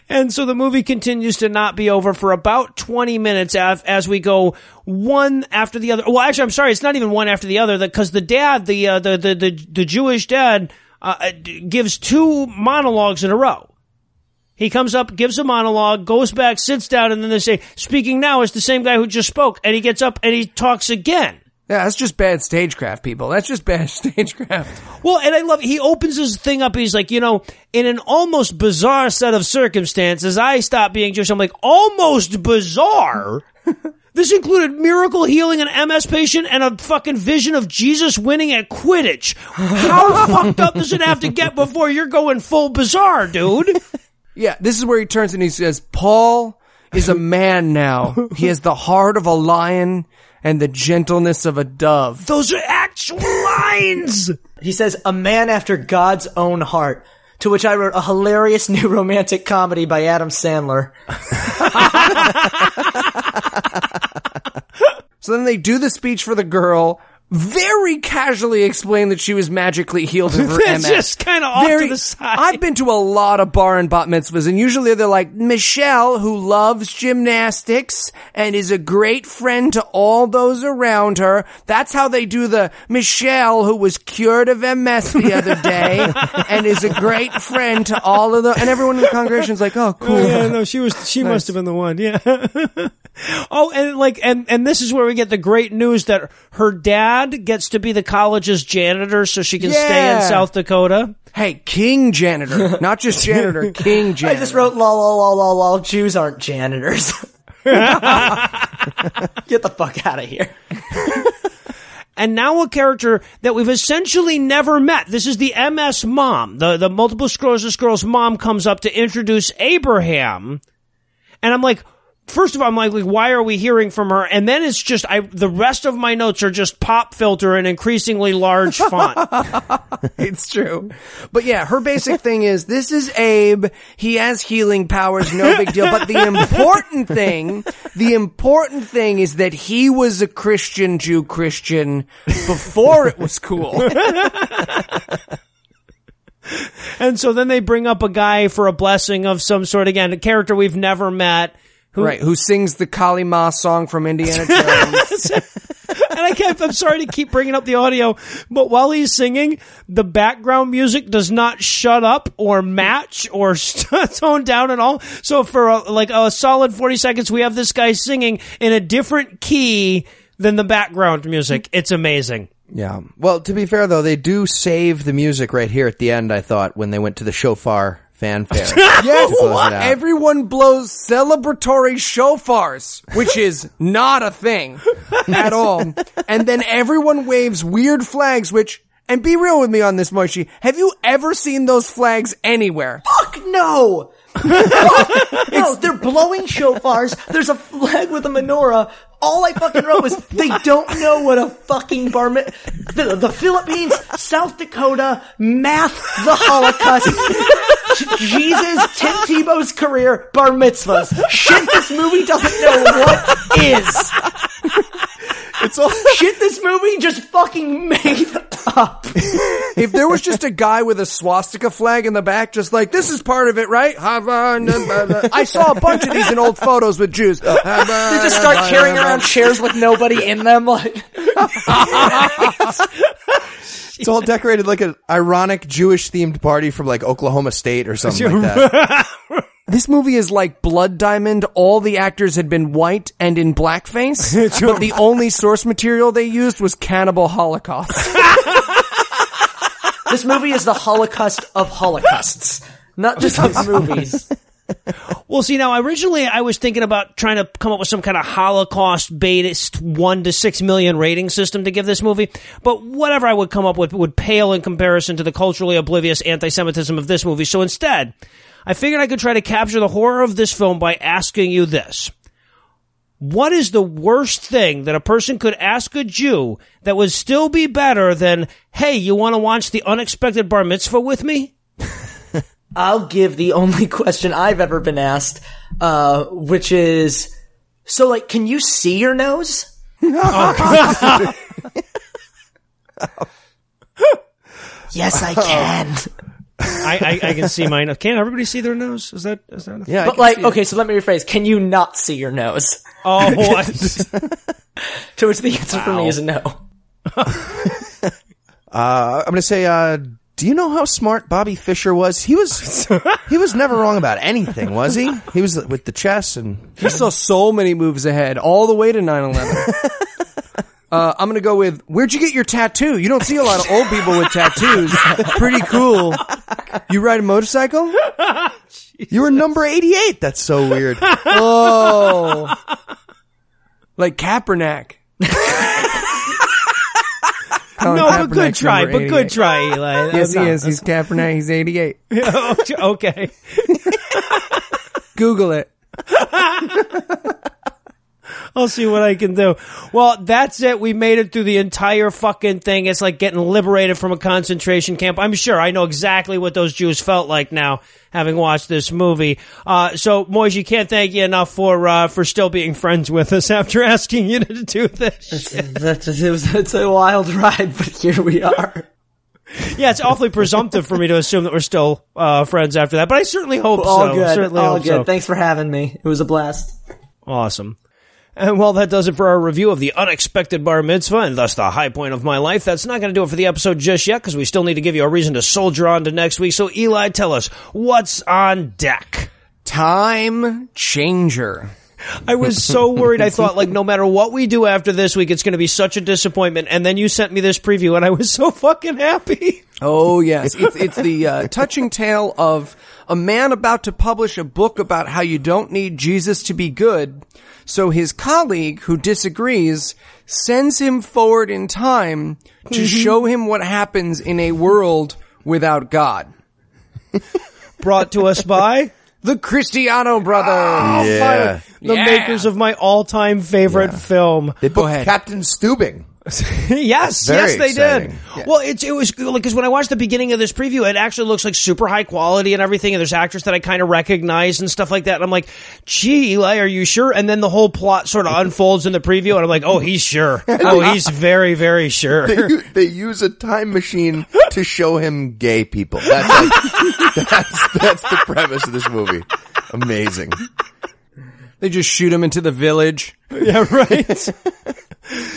And so the movie continues to not be over for about 20 minutes as, as we go one after the other. Well, actually, I'm sorry. It's not even one after the other because the dad, the, uh, the, the, the, the Jewish dad, uh, uh, gives two monologues in a row. He comes up, gives a monologue, goes back, sits down, and then they say, speaking now is the same guy who just spoke. And he gets up and he talks again. Yeah, that's just bad stagecraft, people. That's just bad stagecraft. Well, and I love he opens his thing up. He's like, you know, in an almost bizarre set of circumstances, I stopped being Jewish. I'm like, almost bizarre. this included miracle healing an MS patient and a fucking vision of Jesus winning at Quidditch. How fucked up does it have to get before you're going full bizarre, dude? Yeah, this is where he turns and he says, Paul is a man now. He has the heart of a lion and the gentleness of a dove. Those are actual lines. He says, "A man after God's own heart." To which I wrote a hilarious new romantic comedy by Adam Sandler. So then they do the speech for the girl, very casually explain that she was magically healed of her MS. just kinda off to the side. I've been to a lot of bar and bat mitzvahs, and usually they're like, Michelle, who loves gymnastics and is a great friend to all those around her. That's how they do the Michelle, who was cured of MS the other day and is a great friend to all of the, and everyone in the congregation's like, oh, cool. Oh, yeah, no, she was. She must have been the one. Yeah. oh, and like, and and this is where we get the great news that her dad gets to be the college's janitor, so she can stay in South Dakota. Hey, king janitor, not just janitor, king janitor. I just wrote lol lol lol lol lol. Jews aren't janitors. Get the fuck out of here. And now a character that we've essentially never met. This is the MS mom. The, the multiple sclerosis girl's mom comes up to introduce Abraham. And I'm like, first of all, I'm like, like, why are we hearing from her? And then it's just, I, the rest of my notes are just pop filter and increasingly large font. It's true. But yeah, her basic thing is this is Abe. He has healing powers, no big deal. But the important thing, the important thing is that he was a Christian Jew Christian before it was cool. and so then they bring up a guy for a blessing of some sort. Again, a character we've never met. Who, Right, who sings the Kali Ma song from Indiana Jones. and I kept, I'm sorry to keep bringing up the audio, but while he's singing, the background music does not shut up or match or tone down at all. So for a, like a solid 40 seconds, we have this guy singing in a different key than the background music. It's amazing. Yeah. Well, to be fair though, they do save the music right here at the end. I thought when they went to the shofar fanfare. Yes, To close it out. everyone blows celebratory shofars, which is not a thing at all. And then everyone waves weird flags, which, and be real with me on this, Moishi, have you ever seen those flags anywhere? Fuck no! no, they're blowing shofars. There's a flag with a menorah. All I fucking wrote was they don't know what a fucking bar mit- the, the Philippines, South Dakota, math, the Holocaust, Jesus, Tim Tebow's career, bar mitzvahs. Shit, this movie doesn't know what is. It's all Shit, this movie just fucking made up. If there was just a guy with a swastika flag in the back, just like, this is part of it, right? I saw a bunch of these in old photos with Jews. They just start carrying around chairs with nobody in them. Like, It's all decorated like an ironic Jewish themed party from like Oklahoma State or something like that. This movie is like Blood Diamond. All the actors had been white and in blackface, but the only source material they used was Cannibal Holocaust. This movie is the Holocaust of Holocausts, not just of movies. Well, see, now originally I was thinking about trying to come up with some kind of Holocaust based one to six million rating system to give this movie, but whatever I would come up with would pale in comparison to the culturally oblivious anti-Semitism of this movie. So instead, I figured I could try to capture the horror of this film by asking you this. What is the worst thing that a person could ask a Jew that would still be better than, hey, you want to watch the unexpected bar mitzvah with me? I'll give the only question I've ever been asked, uh, which is, so like, can you see your nose? yes, I can. I, I, I can see mine. Can't everybody see their nose? Is that, is that a Yeah, But like, see it. okay, so let me rephrase. Can you not see your nose? Oh, what? To which the answer for me is no. Uh, I'm gonna say, uh, do you know how smart Bobby Fischer was? He was, he was never wrong about anything, was he? He was with the chess and He saw so many moves ahead, all the way to 9-11. Uh, I'm gonna go with, where'd you get your tattoo? You don't see a lot of old people with tattoos. Pretty cool. You ride a motorcycle? you were number 88. That's so weird. Oh. Like Kaepernick. Colin no, but good Kaepernick's try. number But good try, Eli. Yes, he No. is. He's Kaepernick. He's 88. okay. Google it. I'll see what I can do. Well, that's it. We made it through the entire fucking thing. It's like getting liberated from a concentration camp. I'm sure I know exactly what those Jews felt like now, having watched this movie. Uh, so, Moise, you can't thank you enough for uh, for still being friends with us after asking you to do this. That's, it was, it's a wild ride, but here we are. Yeah, it's awfully presumptive for me to assume that we're still uh, friends after that, but I certainly hope All so. good. Certainly All good. so. Thanks for having me. It was a blast. Awesome. And well, that does it for our review of the unexpected bar mitzvah and thus the high point of my life. That's not going to do it for the episode just yet because we still need to give you a reason to soldier on to next week. So Eli, tell us what's on deck. Time changer. I was so worried. I thought like no matter what we do after this week, it's going to be such a disappointment. And then you sent me this preview and I was so fucking happy. Oh yes, it's it's the uh, touching tale of a man about to publish a book about how you don't need Jesus to be good. So his colleague, who disagrees, sends him forward in time to show him what happens in a world without God. Brought to us by The Christiano brothers. Yeah. the Yeah. makers of my all-time favorite film. They booked. Captain Stubing. yes, Very yes, they exciting. did. Yeah. Well, it's, it was good because when I watched the beginning of this preview, it actually looks like super high quality and everything. And there's actors that I kind of recognize and stuff like that. And I'm like, gee, Eli, are you sure? And then the whole plot sort of unfolds in the preview, and I'm like, oh, he's sure. Oh, he's very, very sure. They, they use a time machine to show him gay people. That's like, that's that's the premise of this movie. Amazing. They just shoot him into the village. yeah, right.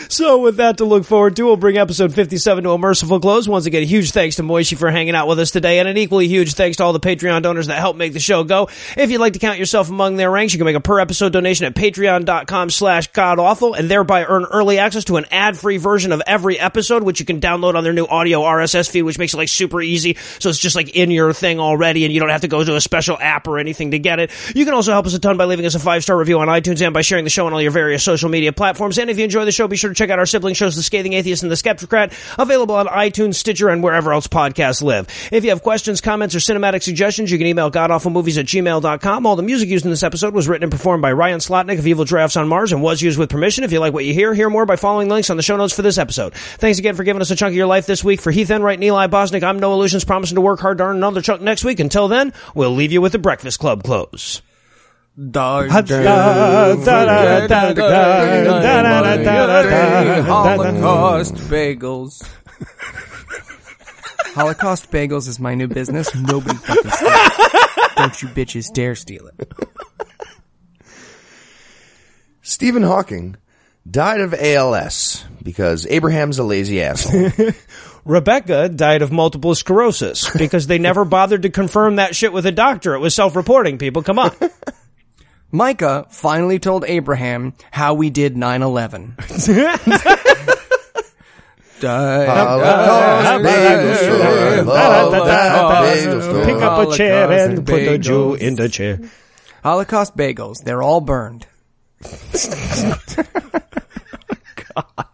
So with that to look forward to, we'll bring episode 57 to a merciful close. Once again, huge thanks to Moishi for hanging out with us today, and an equally huge thanks to all the Patreon donors that help make the show go. If you'd like to count yourself among their ranks, you can make a per episode donation at patreon.com slash godawful, and thereby earn early access to an ad-free version of every episode, which you can download on their new audio RSS feed, which makes it like super easy. So it's just like in your thing already, and you don't have to go to a special app or anything to get it. You can also help us a ton by leaving us a five-star review on iTunes and by sharing the show on all your various social media platforms. And if you enjoy the show, be sure to check out our sibling shows, The Scathing Atheist and The Skeptocrat, available on iTunes, Stitcher, and wherever else podcasts live. If you have questions, comments, or cinematic suggestions, you can email godawfulmovies at gmail.com. All the music used in this episode was written and performed by Ryan Slotnick of Evil Giraffes on Mars and was used with permission. If you like what you hear, hear more by following links on the show notes for this episode. Thanks again for giving us a chunk of your life this week. For Heath Enright and Eli Bosnick, I'm Noah Lugeons, promising to work hard to earn another chunk next week. Until then, we'll leave you with the Breakfast Club close. Holocaust bagels. Holocaust bagels is my new business. Nobody fucking steal it. Don't you bitches dare steal it. Stephen Hawking died of ALS because Abraham's a lazy asshole. Rebecca died of multiple sclerosis because they never bothered to confirm that shit with a doctor. It was self-reporting. People, come on. Micah finally told Abraham how we did 9-11. Holocaust bagel story. Holocaust bagel story. Pick up a chair and and put a Jew bagels. in the chair. Holocaust bagels. They're all burned. God.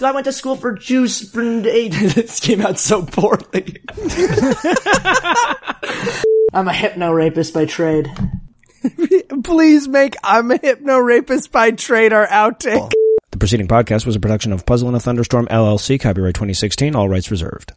I went to school for Jews. This came out so poorly. I'm a hypno rapist by trade. Please make I'm a hypno rapist by trade our outtake. The preceding podcast was a production of Puzzle in a Thunderstorm LLC, copyright 2016, all rights reserved.